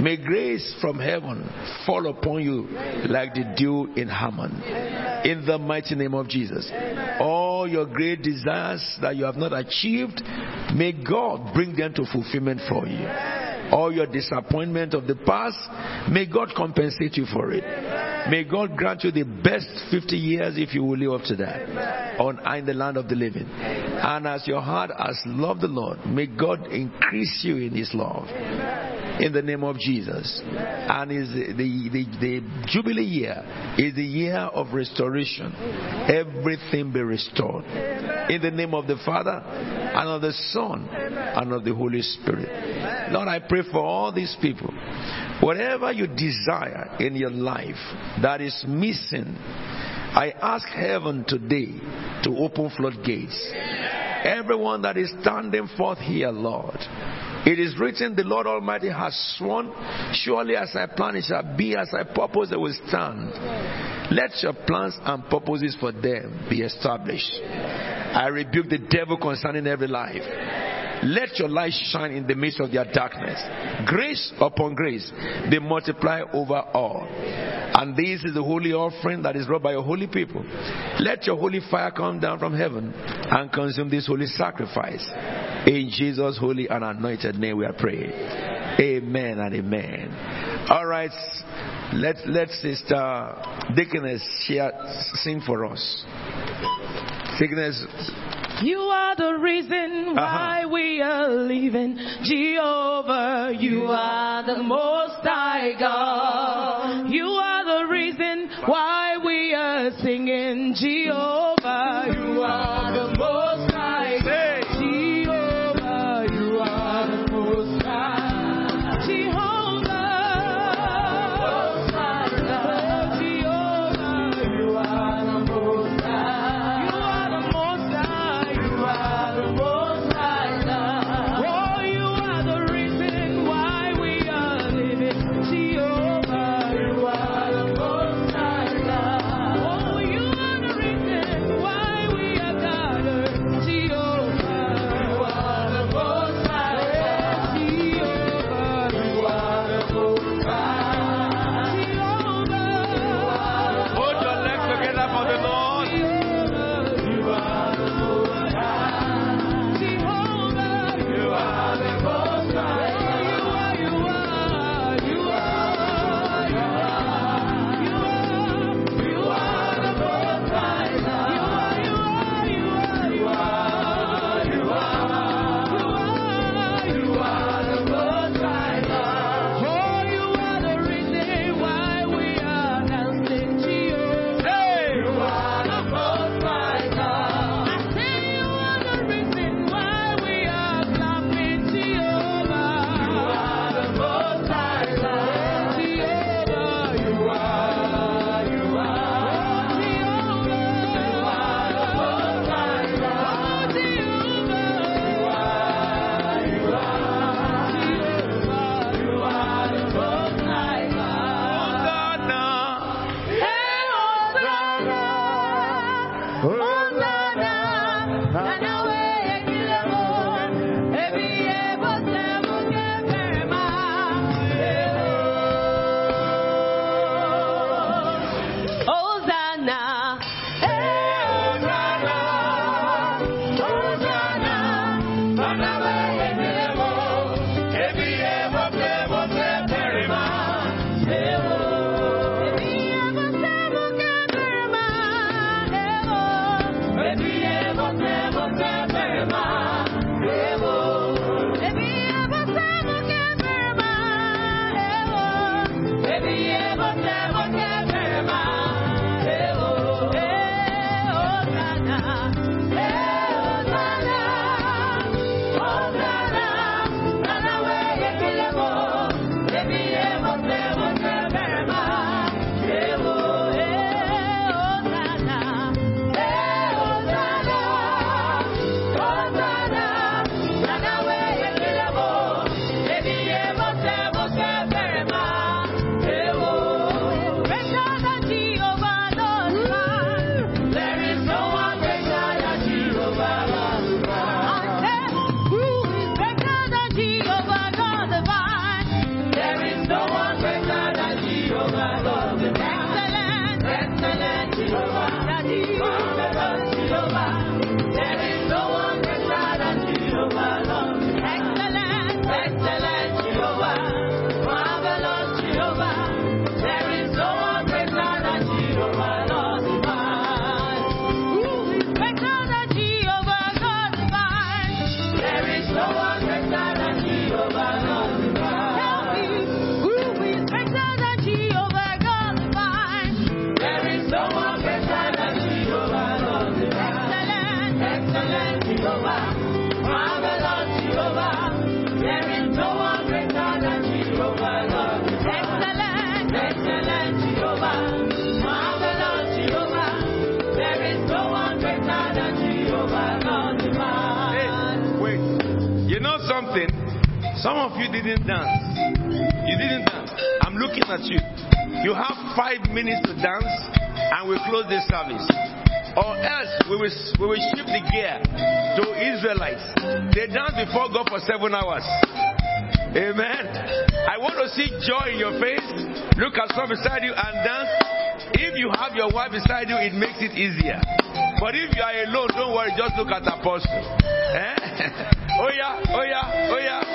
May grace from heaven fall upon you like the dew in Hermon. In the mighty name of Jesus. All your great desires that you have not achieved, may God bring them to fulfillment for you. All your disappointment of the past, may God compensate you for it. May God grant you the best 50 years if you will live up to that on in the land of the living. And as your heart has loved the Lord, may God increase you in His love. In the name of Jesus. And is the, the, the Jubilee year is the year of restoration. Everything be restored. In the name of the Father and of the Son and of the Holy Spirit. Lord, I pray for all these people. Whatever you desire in your life that is missing, I ask heaven today to open floodgates. Everyone that is standing forth here, Lord, it is written, the Lord Almighty has sworn, surely as I plan it shall be, as I purpose they will stand. Let your plans and purposes for them be established. I rebuke the devil concerning every life. Let your light shine in the midst of their darkness. Grace upon grace they multiply over all. And this is the holy offering that is brought by your holy people. Let your holy fire come down from heaven and consume this holy sacrifice. In Jesus' holy and anointed name we are praying. Amen and amen. All right, let let Sister Deaconess share, sing for us. Deaconess, You are the reason uh-huh. why we are living, Jehovah. You are the most high God. You are the reason why we are singing, Jehovah. You are didn't dance. You didn't dance. I'm looking at you. You have five minutes to dance, and we close this service. Or else we will, we will shift the gear to Israelites. They dance before God for seven hours. Amen. I want to see joy in your face. Look at someone beside you and dance. If you have your wife beside you, it makes it easier. But if you are alone, don't worry, just look at the Apostle. Eh? oh yeah, oh yeah, oh yeah.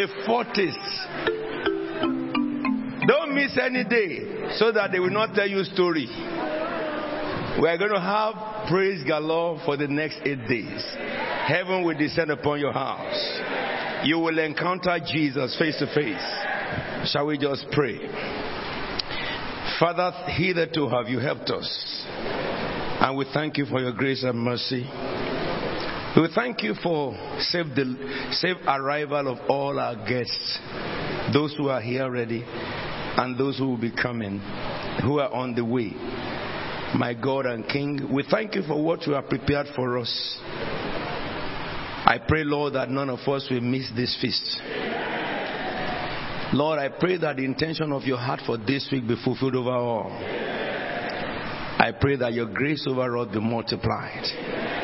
A foretaste. Don't miss any day so that they will not tell you story. We are going to have praise galore for the next eight days. Heaven will descend upon your house. You will encounter Jesus face to face. Shall we just pray? Father, hitherto have you helped us. And we thank you for your grace and mercy. We thank you for safe, del- safe arrival of all our guests, those who are here already and those who will be coming, who are on the way. My God and King, we thank you for what you have prepared for us. I pray, Lord, that none of us will miss this feast. Lord, I pray that the intention of your heart for this week be fulfilled over all. I pray that your grace over us be multiplied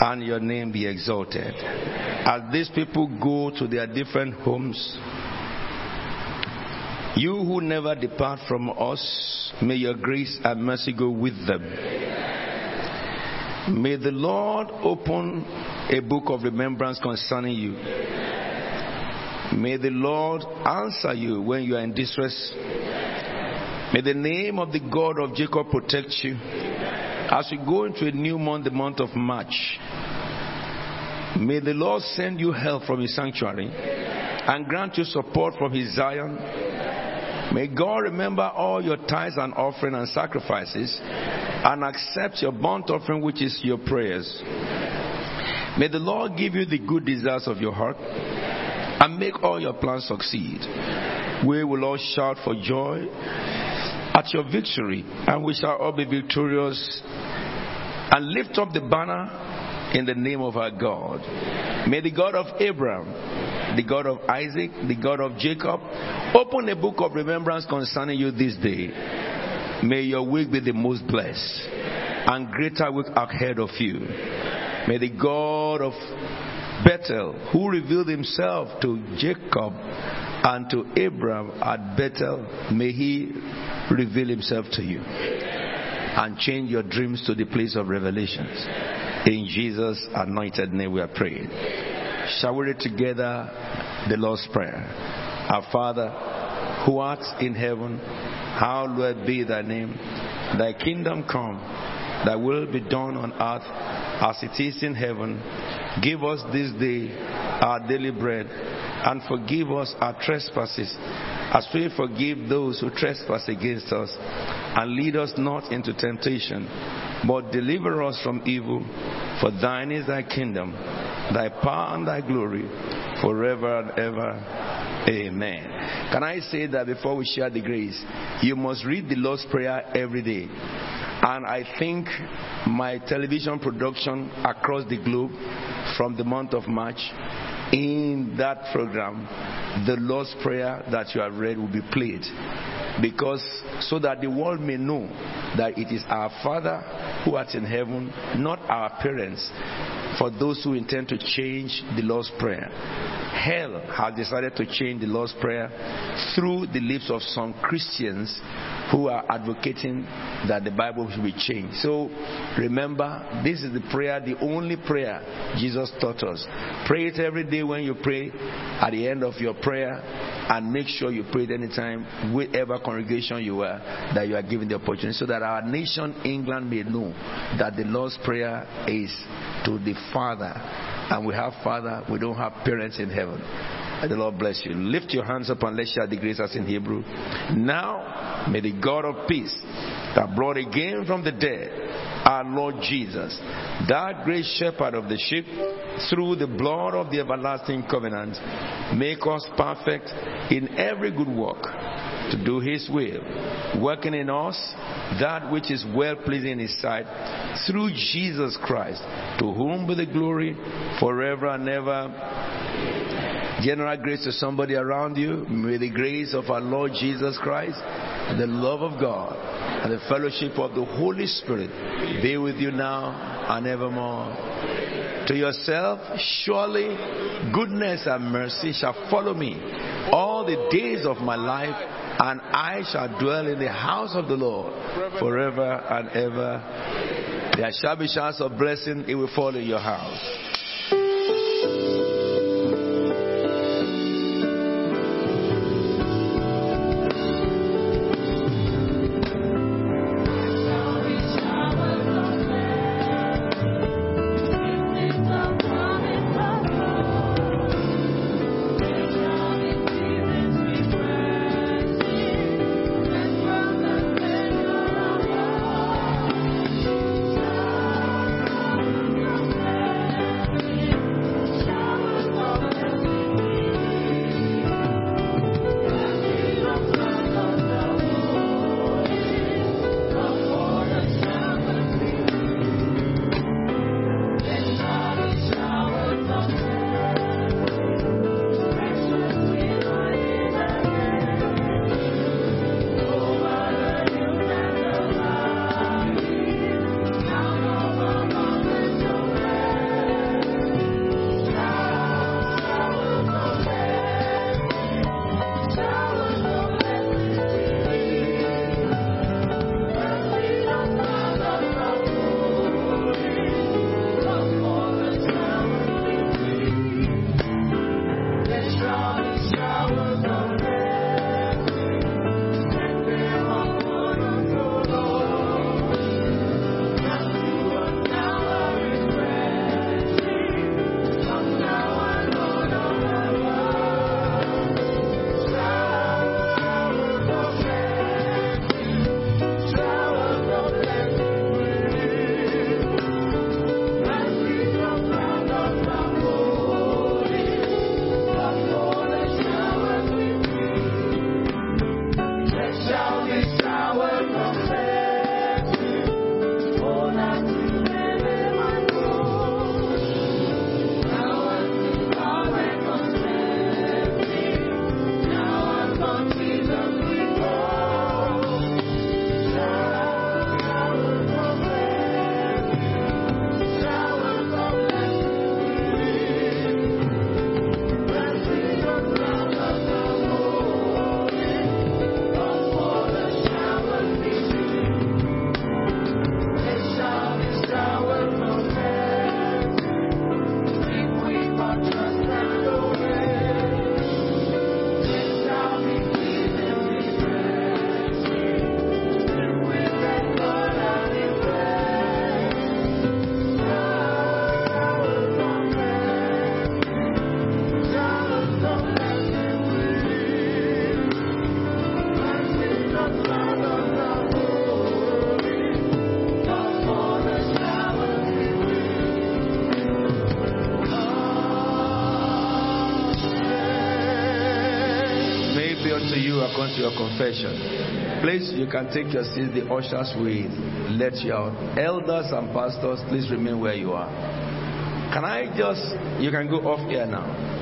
and your name be exalted. As these people go to their different homes, you who never depart from us, may your grace and mercy go with them. May the Lord open a book of remembrance concerning you. May the Lord answer you when you are in distress. May the name of the God of Jacob protect you as you go into a new month, the month of March. May the Lord send you help from his sanctuary and grant you support from his Zion. May God remember all your tithes and offering and sacrifices and accept your burnt offering, which is your prayers. May the Lord give you the good desires of your heart and make all your plans succeed. We will all shout for joy at your victory, and we shall all be victorious and lift up the banner in the name of our God. May the God of Abraham, the God of Isaac, the God of Jacob, open a book of remembrance concerning you this day. May your week be the most blessed and greater week ahead of you. May the God of Bethel, who revealed himself to Jacob and to Abraham at Bethel, may he reveal himself to you and change your dreams to the place of revelations. In Jesus' anointed name we are praying. Shall we read together the Lord's Prayer? Our Father, who art in heaven, hallowed be thy name. Thy kingdom come, thy will be done on earth as it is in heaven. Give us this day our daily bread and forgive us our trespasses as we forgive those who trespass against us. And lead us not into temptation, but deliver us from evil. For thine is thy kingdom, thy power and thy glory, forever and ever. Amen. Can I say that before we share the grace, you must read the Lord's Prayer every day. And I think my television production across the globe from the month of March, in that program, the Lord's Prayer that you have read will be played. Because so that the world may know that it is our Father who art in heaven, not our parents, for those who intend to change the Lord's Prayer. Hell has decided to change the Lord's Prayer through the lips of some Christians who are advocating that the Bible should be changed. So remember, this is the prayer, the only prayer Jesus taught us. Pray it every day when you pray, at the end of your prayer, and make sure you pray anytime, whatever congregation you are, that you are given the opportunity, so that our nation, England, may know that the Lord's Prayer is to the Father. And we have Father, we don't have parents in heaven. May the Lord bless you. Lift your hands up and let's share the grace as in Hebrew. Now, may the God of peace that brought again from the dead our Lord Jesus, that great shepherd of the sheep, through the blood of the everlasting covenant, make us perfect in every good work to do his will, working in us that which is well pleasing in his sight, through Jesus Christ, to whom be the glory forever and ever. General grace to somebody around you. May the grace of our Lord Jesus Christ, the love of God, and the fellowship of the Holy Spirit be with you now and evermore. To yourself, surely goodness and mercy shall follow me all the days of my life, and I shall dwell in the house of the Lord forever and ever. There shall be showers of blessing, it will fall in your house. Please, you can take your seat. The ushers will let you out. Elders and pastors, please remain where you are. Can I just, you can go off here now.